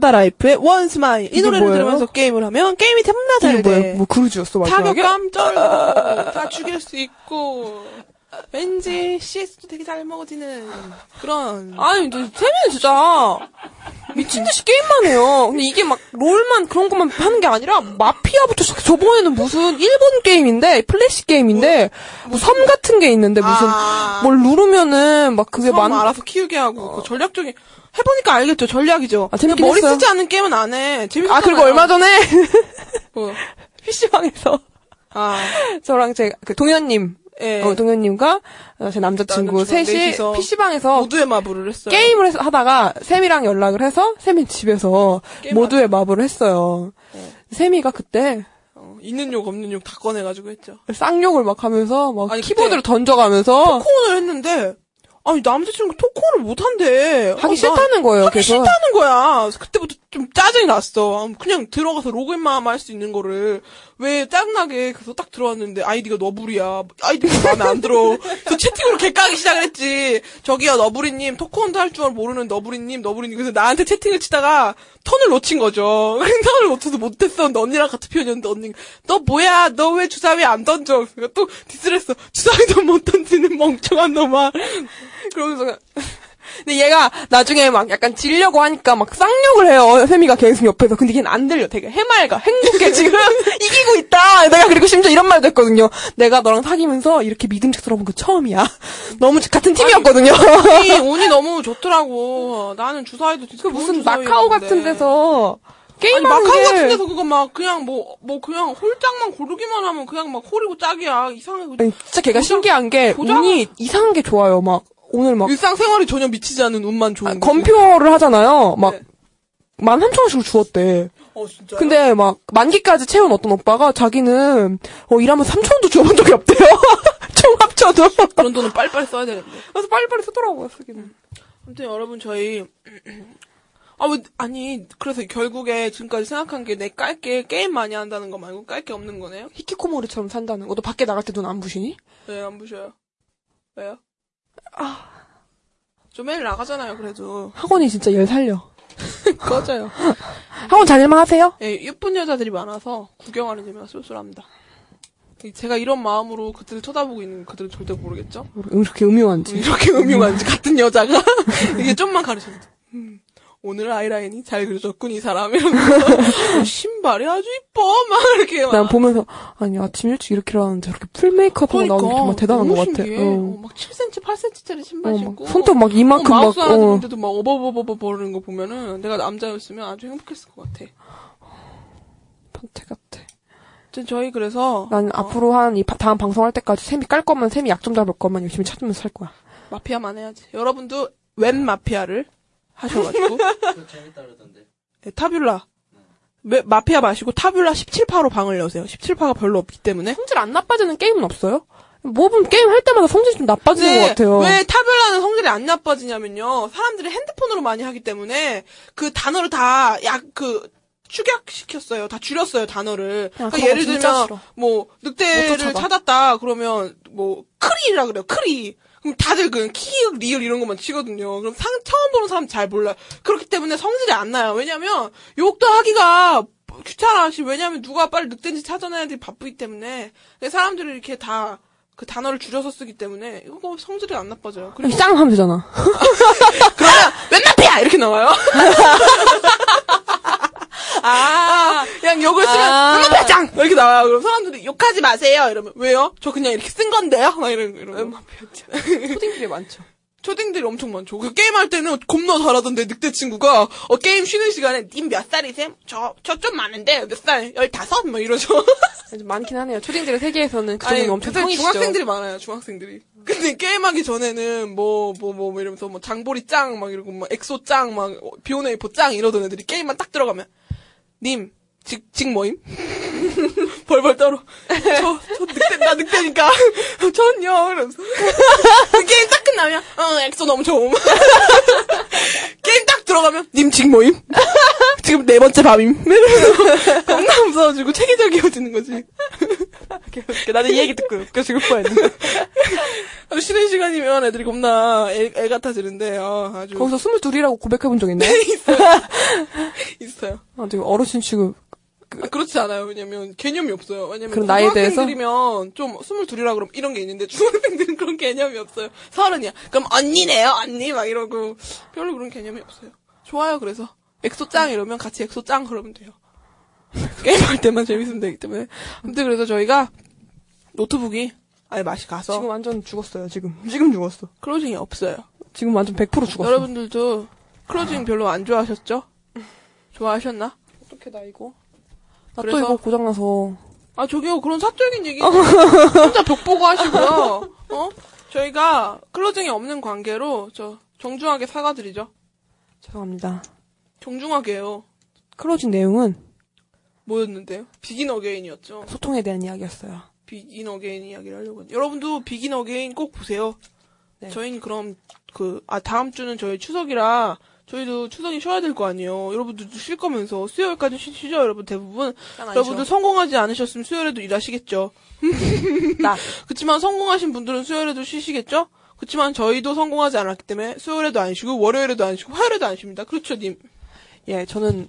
다다라이프의 One Smile. 이 이게 노래를 뭐예요? 들으면서 게임을 하면 게임이 겁나 잘 돼. 뭐예요? 뭐 그루지였어 마지막에? 타격감 쩔고 다 죽일 수 있고 왠지 CS도 되게 잘 먹어지는 그런 아니, 근데 세미는 진짜 미친 듯이 게임만 해요. 근데 이게 막 롤만 그런 것만 하는 게 아니라 마피아부터 시작해. 저번에는 무슨 일본 게임인데 플래시 게임인데 뭐 섬 같은 게 있는데 무슨 아. 뭘 누르면은 막 그게 섬만 알아서 키우게 하고 그 전략적인 해보니까 알겠죠 전략이죠. 아, 재밌긴 근데 머리 했어요. 쓰지 않는 게임은 안 해. 재밌었잖아요. 아 그리고 얼마 전에 <laughs> 뭐. <laughs> PC방에서 아 <laughs> 저랑 제 그 동현님 예. 어, 동현님과 어, 제 남자친구 셋이 PC방에서 모두의 마블을 했어요. 게임을 해서 하다가 샘이랑 연락을 해서 샘이 집에서 모두의 마블을 했어요. 샘이가 그때 어, 있는 욕 없는 욕 다 꺼내가지고 했죠. 쌍욕을 막 하면서 막 아니, 키보드를 던져가면서 토크온을 했는데 아니 남자친구 토크온을 못한대. 하기 어, 나- 싫다는 거예요. 하기 계속 싫다는 거야. 그래서 그때부터 좀 짜증이 났어. 그냥 들어가서 로그인만 할수 있는 거를 왜 짜증나게 그래서 딱 들어왔는데 아이디가 너부리야. 아이디가 마음에 안 들어. 그래서 채팅으로 개까기 시작을 했지. 저기요 너부리님 토크온도 할 줄 모르는 너부리님 너부리님 그래서 나한테 채팅을 치다가 턴을 놓친 거죠. <laughs> 턴을 놓쳐서 못했어. 너 언니랑 같은 편이었는데 언니 너 뭐야? 너 왜 주사위 안 던져? 그래서 또 diss를 했어. 주사위도 못 던지는 멍청한 놈아. <laughs> 그러면서 근데 얘가 나중에 막 약간 지려고 하니까 막 쌍욕을 해요. 세미가 계속 옆에서. 근데 걔는 안 들려. 되게 해맑아. 행복해. 지금 <laughs> 이기고 있다. 내가 그리고 심지어 이런 말도 했거든요. 내가 너랑 사귀면서 이렇게 믿음직스러운 건 처음이야. 너무 같은 팀이었거든요. 이 <laughs> 운이 너무 좋더라고. 나는 주사위도 진짜 그 무슨. 마카오 같은 데서 아니 게임하는 마카오 게 같은 데서 그거 막 그냥 뭐뭐 그냥 홀짝만 고르기만 하면 그냥 막 홀이고 짝이야 이상해. 아니, 진짜 걔가 신기한 게 고작- 운이 이상한 게 좋아요. 막 오늘 막 일상생활이 전혀 미치지 않는 운만 좋은. 아. 검표를 하잖아요. 막 네. 만 삼천 원씩을 주었대. 어 진짜. 근데 막 만기까지 채운 어떤 오빠가 자기는 어 일하면 3천 원도 줘본 적이 없대요. <laughs> 총 합쳐도. 그런 돈은 빨리빨리 써야 되는데. 그래서 빨리빨리 쓰더라고요 쓰기는. 아무튼 여러분 저희 아 왜 아니 그래서 결국에 지금까지 생각한 게 내 깔게 게임 많이 한다는 거 말고 깔 게 없는 거네요. 히키코모리처럼 산다는 거. 너 밖에 나갈 때 눈 안 부시니? 왜안 부셔요? 왜요? 아. 저 매일 나가잖아요, 그래도. 학원이 진짜 열 살려. <laughs> 꺼져요. 학원 다닐만 하세요? 예, 예쁜 여자들이 많아서 구경하는 재미가 쏠쏠합니다. 제가 이런 마음으로 그들을 쳐다보고 있는 그들은 절대 모르겠죠? 이렇게 음흉한지. 이렇게 음흉한지 같은 여자가 <laughs> 이게 좀만 가르쳐도 음, 오늘 아이라인이 잘 그려졌군 이 사람 이러면서 <laughs> 어, 신발이 아주 이뻐 막 이렇게 막 난 보면서 아니 아침 일찍 이렇게 일어나는데 저렇게 full 메이크업하고 나오는 게 정말 대단한 그러니까. 것 같아. 어. 어, 막 7cm, 8cm짜리 신발 어, 신고 막 손톱 막 이만큼 어, 막 마우스 하나 어. 들는데도 막 어버버버버 버리는 거 보면은 내가 남자였으면 아주 행복했을 것 같아. 변태 같아. 아무튼 저희 그래서 난 어, 앞으로 한 이 다음 방송할 때까지 세미 깔 거면 세미 약점 잡을 거면 열심히 찾으면서 살 거야. 마피아만 해야지. 여러분도 웹 마피아를 하셔가지고 그거 재밌다 그러던데. 네, 타뷸라 웹 마피아 까시고 타뷸라 17파로 방을 여세요. 17파가 별로 없기 때문에. 성질 안 나빠지는 게임은 없어요? 뭐든 게임 할 때마다 성질이 좀 나빠지는 것 같아요. 왜 타뷸라는 성질이 안 나빠지냐면요. 사람들이 핸드폰으로 많이 하기 때문에 그 단어를 다 약 그 축약시켰어요. 다 줄였어요 단어를. 그러니까 그런 거 예를 들면 싫어. 뭐못 늑대를 쫓아가. 찾았다 그러면 뭐 크리라 그래요. 크리. 그럼 다들 그냥 키읔, 리을 이런 것만 치거든요. 그럼 상, 처음 보는 사람 잘 몰라요. 그렇기 때문에 성질이 안 나요. 왜냐면 욕도 하기가 귀찮아. 씨. 왜냐면 누가 빨리 늑대인지 찾아내야 돼 바쁘기 때문에. 사람들이 이렇게 다 그 단어를 줄여서 쓰기 때문에 이거 성질이 안 나빠져요. 그리고 짱 하면 되잖아. <laughs> 그러면 웬 마피아 이렇게 나와요. <laughs> 아, 그냥 욕을 쓰면 아. 웬 마피아 짱 이렇게 나와요. 그럼 사람들이 욕하지 마세요. 이러면 왜요? 저 그냥 이렇게 쓴 건데요. 막 이런 이런. <laughs> 초딩들이 많죠. 초딩들이 엄청 많죠. 그 게임할 때는 겁나 잘하던데 늑대 친구가 어, 게임 쉬는 시간에 님 몇 살이셈? 저저 좀 많은데 몇 살? 열다섯? 막 이러죠. <laughs> 좀 많긴 하네요. 초딩들의 세계에서는 그 정도면 엄청 성이시죠. 중학생들이 많아요. 중학생들이. 근데 게임하기 전에는 뭐 뭐뭐 이러면서 뭐 장보리 짱 막 이러고 막 엑소 짱 막 B1A4 짱 이러던 애들이 게임만 딱 들어가면 님 직, 직 뭐임? 벌벌 떨어. 저, 저 늑대, 나 늑대니까. <laughs> 전요. 이러면서. 그 게임 딱 끝나면, 어, 엑소 너무 좋음. <laughs> 게임 딱 들어가면 님 지금 뭐임? 지금 네 번째 밤임. 이러면서 <laughs> 겁나 무서워지고 체계적이어지는 거지. 나는 이 얘기 듣고 웃겨 죽을 뻔했는데. 쉬는 시간이면 애들이 겁나 애, 애 같아지는데 어, 아주 거기서 스물둘이라고 고백해본 적 있나요? 있어요. 아, 되게 어르신 취급. 아, 그렇지 않아요. 왜냐면 개념이 없어요. 왜냐면 그럼 나이에 대해서? 고등학생들이면 좀 스물둘이라 그럼 이런 게 있는데 중학생들은 그런 개념이 없어요. 서른이야. 그럼 언니네요, 언니 막 이러고 별로 그런 개념이 없어요. 좋아요. 그래서 엑소 짱 이러면 같이 엑소 짱 그러면 돼요. <laughs> 게임할 때만 재밌으면 되기 때문에. 아무튼 그래서 저희가 노트북이 아예 맛이 가서 지금 완전 죽었어요, 지금. 지금 죽었어. closing이 없어요. 지금 완전 100% 죽었어. 여러분들도 closing 별로 안 좋아하셨죠? 좋아하셨나? 어떻게 나 이거? 나또 그래서- 이거 고장나서. 아, 저기요, 그런 사적인 얘기. <laughs> 혼자 벽 보고 하시고요. 어? 저희가 closing이 없는 관계로, 저, 정중하게 사과드리죠. 죄송합니다. 정중하게요. closing 내용은 뭐였는데요? Begin Again이었죠. 소통에 대한 이야기였어요. Begin Again 이야기를 하려고. 여러분도 Begin Again 꼭 보세요. 네. 저희는 그럼, 그, 아, 다음 주는 저희 추석이라, 저희도 추석이 쉬어야 될 거 아니에요. 여러분들도 쉴 거면서, 수요일까지 쉬, 쉬죠, 여러분 대부분. 여러분들 성공하지 않으셨으면 수요일에도 일하시겠죠. <laughs> 나. 그치만 성공하신 분들은 수요일에도 쉬시겠죠? 그치만 저희도 성공하지 않았기 때문에 수요일에도 안 쉬고 월요일에도 안 쉬고 화요일에도 안 쉽니다. 그렇죠, 님? 예, 저는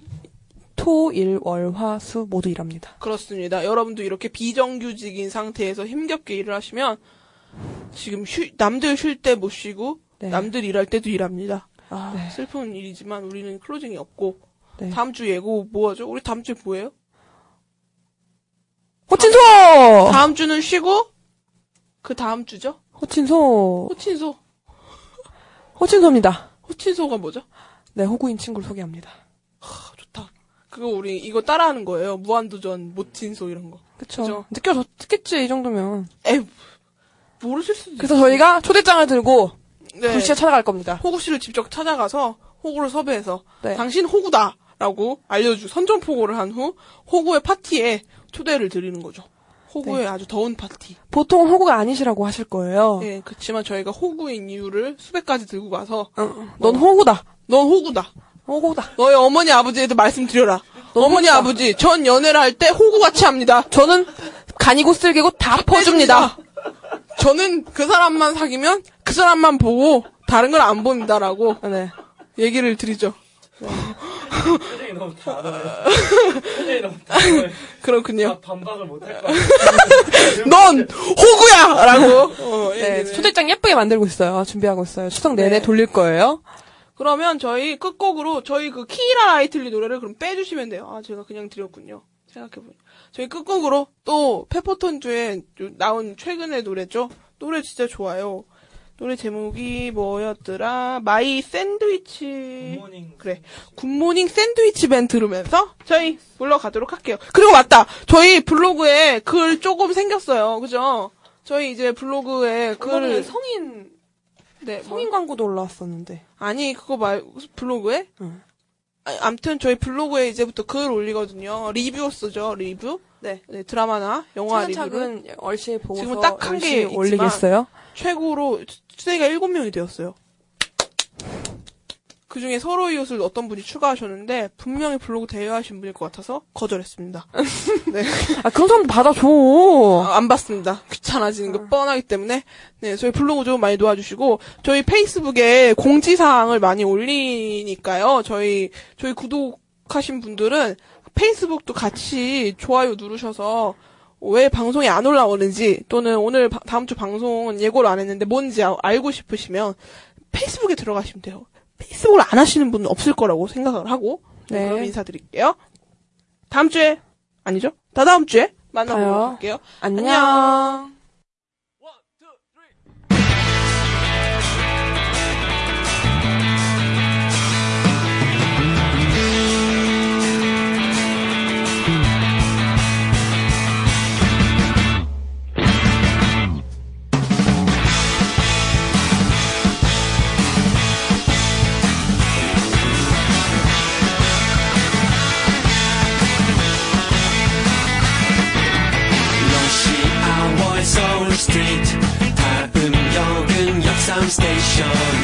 토, 일, 월, 화, 수 모두 일합니다. 그렇습니다. 여러분도 이렇게 비정규직인 상태에서 힘겹게 일을 하시면 지금 쉬, 남들 쉴 때 못 쉬고 네. 남들 일할 때도 일합니다. 아, 네. 슬픈 일이지만 우리는 클로징이 없고 네. 다음 주 예고 뭐 하죠? 우리 다음 주에 뭐예요? 호친소! 다음 주는 쉬고 그 다음 주죠? 호친소. 호친소. 호친소입니다. 호친소가 뭐죠? 네, 호구인 친구를 소개합니다. 아, 좋다. 그거 우리 이거 따라하는 거예요. 무한도전, 모친소 이런 거. 그쵸. 그죠. 느껴졌겠지, 이 정도면. 에 모르실 수도 그래서 있어요. 저희가 초대장을 들고 네. 불시에 찾아갈 겁니다. 호구 씨를 직접 찾아가서 호구를 섭외해서 네. 당신 호구다라고 알려주 선전포고를 한 후 호구의 파티에 초대를 드리는 거죠. 호구의 아주 더운 파티. 보통 호구가 아니시라고 하실 거예요. 예, 그렇지만 저희가 호구인 이유를 수백 가지 들고 가서 어, 넌 호구다. 넌 호구다. 호구다. 너의 어머니 아버지에도 말씀드려라. 어머니 아버지 전 연애를 할 때 호구같이 합니다. 저는 간이고 쓸개고 다 퍼줍니다. 저는 그 사람만 사귀면 그 사람만 보고 다른 걸 안 봅니다라고 네. 얘기를 드리죠. 표정이 너무 다르네요. 표정이 너무 다르네요. 그렇군요. 아, 반박을 못할 것 <laughs> 같아요. 넌 호구야! 라고. 어, 네. 초대장 예쁘게 만들고 있어요. 준비하고 있어요. 추석 내내 네. 돌릴 거예요. 그러면 저희 끝곡으로 저희 그 키라 라이틀리 노래를 그럼 빼주시면 돼요. 아, 제가 그냥 드렸군요. 생각해보니. 저희 끝곡으로 또 페퍼톤즈의 나온 최근의 노래죠. 노래 진짜 좋아요. 노래 제목이 뭐였더라? My Sandwich. Good Morning. 그래. Good Morning Sandwich Man 들으면서 저희 물러가도록 할게요. 그리고 맞다. 저희 블로그에 글 조금 생겼어요. 그죠? 저희 이제 블로그에 글을 성인 네, 뭐- 성인 광고도 올라왔었는데. 아니 그거 말 블로그에? 응. 아, 암튼 저희 블로그에 이제부터 글 올리거든요. 리뷰 쓰죠. 리뷰. 네. 네, 드라마나 영화 리뷰를 차근차근 얼씨에 보고서 지금은 딱한개 열심히 있지만 올리겠어요. 최고로 수혜가 7명이 되었어요. 그 중에 서로 이웃을 어떤 분이 추가하셨는데 분명히 블로그 대여하신 분일 것 같아서 거절했습니다. <laughs> 네. 아 그런 사람 받아줘. 아, 안 받습니다. 귀찮아지는 거 뻔하기 때문에 네 저희 블로그 좀 많이 도와주시고 저희 페이스북에 공지 사항을 많이 올리니까요. 저희 저희 구독하신 분들은 페이스북도 같이 좋아요 누르셔서 왜 방송이 안 올라오는지 또는 오늘 바- 다음 주 방송은 예고를 안 했는데 뭔지 아- 알고 싶으시면 페이스북에 들어가시면 돼요. 페이스북을 안 하시는 분은 없을 거라고 생각을 하고 네, 네. 그럼 인사드릴게요. 다음 주에 아니죠? 다다음 주에 만나보도록. 할게요. 안녕. 영시 Street, Tappum Jorgen, some Station.